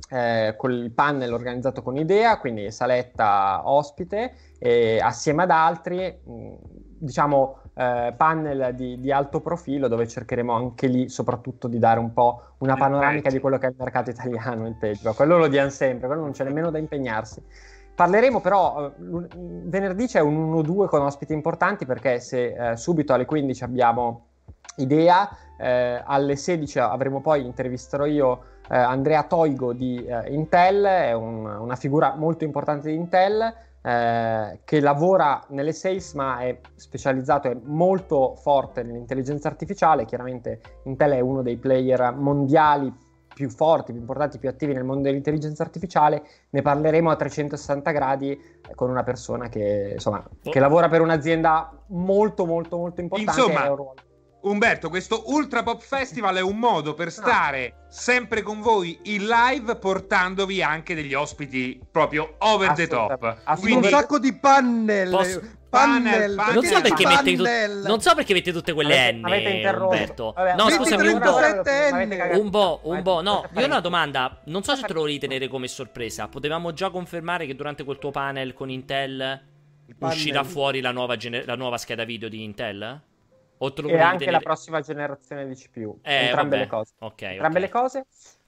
Eh, con il panel organizzato con Idea, quindi Saletta ospite, e assieme ad altri, mh, diciamo eh, panel di, di, alto profilo dove cercheremo anche lì soprattutto di dare un po' una panoramica di quello che è il mercato italiano, il peggio. Quello lo diamo sempre, quello non c'è nemmeno da impegnarsi. Parleremo però, eh, venerdì c'è un 1-2 con ospiti importanti perché se eh, subito alle 15 abbiamo idea, eh, alle 16 avremo poi, intervisterò io eh, Andrea Toigo di eh, Intel, è un, una figura molto importante di Intel, eh, che lavora nelle sales ma è specializzato, è molto forte nell'intelligenza artificiale, chiaramente Intel è uno dei player mondiali più forti, più importanti, più attivi nel mondo dell'intelligenza artificiale, ne parleremo a 360 gradi con una persona che, insomma, oh. che lavora per un'azienda molto molto molto importante. Insomma, Umberto, questo Ultra Pop Festival è un modo per stare no. sempre con voi in live, portandovi anche degli ospiti proprio over the top. Quindi un sacco di panel. Posso... Panel, panel, non, so perché mette tu... non so perché mette tutte quelle avete, N. Avete interrotto. Vabbè, no, scusami, un po'. Un po', un po'. No, io ho una domanda. Non so se te lo volevi tenere come sorpresa. Potevamo già confermare che durante quel tuo panel con Intel uscirà fuori la nuova, gener- la nuova scheda video di Intel? O te lo e anche tenere... la prossima generazione di CPU. Eh, entrambe vabbè. le cose. Okay, entrambe okay. le cose.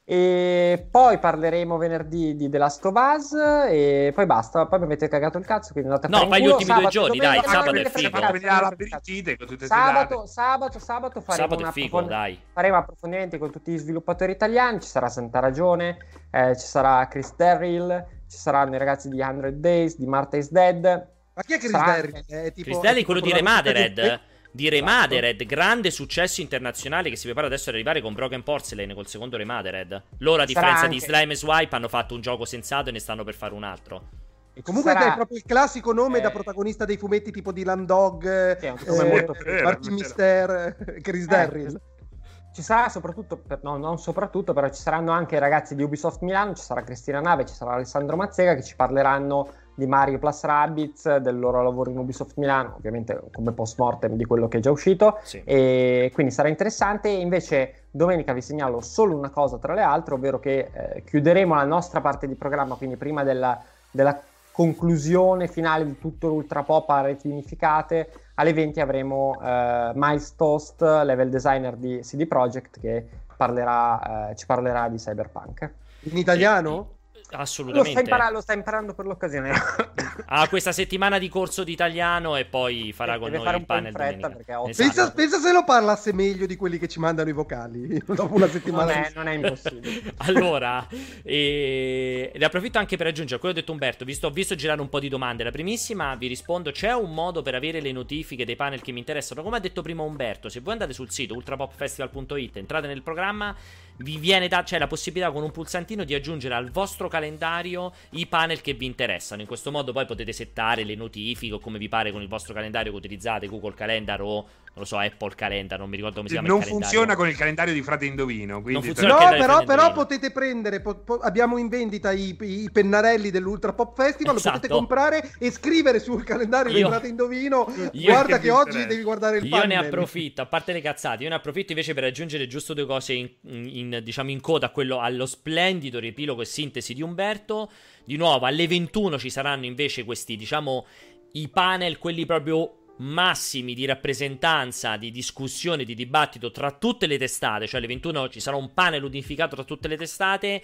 E poi parleremo venerdì di The Last of Us e poi basta. Poi mi avete cagato il cazzo. Quindi andate a no, fai gli ultimi due giorni, dai. Sabato è figo. Sabato, sabato, sabato faremo, sabato figo, approfond- faremo approfondimenti con tutti gli sviluppatori italiani. Ci sarà Santa Ragione, eh, ci sarà Chris Derrill, ci saranno i ragazzi di 100 Days, di Marta is Dead. Ma chi è Chris Derrill? Chris Derrill è quello di Remadered di Remadered, esatto. grande successo internazionale che si prepara adesso ad arrivare con Broken Porcelain col secondo Remadered. Loro, a differenza anche... di Slime e Swipe, hanno fatto un gioco sensato e ne stanno per fare un altro. E comunque Sarà... è proprio il classico nome eh... da protagonista dei fumetti tipo di Landog, sì, eh, molto Martin Mister, Chris eh, Darryl. Ci sarà soprattutto, per, no, non soprattutto, però ci saranno anche i ragazzi di Ubisoft Milano, ci sarà Cristina Nave, ci sarà Alessandro Mazzega che ci parleranno di Mario Plus Rabbids, del loro lavoro in Ubisoft Milano, ovviamente come post mortem di quello che è già uscito, sì. e quindi sarà interessante. Invece domenica vi segnalo solo una cosa tra le altre, ovvero che eh, chiuderemo la nostra parte di programma, quindi prima della, della conclusione finale di tutto l'Ultra Pop a reti unificate, alle 20 avremo eh, Miles Toast, level designer di CD Projekt, che parlerà, eh, ci parlerà di Cyberpunk. In italiano? Assolutamente. Lo sta, imparando, lo sta imparando per l'occasione. ha (laughs) questa settimana di corso di italiano e poi farà e con noi il panel domenica. Esatto. Pensa, pensa, se lo parlasse meglio di quelli che ci mandano i vocali (laughs) dopo una settimana. Non è, non è (laughs) impossibile. allora, e... ne approfitto anche per aggiungere quello detto Umberto. Visto, ho visto girare un po' di domande. La primissima vi rispondo: c'è un modo per avere le notifiche dei panel che mi interessano? Come ha detto prima Umberto, se voi andate sul sito ultrapopfestival.it, entrate nel programma vi viene da, c'è la possibilità con un pulsantino di aggiungere al vostro calendario i panel che vi interessano. In questo modo poi potete settare le notifiche o come vi pare con il vostro calendario che utilizzate, Google Calendar o lo so, Apple Calendar, non mi ricordo come si chiama. Non funziona con il calendario di Frate Indovino. Quindi no, però, però potete prendere, po- po- abbiamo in vendita i, i, pennarelli dell'Ultra Pop Festival, esatto. lo potete comprare e scrivere sul calendario io, di Frate Indovino. Guarda che, che oggi devi guardare il io panel. Io ne approfitto, a parte le cazzate, io ne approfitto invece per aggiungere giusto due cose in, in, diciamo in coda a quello, allo splendido riepilogo e sintesi di Umberto. Di nuovo, alle 21 ci saranno invece questi, diciamo, i panel, quelli proprio massimi di rappresentanza, di discussione, di dibattito tra tutte le testate, cioè alle 21 ci sarà un panel unificato tra tutte le testate.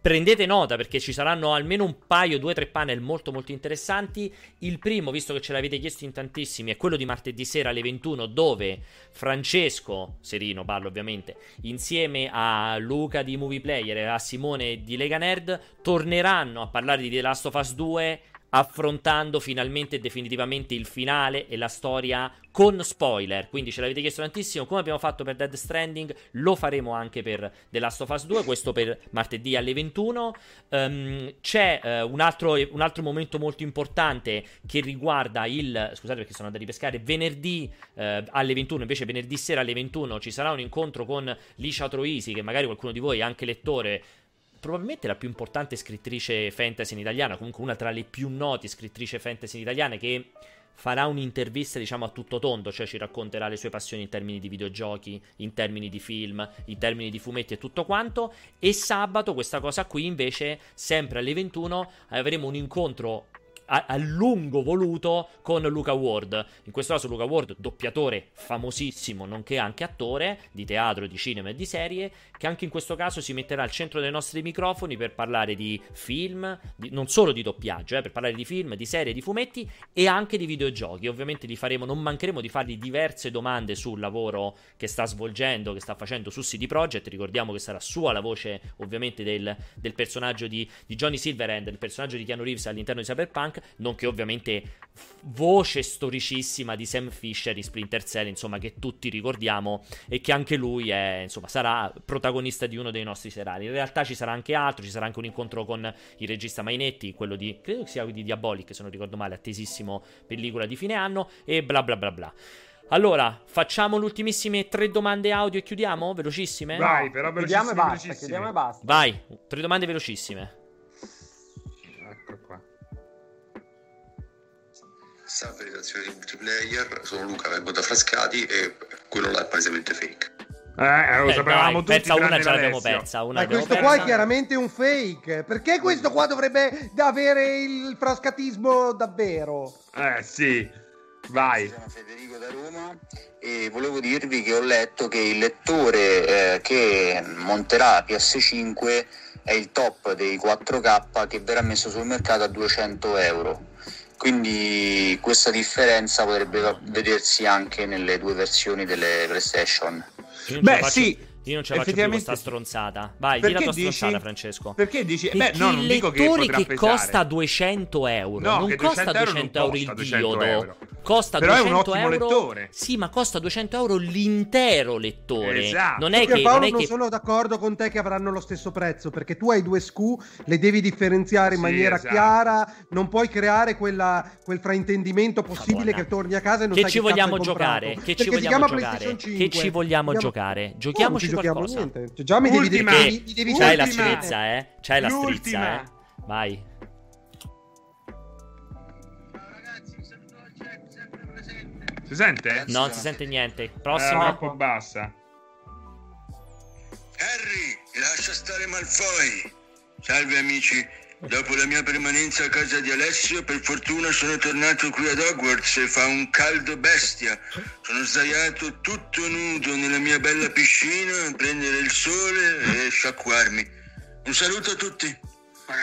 Prendete nota perché ci saranno almeno un paio, due tre panel molto molto interessanti. Il primo, visto che ce l'avete chiesto in tantissimi, è quello di martedì sera alle 21 dove Francesco, Serino parlo ovviamente, insieme a Luca di Movie Player e a Simone di Lega Nerd torneranno a parlare di The Last of Us 2 affrontando finalmente e definitivamente il finale e la storia con spoiler. Quindi ce l'avete chiesto tantissimo, come abbiamo fatto per Dead Stranding, lo faremo anche per The Last of Us 2, questo per martedì alle 21. Um, ehm, c'è uh, un, altro, un, altro, momento molto importante che riguarda il, scusate perché sono andato a ripescare, venerdì uh, alle 21, invece venerdì sera alle 21 ci sarà un incontro con Licia Troisi, che magari qualcuno di voi è anche lettore probabilmente la più importante scrittrice fantasy in italiano, comunque una tra le più note scrittrici fantasy in italiane che farà un'intervista diciamo a tutto tondo, cioè ci racconterà le sue passioni in termini di videogiochi, in termini di film, in termini di fumetti e tutto quanto. E sabato questa cosa qui invece sempre alle 21 avremo un incontro a, lungo voluto con Luca Ward. In questo caso Luca Ward, doppiatore famosissimo, nonché anche attore di teatro, di cinema e di serie, che anche in questo caso si metterà al centro dei nostri microfoni per parlare di film, di, non solo di doppiaggio, eh, per parlare di film, di serie, di fumetti e anche di videogiochi. Ovviamente gli faremo, non mancheremo di fargli diverse domande sul lavoro che sta svolgendo, che sta facendo su CD Projekt. Ricordiamo che sarà sua la voce, ovviamente, del, del personaggio di, di Johnny Silverhand, il personaggio di Keanu Reeves all'interno di Cyberpunk, nonché ovviamente voce storicissima di Sam Fisher di Splinter Cell, insomma, che tutti ricordiamo e che anche lui è, insomma, sarà protagonista di uno dei nostri serali. In realtà ci sarà anche altro, ci sarà anche un incontro con il regista Mainetti, quello di, credo che sia di Diabolic, se non ricordo male, attesissimo pellicola di fine anno, e bla bla bla bla. Allora, facciamo le ultimissime tre domande audio e chiudiamo? Velocissime? Vai, però velocissime. Chiudiamo e basta, chiudiamo e basta. Vai, tre domande velocissime. Ecco qua. Salve redazione di multiplayer, sono Luca, vengo da Frascati e quello là è palesemente fake. Eh, lo eh, sapevamo dai, tutti. una ce l'abbiamo persa. Una Ma questo persa. qua è chiaramente un fake. Perché questo qua dovrebbe avere il frascatismo davvero? Eh sì. Vai. Sono Federico da Roma e volevo dirvi che ho letto che il lettore eh, che monterà PS5 è il top dei 4K che verrà messo sul mercato a 200 euro. Quindi questa differenza potrebbe vedersi anche nelle due versioni delle PlayStation. Beh, sì, io non ce la faccio più questa stronzata. Vai, di la tua dici? stronzata, Francesco. Perché dici? Perché Beh, no, non dico che, che pesare. costa 200 euro. No, non costa 200 euro, il diodo. Euro. Costa Però 200 è un euro. Lettore. Sì, ma costa 200 euro l'intero lettore. Esatto. Non è perché che. Paolo, non, è non che... sono d'accordo con te che avranno lo stesso prezzo. Perché tu hai due SKU, le devi differenziare in sì, maniera esatto. chiara. Non puoi creare quella, quel fraintendimento possibile che torni a casa e non che sai ci che vogliamo giocare. Che ci vogliamo giocare. Che ci vogliamo giocare. Giochiamoci qualcosa. Niente. Cioè, già mi ultima, devi, mi devi C'hai la strizza, eh? C'hai la strizza, eh? Vai. Si sente? No, non si sente niente. Prossima. Eh, troppo bassa. Harry, lascia stare Malfoy. Salve amici. Dopo la mia permanenza a casa di Alessio, per fortuna sono tornato qui ad Hogwarts e fa un caldo bestia. Sono sdraiato tutto nudo nella mia bella piscina a prendere il sole e sciacquarmi. Un saluto a tutti.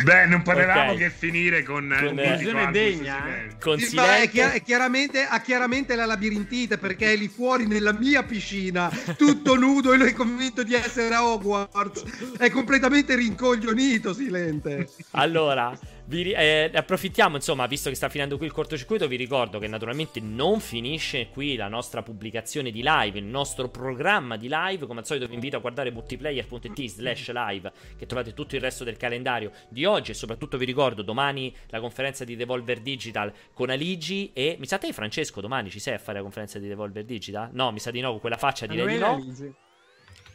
Beh, non potevamo okay. che finire con, con conclusione degna. Eh? Con sì, ma è, chiar- è chiaramente, ha chiaramente la labirintite perché è lì fuori nella mia piscina, tutto (laughs) nudo e lui è convinto di essere a Hogwarts. È completamente rincoglionito, Silente. Allora, vi, eh, approfittiamo, insomma, visto che sta finendo qui il cortocircuito, vi ricordo che naturalmente non finisce qui la nostra pubblicazione di live, il nostro programma di live. Come al solito vi invito a guardare multiplayer.it slash live, che trovate tutto il resto del calendario di oggi e soprattutto vi ricordo domani la conferenza di Devolver Digital con Aligi e mi sa te Francesco domani ci sei a fare la conferenza di Devolver Digital? No, mi sa di no, con quella faccia direi di no. Aligi.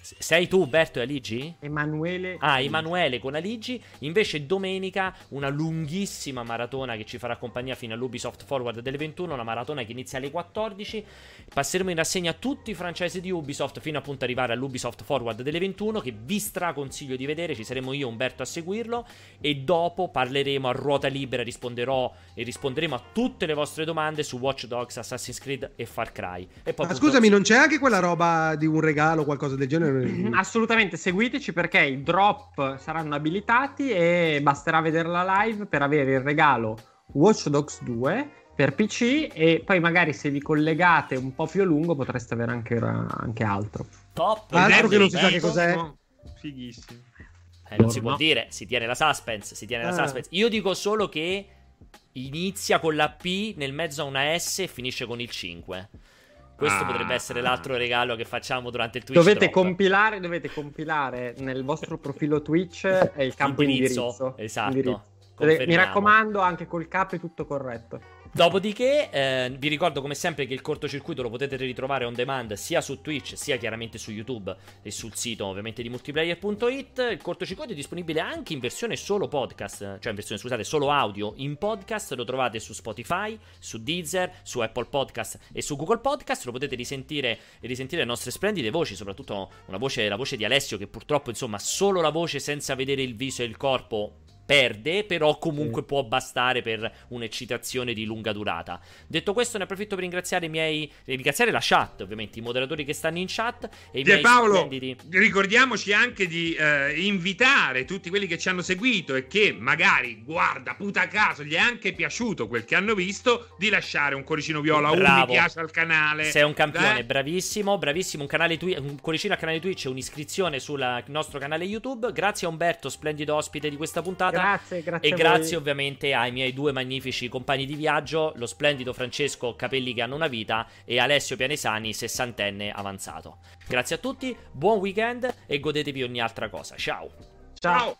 Sei tu, Berto e Aligi? Emanuele. Ah, Emanuele con Aligi. Invece domenica una lunghissima maratona che ci farà compagnia fino all'Ubisoft Forward delle 21, una maratona che inizia alle 14. Passeremo in rassegna tutti i franchise di Ubisoft fino appunto ad arrivare all'Ubisoft Forward delle 21 che vi straconsiglio di vedere, ci saremo io e Umberto a seguirlo e dopo parleremo a ruota libera, risponderò e risponderemo a tutte le vostre domande su Watch Dogs, Assassin's Creed e Far Cry. E poi, Ma appunto... scusami, non c'è anche quella roba di un regalo o qualcosa del genere? (laughs) Assolutamente, seguiteci perché i drop saranno abilitati e basterà vederla live per avere il regalo Watch Dogs 2 per PC e poi magari se vi collegate un po' più a lungo potreste avere anche, anche altro. Top! Altro che non si sa che cos'è. Fighissimo. Eh, non si può dire, si tiene la suspense, si tiene la ah. suspense. Io dico solo che inizia con la P nel mezzo a una S e finisce con il 5. Questo ah, potrebbe essere l'altro regalo che facciamo durante il Twitch. Dovete compilare, dovete compilare nel vostro profilo Twitch il campo indirizzo. indirizzo. Esatto. Indirizzo. Mi raccomando, anche col capo è tutto corretto. Dopodiché eh, vi ricordo come sempre che il cortocircuito lo potete ritrovare on demand sia su Twitch sia chiaramente su YouTube e sul sito ovviamente di multiplayer.it. Il cortocircuito è disponibile anche in versione solo podcast, cioè in versione scusate solo audio in podcast, lo trovate su Spotify, su Deezer, su Apple Podcast e su Google Podcast, lo potete risentire e risentire le nostre splendide voci, soprattutto voce, la voce di Alessio che purtroppo insomma solo la voce senza vedere il viso e il corpo perde, però comunque può bastare per un'eccitazione di lunga durata. Detto questo, ne approfitto per ringraziare i miei. ringraziare la chat, ovviamente, i moderatori che stanno in chat. E i miei Paolo, splendidi... ricordiamoci anche di eh, invitare tutti quelli che ci hanno seguito e che magari, guarda, puta caso, gli è anche piaciuto quel che hanno visto, di lasciare un cuoricino viola, Bravo. un mi piace al canale. Sei un campione, eh? bravissimo, bravissimo. Un, canale twi- un cuoricino al canale Twitch, un'iscrizione sul nostro canale YouTube. Grazie a Umberto, splendido ospite di questa puntata. Grazie, grazie. E grazie ovviamente ai miei due magnifici compagni di viaggio, lo splendido Francesco Capelli che hanno una vita e Alessio Pianesani, sessantenne avanzato. Grazie a tutti, buon weekend e godetevi ogni altra cosa. Ciao. Ciao. Ciao.